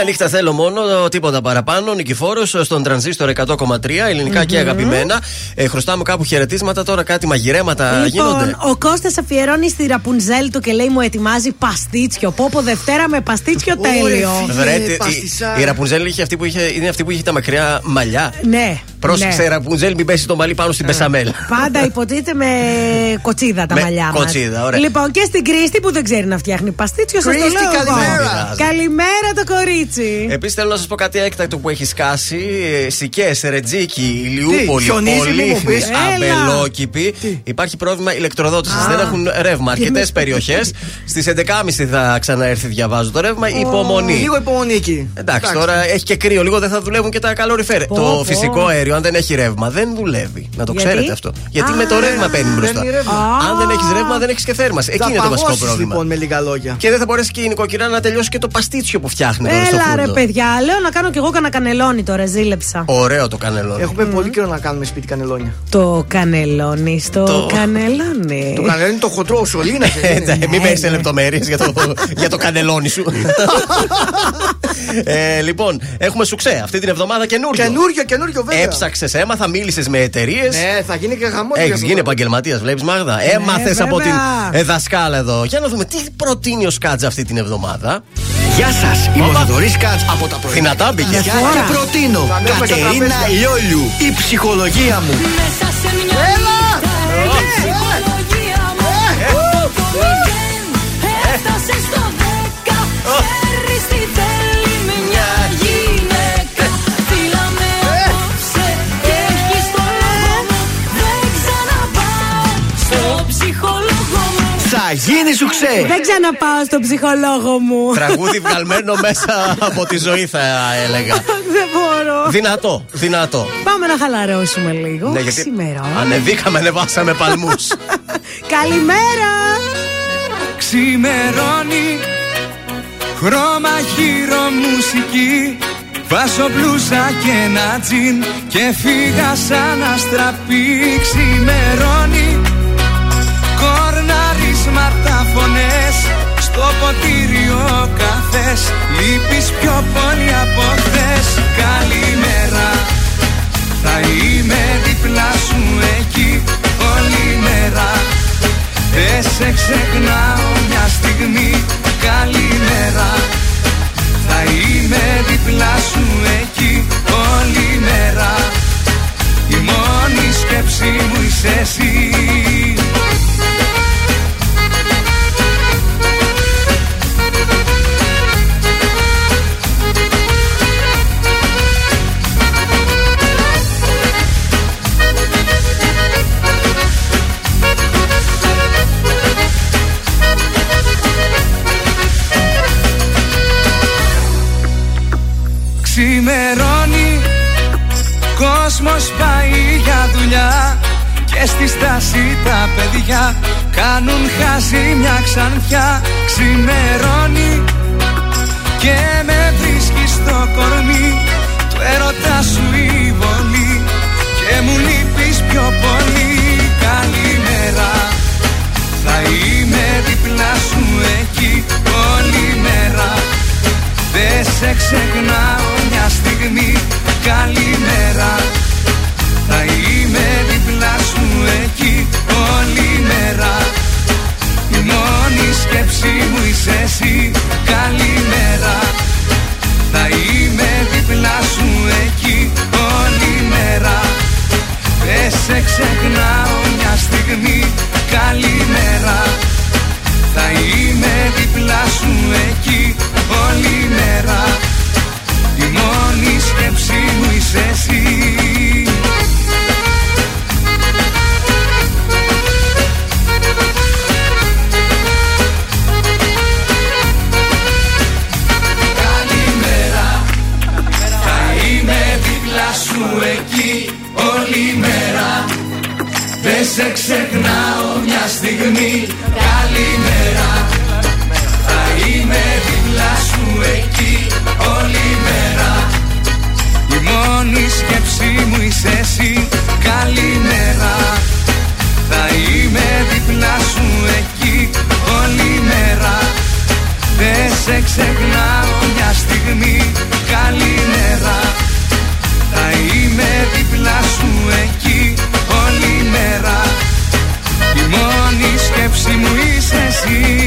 νύχτα θέλω μόνο, τίποτα παραπάνω. Νικηφόρος στον τρανζίστορ 100,3, ελληνικα και αγαπημένα. Ε, χρωστάμε κάπου χαιρετίσματα τώρα, κάτι μαγειρέματα γίνονται. Λοιπόν, ο Κώστας αφιερώνει στη Ραπουνζέλ του και λέει μου ετοιμάζει παστίτσιο. Πόπο Δευτέρα με παστίτσιο τέλειο. Βρε, τι- η, η Ραπουνζέλ είχε αυτή που είχε, είναι αυτή που είχε τα μακριά μαλλιά. Ναι. Πρόσεξε, ναι. Ραπουνζέλ, μην πέσει το μαλλί πάνω στην Πεσαμέλ. Πάντα υποτίθεται με κοτσίδα τα Με μαλλιά μας. κοτσίδα, ωραία. Λοιπόν, και στην Κρίστη που δεν ξέρει να φτιάχνει παστίτσιο, σας το Κρίστη, λέω. εγώ. καλημέρα. Καλημέρα το κορίτσι. Επίσης θέλω να σας πω κάτι έκτακτο που έχει σκάσει. Σικές, Ρετζίκι, Ηλιούπολη, χιονίζει, μη μου Πολύχνη, πεις. Έλα. Αμπελόκηπη. Υπάρχει πρόβλημα ηλεκτροδότηση. Δεν έχουν ρεύμα. Αρκετές περιοχές. Στις 11.30 θα ξαναέρθει, διαβάζω το ρεύμα. Υπομονή. Λίγο υπομονή εκεί. Εντάξει, τώρα έχει και κρύο λίγο, δεν θα δουλεύουν και τα καλοριφέρ. Πω, Το πω. φυσικό αέριο, αν δεν έχει ρεύμα, δεν δουλεύει. Να το Γιατί; ξέρετε αυτό. Γιατί Α, με το ρεύμα παίρνει μπροστά. παίρνει ρεύμα. Αν δεν έχεις ρεύμα, δεν έχεις και θέρμανση. Εκεί Θα είναι το βασικό παγώσεις, πρόβλημα. λοιπόν με λίγα λόγια. Και δεν θα μπορέσει και η νοικοκυρά να τελειώσει και το παστίτσιο που φτιάχνει τώρα στο Έλα ρε φούρνο. παιδιά, λέω να κάνω κι εγώ κανένα κανελόνι τώρα, ζήλεψα. Ωραίο το κανελό. Έχουμε πολύ καιρό να κάνουμε σπίτι κανελόνια. Το κανελόνι στο Το- κανελόνι. Το κανελόνι είναι το χοντρό, ο σωλήνα. Ε, Μην παίρνεις σε λεπτομέρειες για, το, για το κανελόνι σου. ε, λοιπόν, έχουμε σουξέ αυτή την εβδομάδα καινούριο. Καινούριο, καινούριο βέβαια. Έψαξες, έμαθα, μίλησες με εταιρείες. Ναι, θα γίνει και χαμό. Έχεις γίνει επαγγελματίας, βλέπεις Μάγδα. Έμαθες από την βέβαια. ε, δασκάλα εδώ. Για να δούμε τι προτείνει ο Σκάτζ αυτή την εβδομάδα. Γεια σας, είμαι ο Θοδωρής Κάτς από τα πρωινά. Δυνατά μπήκε. Και προτείνω Θα ανέβουμε στα Κατερίνα τραπέζια. Λιόλιου, η ψυχολογία μου. Μέσα σε μια μου Θα γίνει σουξέ. Δεν ξαναπάω στον ψυχολόγο μου. Τραγούδι βγαλμένο μέσα από τη ζωή, θα έλεγα. Δεν μπορώ. Δυνατό, δυνατό. Πάμε να χαλαρώσουμε λίγο. Ναι, γιατί Σήμερα. Ανεβήκαμε, ανεβάσαμε παλμούς. Καλημέρα. Ξημερώνει Χρώμα γύρω μουσική Βάζω μπλούζα και ένα τζιν Και φύγα σαν αστραπή Ξημερώνει Κορναρίσματα φωνές Στο ποτήρι ο καφές. Λείπεις πιο πολύ από χθες. Καλημέρα Θα είμαι δίπλα σου εκεί Όλη μέρα. Δεν σε ξεχνάω μια στιγμή. Καλημέρα Θα είμαι δίπλα σου εκεί όλη μέρα. Η μόνη σκέψη μου είσαι εσύ στη στάση τα παιδιά Κάνουν χάσει μια ξανθιά. Ξημερώνει Και με βρίσκει στο κορμί. Του έρωτα σου η βολή Και μου λείπεις πιο πολύ. Καλημέρα Θα είμαι δίπλα σου εκεί όλη μέρα. Δεν σε ξεχνάω μια στιγμή. Καλημέρα θα είμαι δίπλα σου εκεί όλη μέρα Η μόνη σκέψη μου είσαι εσύ. Καλημέρα. Θα είμαι δίπλα σου εκεί όλη μέρα. Δεν σε ξεχνάω μια στιγμή. Καλημέρα. Θα είμαι δίπλα σου εκεί όλη μέρα. Η μόνη σκέψη μου είσαι εσύ σε ξεχνάω μια στιγμή. Καλημέρα. Θα είμαι δίπλα σου εκεί όλη μέρα. Η μόνη σκέψη μου είσαι εσύ. Καλημέρα. Θα είμαι δίπλα σου εκεί όλη μέρα. Δεν σε ξεχνάω μια στιγμή. Καλημέρα. Θα είμαι δίπλα σου εκεί μόνη σκέψη μου είσαι εσύ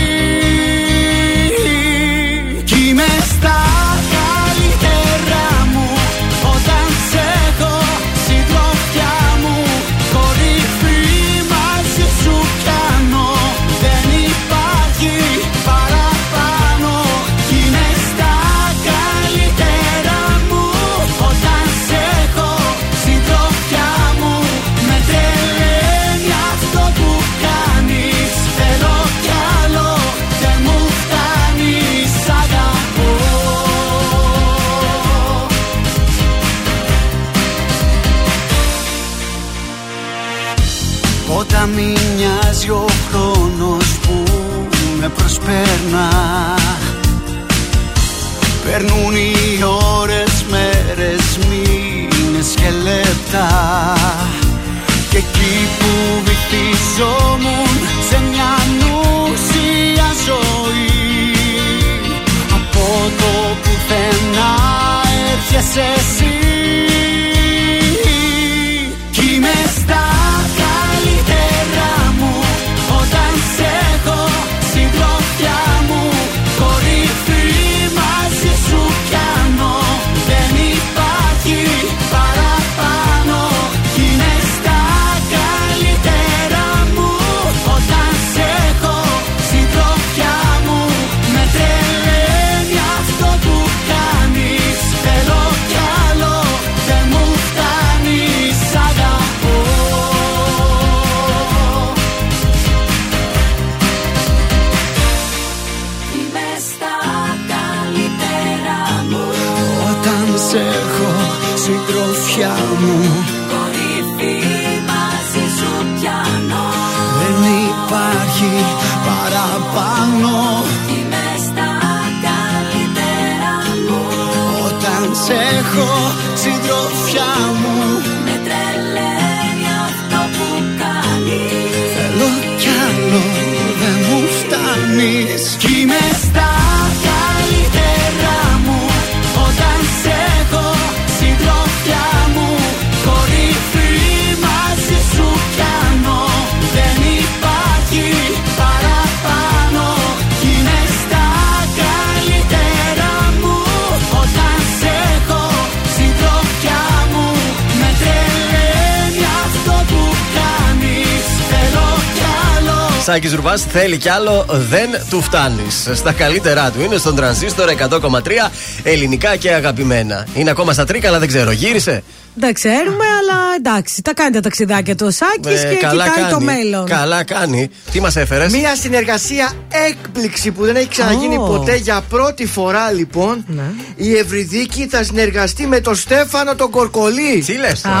θέλει κι άλλο, δεν του φτάνεις. Στα καλύτερά του είναι στον τρανζίστορ 100,3 ελληνικά και αγαπημένα. Είναι ακόμα στα τρίκα, αλλά δεν ξέρω. Γύρισε. Δεν ξέρουμε, αλλά εντάξει. Τα κάνει τα ταξιδάκια του ο Σάκης Ε, και καλά κοιτάει κάνει. το μέλλον. Καλά κάνει. Τι μας έφερες; Μία συνεργασία έκπληξη που δεν έχει ξαναγίνει Ω. ποτέ για πρώτη φορά λοιπόν. Ναι. Η Ευρυδίκη θα συνεργαστεί με τον Στέφανο τον Κορκολί. Τι λες. Α,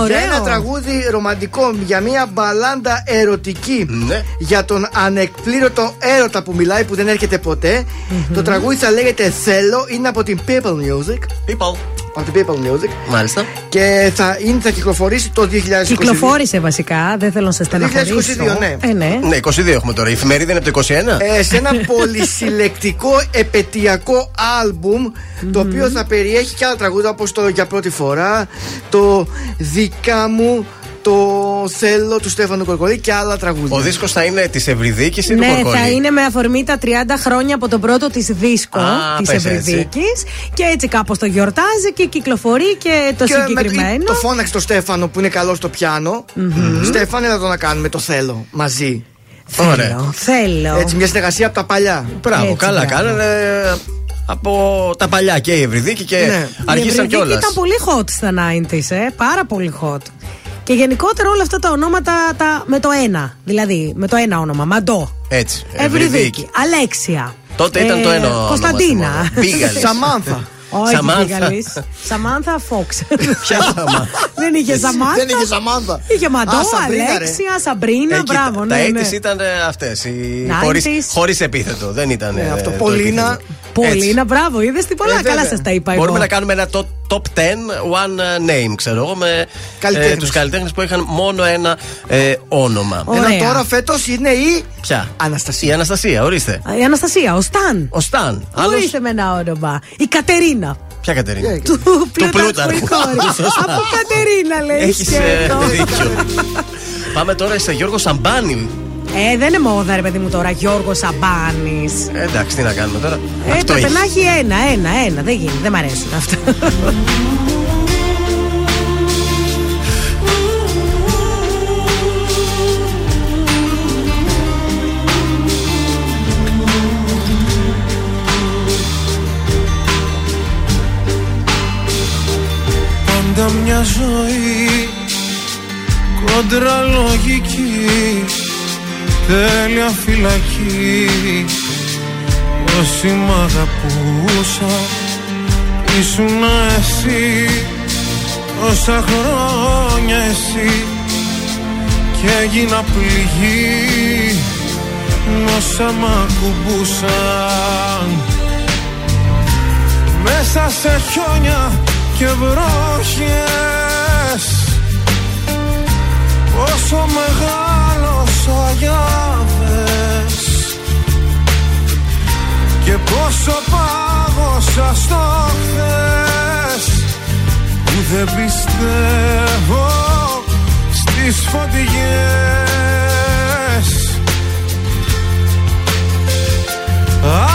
ωραίο. Για ένα τραγούδι ρομαντικό, για μια μπαλάντα ερωτική. Ναι. Για τον ανεκπλήρωτο έρωτα που μιλάει που δεν έρχεται ποτέ. Το τραγούδι θα λέγεται Θέλω, είναι από την People Music. People. Από την People Music. Μάλιστα. Και θα, είναι, θα κυκλοφορήσει το 2022. Κυκλοφόρησε βασικά, δεν θέλω να σε στεναχωρήσω. 2022, ναι. Ε, ναι. Ναι, 22 έχουμε τώρα. Η εφημερίδα είναι από το 21. ε, σε ένα πολυσυλλεκτικό επαιτειακό άλμπουμ το οποίο θα περιέχει και άλλα τραγούδια όπως το Για πρώτη φορά, το Δικά μου, το Θέλω του Στέφανου Κορκολί και άλλα τραγούδια. Ο δίσκος θα είναι της Ευρυδίκης ή του Ναι, Κορκόλη. θα είναι με αφορμή τα 30 χρόνια από τον πρώτο της δίσκο Α, της πες έτσι. Ευρυδίκης. Και έτσι κάπως το γιορτάζει και κυκλοφορεί και το Και με- συγκεκριμένο. το φώναξε το Στέφανο που είναι καλός στο πιάνο. Στέφανε να το να κάνουμε το θέλω μαζί. Ωραία. Θέλω, θέλω. Έτσι, μια συνεργασία από τα παλιά. Μπράβο, Έτσι, καλά μπράβο. κάνανε. Από τα παλιά και η Ευρυδίκη και Ναι. αρχίσαν Η Ευρυδίκη κιόλας. ήταν πολύ hot στα 90s, ε. Πάρα πολύ hot. Και γενικότερα όλα αυτά τα ονόματα τα, με το ένα. Δηλαδή, με το ένα όνομα. Μαντό. Έτσι. Ευρυδίκη. Αλέξια. Τότε ήταν το ένα όνομα, Κωνσταντίνα. θυμάμαι. Μπίγαλης. Σαμάνθα. Όχι, Σαμάνθα. Μπίγαλης. Σαμάνθα Φόξ. Ποια Σαμάνθα; Δεν είχε Σαμάνθα. Δεν είχε Σαμάνθα. Είχε Μαντό, Α, Σαμπρίνα, ρε. Αλέξια, Σαμπρίνα. Εκεί Μπράβο, τα- ναι. Τα ναι. έτης ήταν αυτές. 90s. Χωρίς χωρίς επίθετο. Δεν ήταν. Ναι, ε, αυτό. το Πολύνα. Επίθετο. Πολύνα, μπράβο, είδες τι πολλά. Ε, Καλά βέβαια. σας τα είπα Μπορούμε εγώ. να κάνουμε ένα top, top 10 one name, ξέρω εγώ, με Καλλιτέχνες. τους καλλιτέχνες που είχαν μόνο ένα ε, όνομα. Ωραία. Ένα τώρα φέτος είναι η Ποια; Αναστασία. Η Αναστασία, ορίστε. Η Αναστασία, ο Σταν. Ο Σταν. Άλλος- Ορίστε με ένα όνομα. Η Κατερίνα. Ποια Κατερίνα; Του Πλούταρχου Πλούταρχου. η κόρη. Σωστά. Από Κατερίνα λέει. Έχεις σκέτο. δίκιο. Πάμε τώρα σε Γιώργο Σαμπάνη. Ε, δεν είναι μόδα, ρε παιδί μου τώρα. Γιώργος Σαμπάνης. Ε, εντάξει, τι να κάνουμε τώρα. Ε, Αυτό έπρεπε έχει. να έχει ένα, ένα, ένα. Δεν γίνεται, δεν μ' αρέσουν αυτά. Πάντα μια ζωή κόντρα λογική τέλεια φυλακή. Όσοι μ' αγαπούσαν ήσουν εσύ. Τόσα χρόνια εσύ. Και έγινα πληγή. Μ' όσα μ' ακουμπούσαν. Μέσα σε χιόνια και βροχές Πόσο μεγάλωσα για δες Και πόσο πάγωσα στο χθες Που δεν πιστεύω στις φωτιές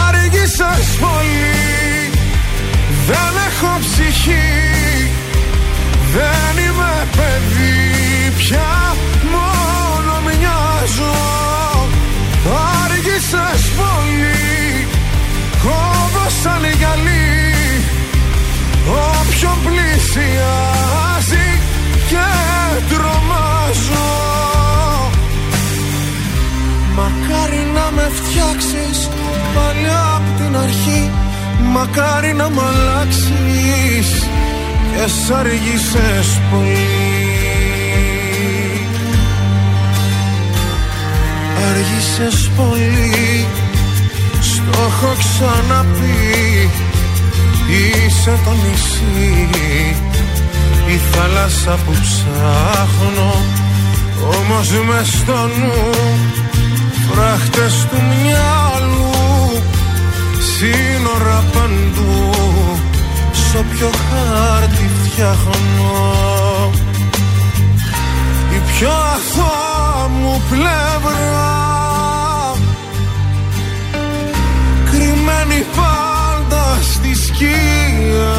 Άργησες πολύ Δεν έχω ψυχή Δεν είμαι παιδί πια. Μόνο μοιάζω Άργησες πολύ Κόβω σαν γυαλί. Όποιον πλησιάζει Και τρομάζω Μακάρι να με φτιάξεις πάλι απ' την αρχή. Μακάρι να μ' αλλάξεις και σ' αργήσες πολύ Αργήσες πολύ Στο έχω ξαναπεί. Είσαι το νησί Η θάλασσα που ψάχνω. Όμως μες στο νου Φράχτες του μυαλού. Σύνορα παντού Σ' όποιο χάρτη φτιάχνω Ποιο αθώα μου πλευρά. Κρυμμένη πάντα στη σκία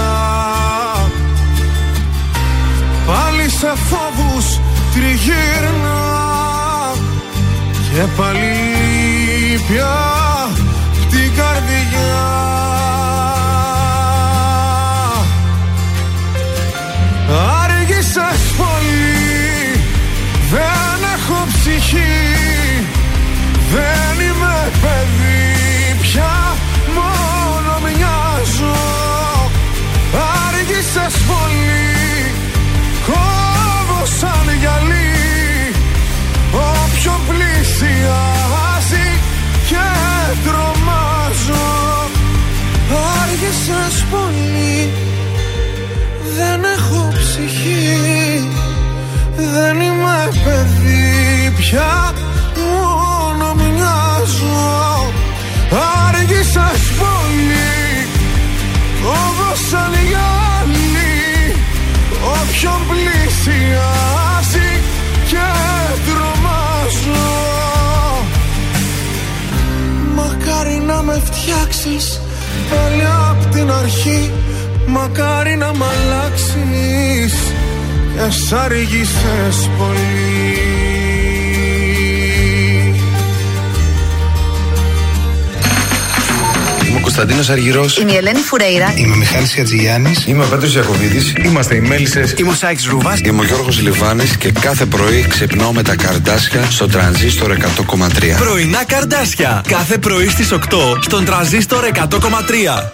Πάλι σε φόβους τριγύρνα. Και πάλι πια την καρδιά. πια μόνο μοιάζω Άργησες πολύ Κόβωσαν οι άλλοι. Όποιον πλησιάζει και τρομάζω. Μακάρι να με φτιάξεις πάλι απ' την αρχή. Μακάρι να μ' αλλάξεις Εσάργησες πολύ. Κωνσταντίνος Αργυρός. Είμαι η Ελένη Φουρέιρα. Είμαι ο Μιχάλης Ατζηγιάννη. Είμαι ο Πέτρος Ιακοβίδη. Είμαστε οι Μέλισσες. Είμαι ο Σάιξ Ρούβα. Είμαι ο Γιώργος Λιβάνης και κάθε πρωί ξυπνάω με τα καρδάσια στο τρανζίστορ 100,3. Πρωινά καρδάσια. Κάθε πρωί στις 8 στον τρανζίστορ 100,3.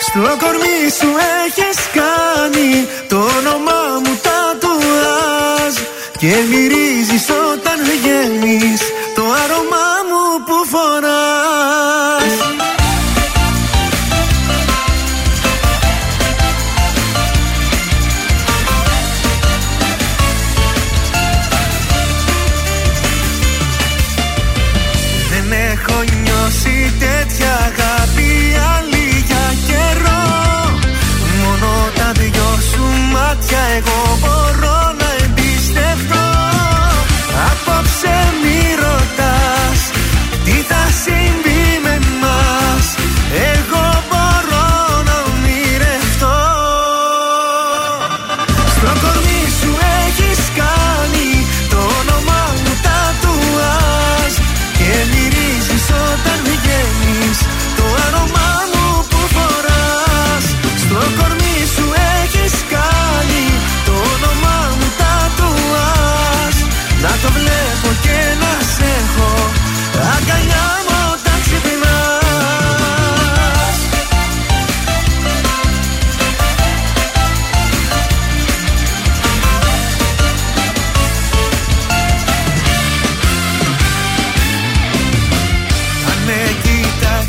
Στο κορμί σου έχεις κάνει Το όνομά μου τα τατουάζ Και μυρίζει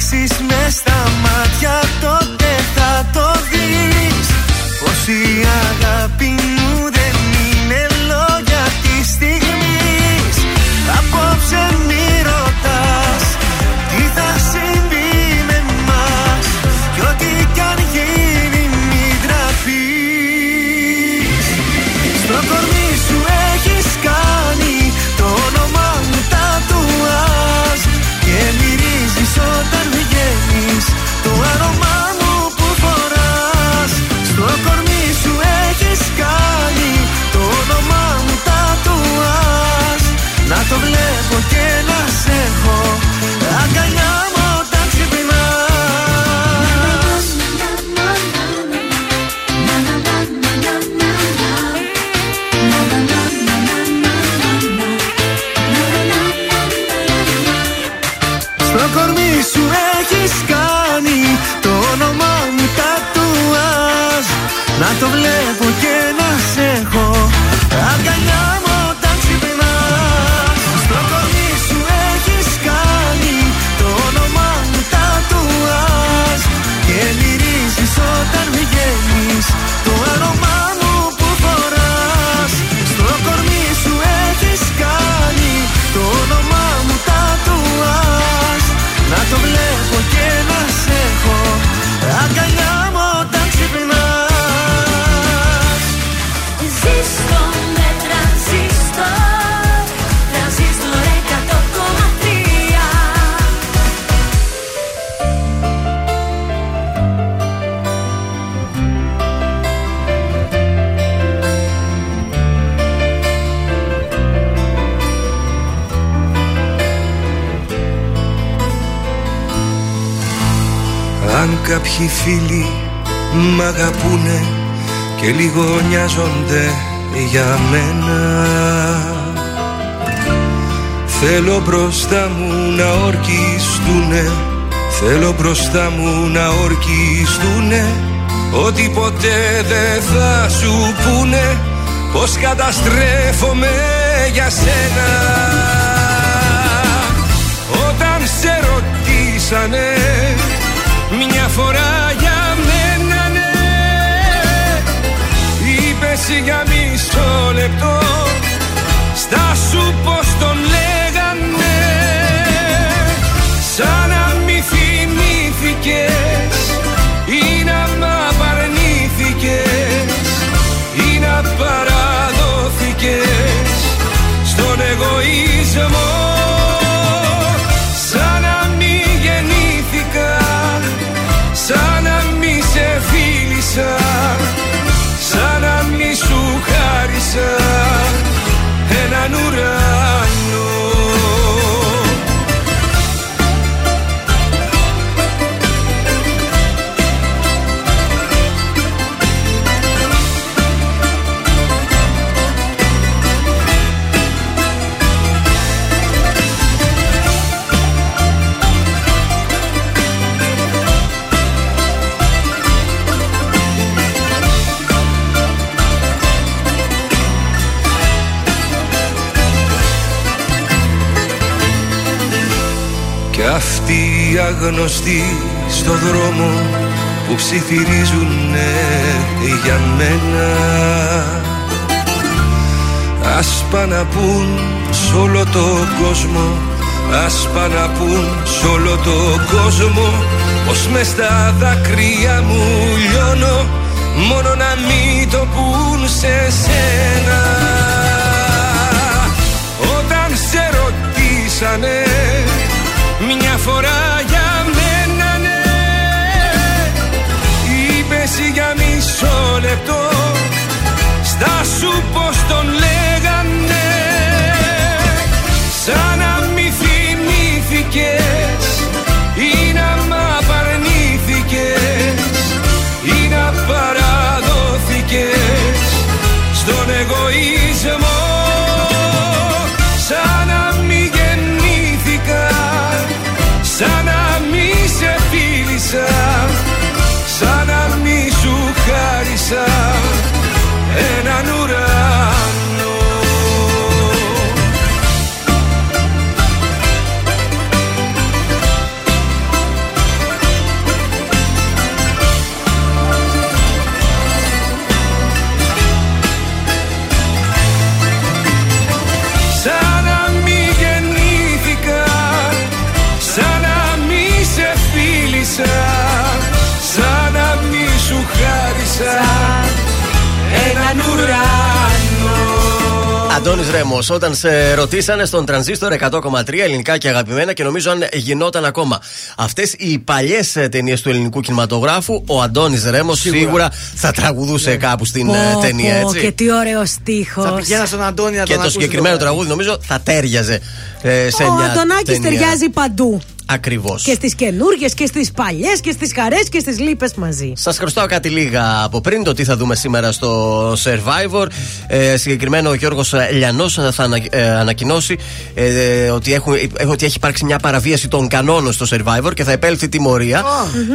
κοιτάξεις μες στα μάτια τότε θα το δεις. Πως η αγάπη κάποιοι φίλοι μ' αγαπούνε και λίγο νοιάζονται για μένα. Θέλω μπροστά μου να ορκιστούνε Θέλω μπροστά μου να ορκιστούνε. Ότι ποτέ δεν θα σου πούνε Πως καταστρέφομαι για σένα. Όταν σε ρωτήσανε μιας φορά για μένα ναι. Είπες για μισό λεπτό. Στα σου πως οι αγνωστοί στο δρόμο που ψιθυρίζουν για μένα. Ας πάνε να πουν σ' όλο το κόσμο Ας πάνε να πουν σ' όλο το κόσμο Πως μες στα δάκρυα μου λιώνω Μόνο να μην το πουν σε σένα. Όταν σε ρωτήσανε μια φορά σου πως τον Αντώνη Ρέμος, όταν σε ρωτήσανε στον τρανζίστορ 100,3 ελληνικά και αγαπημένα και νομίζω αν γινόταν ακόμα. Αυτές οι παλιές ταινίες του ελληνικού κινηματογράφου, ο Αντώνης Ρέμος σίγουρα. θα τραγουδούσε κάπου στην ε, Πω, ταινία, πω, έτσι. Και τι ωραίο στίχος. Θα πηγαίνα στον Αντώνη να Και τον το ακούσει συγκεκριμένο τώρα. τραγούδι νομίζω θα τέριαζε ε, σε Ο μια Αντωνάκης ταινία. ταιριάζει παντού. Ακριβώς. Και στις καινούργιες και στις παλιές και στις χαρές και στις λύπες μαζί. Σας χρωστάω κάτι λίγα από πριν το τι θα δούμε σήμερα στο Survivor. Ε, συγκεκριμένα ο Γιώργος Λιανός θα ανα, ε, ανακοινώσει ε, ότι, έχουν, ε, ότι έχει υπάρξει μια παραβίαση των κανόνων στο Survivor και θα επέλθει τιμωρία.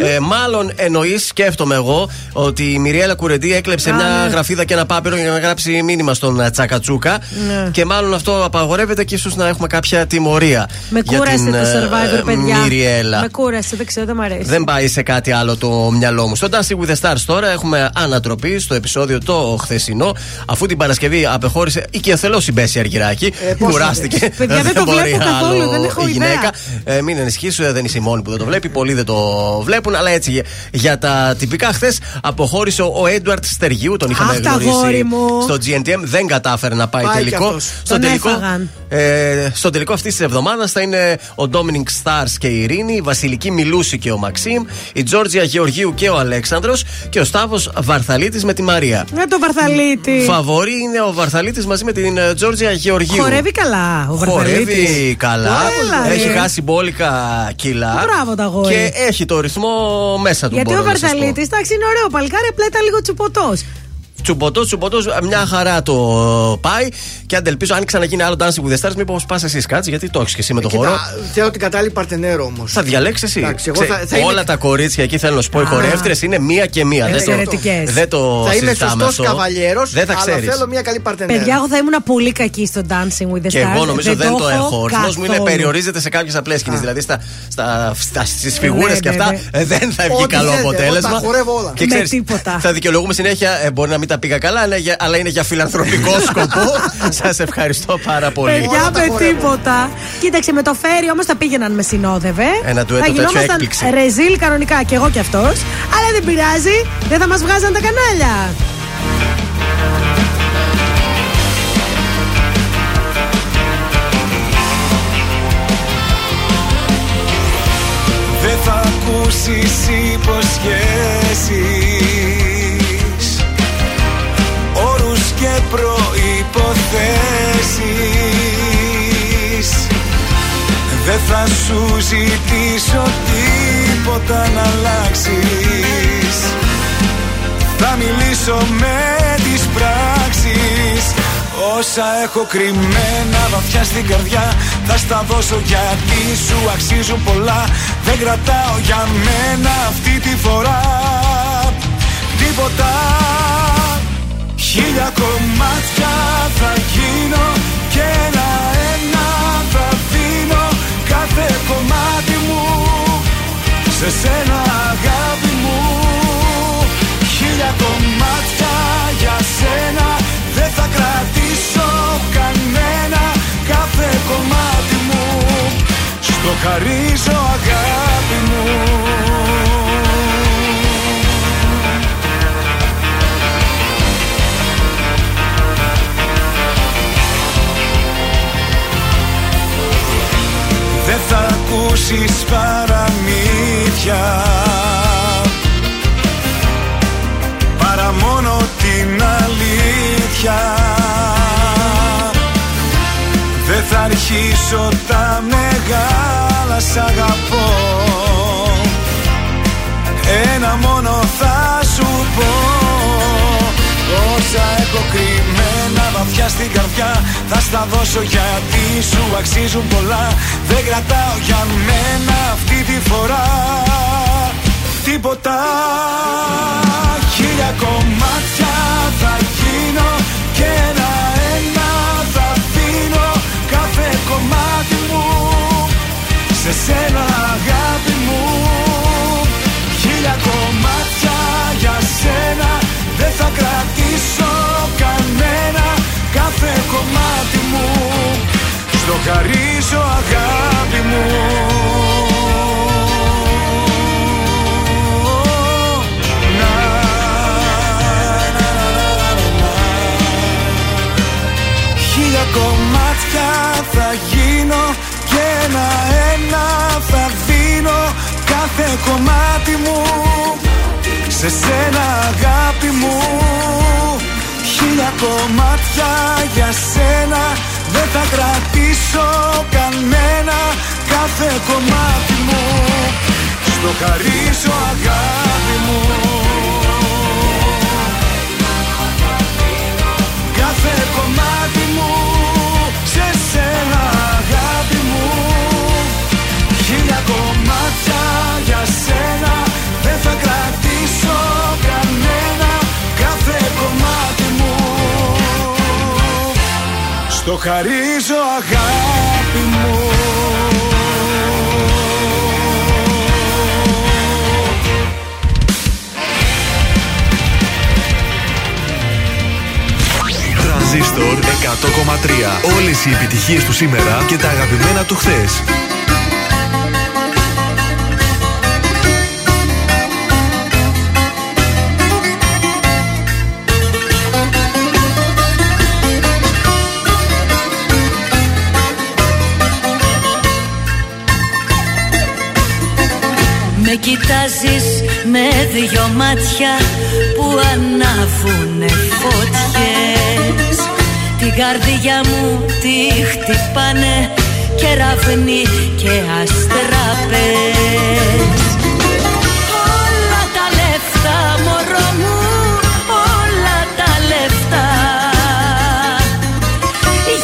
Ε, μάλλον εννοείς, σκέφτομαι εγώ, ότι η Μιριέλα Κουρεντή έκλεψε Α, μια ναι. γραφίδα και ένα πάπυρο για να γράψει μήνυμα στον ε, Τσακατσούκα. Ναι. Και μάλλον αυτό απαγορεύεται και ίσως να έχουμε κάποια τιμωρία. Με για κούρασε την, το ε, survivor, παιδιά. Μιριέλα. Με κούρασε, δεν ξέρω, δεν μ' αρέσει. Δεν πάει σε κάτι άλλο το μυαλό μου. Στο Dancing with the Stars τώρα έχουμε ανατροπή στο επεισόδιο το χθεσινό. Αφού την Παρασκευή απεχώρησε η Κιαθελό η Μπέση Αργυράκη. Ε, πώς Κουράστηκε. θα δεις. Παιδιά, δεν το μπορεί βλέπω καθόλου, άλλο δεν έχω η ιδέα. γυναίκα. Ε, μην ανησυχήσει, δεν είσαι η μόνη που δεν το βλέπει. Πολλοί δεν το βλέπουν. Αλλά έτσι για, για τα τυπικά χθες αποχώρησε ο Έντουαρτ Στεργίου. Τον είχαμε Αχ, τα γνωρίσει αγόρι μου. στο GNTM. Δεν κατάφερε να πάει Πάει κι τελικό. αυτός. Στο Τον τελικό έφαγαν. ε, Ε, στον τελικό αυτής της εβδομάδας θα είναι ο Ντόμινικ Stars και η Ειρήνη, η Βασιλική Μιλούση και ο Μαξίμ, η Τζόρτζια Γεωργίου και ο Αλέξανδρος και ο Σταύο Βαρθαλίτης με τη Μαρία. Με το Βαρθαλίτη. Φαβορή είναι ο Βαρθαλίτης μαζί με την ε, Τζόρτζια Γεωργίου. Χορεύει καλά ο Βαρθαλίτης. Χορεύει καλά. Έλα, έχει ρε. χάσει μπόλικα κιλά. Μπράβο τα γόρι. Και έχει το ρυθμό μέσα του. Γιατί μπορώ ο να σας πω. Βαρθαλίτης, εντάξει, είναι ωραίο παλικάρι, απλά ήταν λίγο τσουποτό. Τσουμποτό, τσουμποτό, μια χαρά το πάει. Και αν ελπίζω, αν ξαναγίνει άλλο Dancing with the Stars, μήπως πας εσύ κάτσε, γιατί το έχεις και εσύ με το χορό. Κοίτα, θέλω την κατάλληλη παρτενέρο όμως. Θα διαλέξεις εσύ. Εντάξει, εγώ Ξέ- θα- θα είμαι- όλα τα κορίτσια εκεί θέλω να σου πω, οι Α. χορεύτρες είναι μία και μία. Δεν το, Εξαιρετικές. δεν το Θα είμαι συζητάμε σωστός αυτό. καβαλιέρος, Δεν θα αλλά ξέρεις. θέλω μια καλή παρτενέρο. Παιδιά, εγώ θα ήμουν πολύ κακή στο Dancing with the Stars. Και εγώ νομίζω δεν, το έχω. Ο ρυθμό μου είναι καθόλου. περιορίζεται σε κάποιες απλές κινήσει. Δηλαδή στα, στα, στα, στις φιγούρες Ναι, και ναι, αυτά ναι. ε, δεν θα βγει Ό,τι καλό θέλετε, αποτέλεσμα. εγώ τα χορεύω όλα. Και Με ξέρεις, τίποτα. θα δικαιολογούμε συνέχεια, ε, μπορεί να μην τα πήγα καλά, αλλά, για- αλλά είναι για φιλανθρωπικό σκοπό. Σας ευχαριστώ πάρα πολύ. Παιδιά με τίποτα. Κοίταξε, με το φέρι όμως θα πήγαιναν με συνόδευε. Ένα ντουέτο θα τέτοιο γινόμασταν έκπληξη. ρεζίλ κανονικά και εγώ κι αυτός. Αλλά δεν πειράζει, δεν θα μας βγάζαν τα κανάλια. Δεν θα ακούσεις υποσχέσεις προϋποθέσεις. Δεν θα σου ζητήσω τίποτα να αλλάξεις. Θα μιλήσω με τις πράξεις. Όσα έχω κρυμμένα βαθιά στην καρδιά Θα στα δώσω γιατί σου αξίζουν πολλά. Δεν κρατάω για μένα αυτή τη φορά Τίποτα Χίλια κομμάτια θα γίνω Και ένα-ένα θα δίνω Κάθε κομμάτι μου Σε σένα αγάπη μου. Χίλια κομμάτια για σένα Δεν θα κρατήσω κανένα Κάθε κομμάτι μου. Στο χαρίζω αγάπη μου ακούσεις παραμύθια. Παρά μόνο την αλήθεια. Δεν θα αρχίσω τα μεγάλα σ' αγαπώ. Ένα μόνο θα σου πω Όσα έχω κρυμμένα βαθιά στην καρδιά Θα στα δώσω γιατί σου αξίζουν πολλά. Δεν κρατάω για μένα αυτή τη φορά Τίποτα. Χίλια κομμάτια θα γίνω Και ένα-ένα θα δίνω Κάθε κομμάτι μου Σε σένα αγάπη μου. Χίλια κομμάτια για σένα Δεν θα κρατήσω. κανένα Κάθε κομμάτι μου. Στο χαρίζω αγάπη μου. Να, να, να, να, να, να. Χίλια κομμάτια θα γίνω Και ένα-ένα θα δίνω Κάθε κομμάτι μου. Σε σένα αγάπη μου Χίλια κομμάτια για σένα. Δεν θα κρατήσω κανένα Κάθε κομμάτι μου. Στο χαρίζω αγάπη μου. Κάθε κομμάτι μου σε σένα αγάπη μου. Χίλια κομμάτια για σένα. Δεν θα κρατήσω Στο χαρίζω αγάπη μου Τρανζίστορ 100,3. Όλες οι επιτυχίες του σήμερα και τα αγαπημένα του χθες. Κοιτάζεις με δυο μάτια που ανάβουνε φωτιές. Την καρδιά μου τη χτυπάνε κεραυνοί και αστραπές Όλα τα λεφτά μωρό μου, όλα τα λεφτά.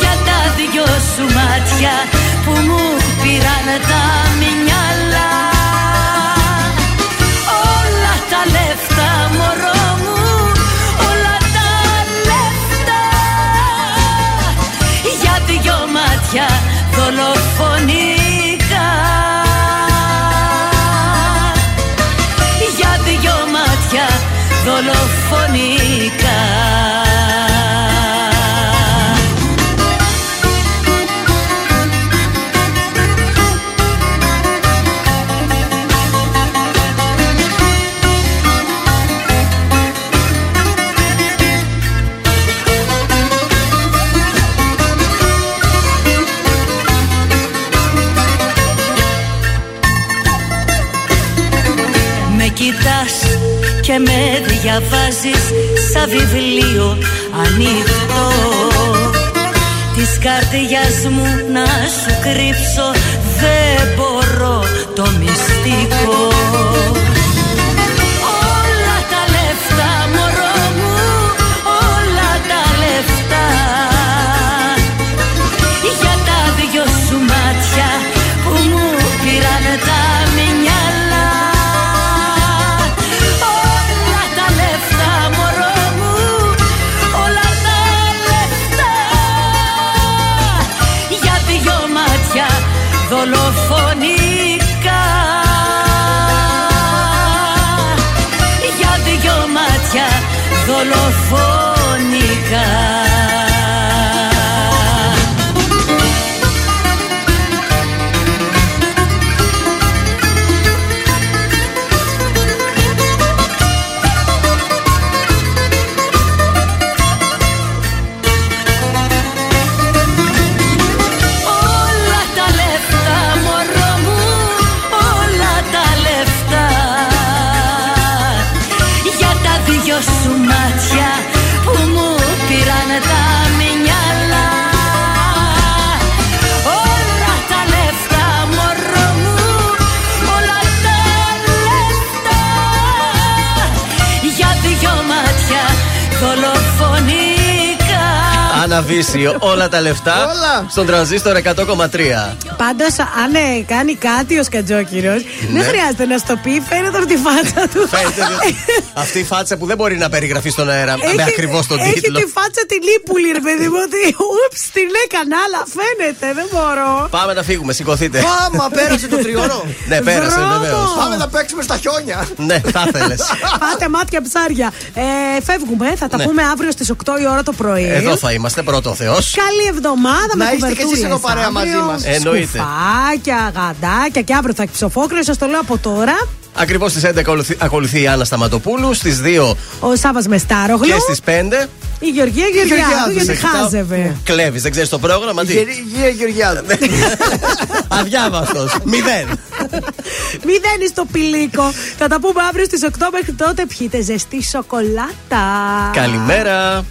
Για τα δυο σου μάτια διαβάζεις σαν βιβλίο ανοιχτό. Της καρδιάς μου να σου κρύψω δεν μπορώ το μυστικό Αναβήσει όλα τα λεφτά Όλα. στον τρανζίστορ 100,3. Πάντως, αν ε, κάνει κάτι ο Σκατζόκυρος, δεν Ναι. χρειάζεται να στο πει, φαίνεται από τη φάτσα του. Φαίνεται ότι αυτή η φάτσα που δεν μπορεί να περιγραφεί στον αέρα με ακριβώς τον έχει τίτλο. τη φάτσα τη λίπουλη, ρε παιδί μου, ότι ούψ, την έκανα, αλλά φαίνεται, δεν μπορώ. Πάμε να φύγουμε, σηκωθείτε. Άμα πέρασε το τριώρο. Ναι, πέρασε Μπράβο. βεβαίως. Πάμε να παίξουμε στα χιόνια. Ναι, θα ήθελε. Πάτε μάτια ψάρια. Ε, φεύγουμε, θα τα Ναι. πούμε αύριο στις 8 η ώρα το πρωί. Εδώ θα είμαστε, πρώτο Θεός. Καλή εβδομάδα Να με είστε κι εσείς κουβερτούλες εδώ παρέα μαζί αύριο. μας. Εννοείται. Σκουφάκια, γαντάκια και αύριο θα έχει ψοφόκρε. Σας το λέω από τώρα. Ακριβώς στις 11 ακολουθεί, ακολουθεί η Άννα Σταματοπούλου. Στις 2 Ο Σάβα Μεστάρογλου. και στις 5. Η Γεωργία Γεωργιάδου Γεωργιάδου, γιατί σε κοιτάω. χάζευε. Κλέβεις, δεν ξέρεις το πρόγραμμα, τι; Γεια Γεωργιάδου. Αδιάβαστος. Μηδέν. Μηδέν στο πηλίκο. Θα τα πούμε αύριο στις 8 μέχρι τότε. Πιείτε ζεστή σοκολάτα. Καλημέρα.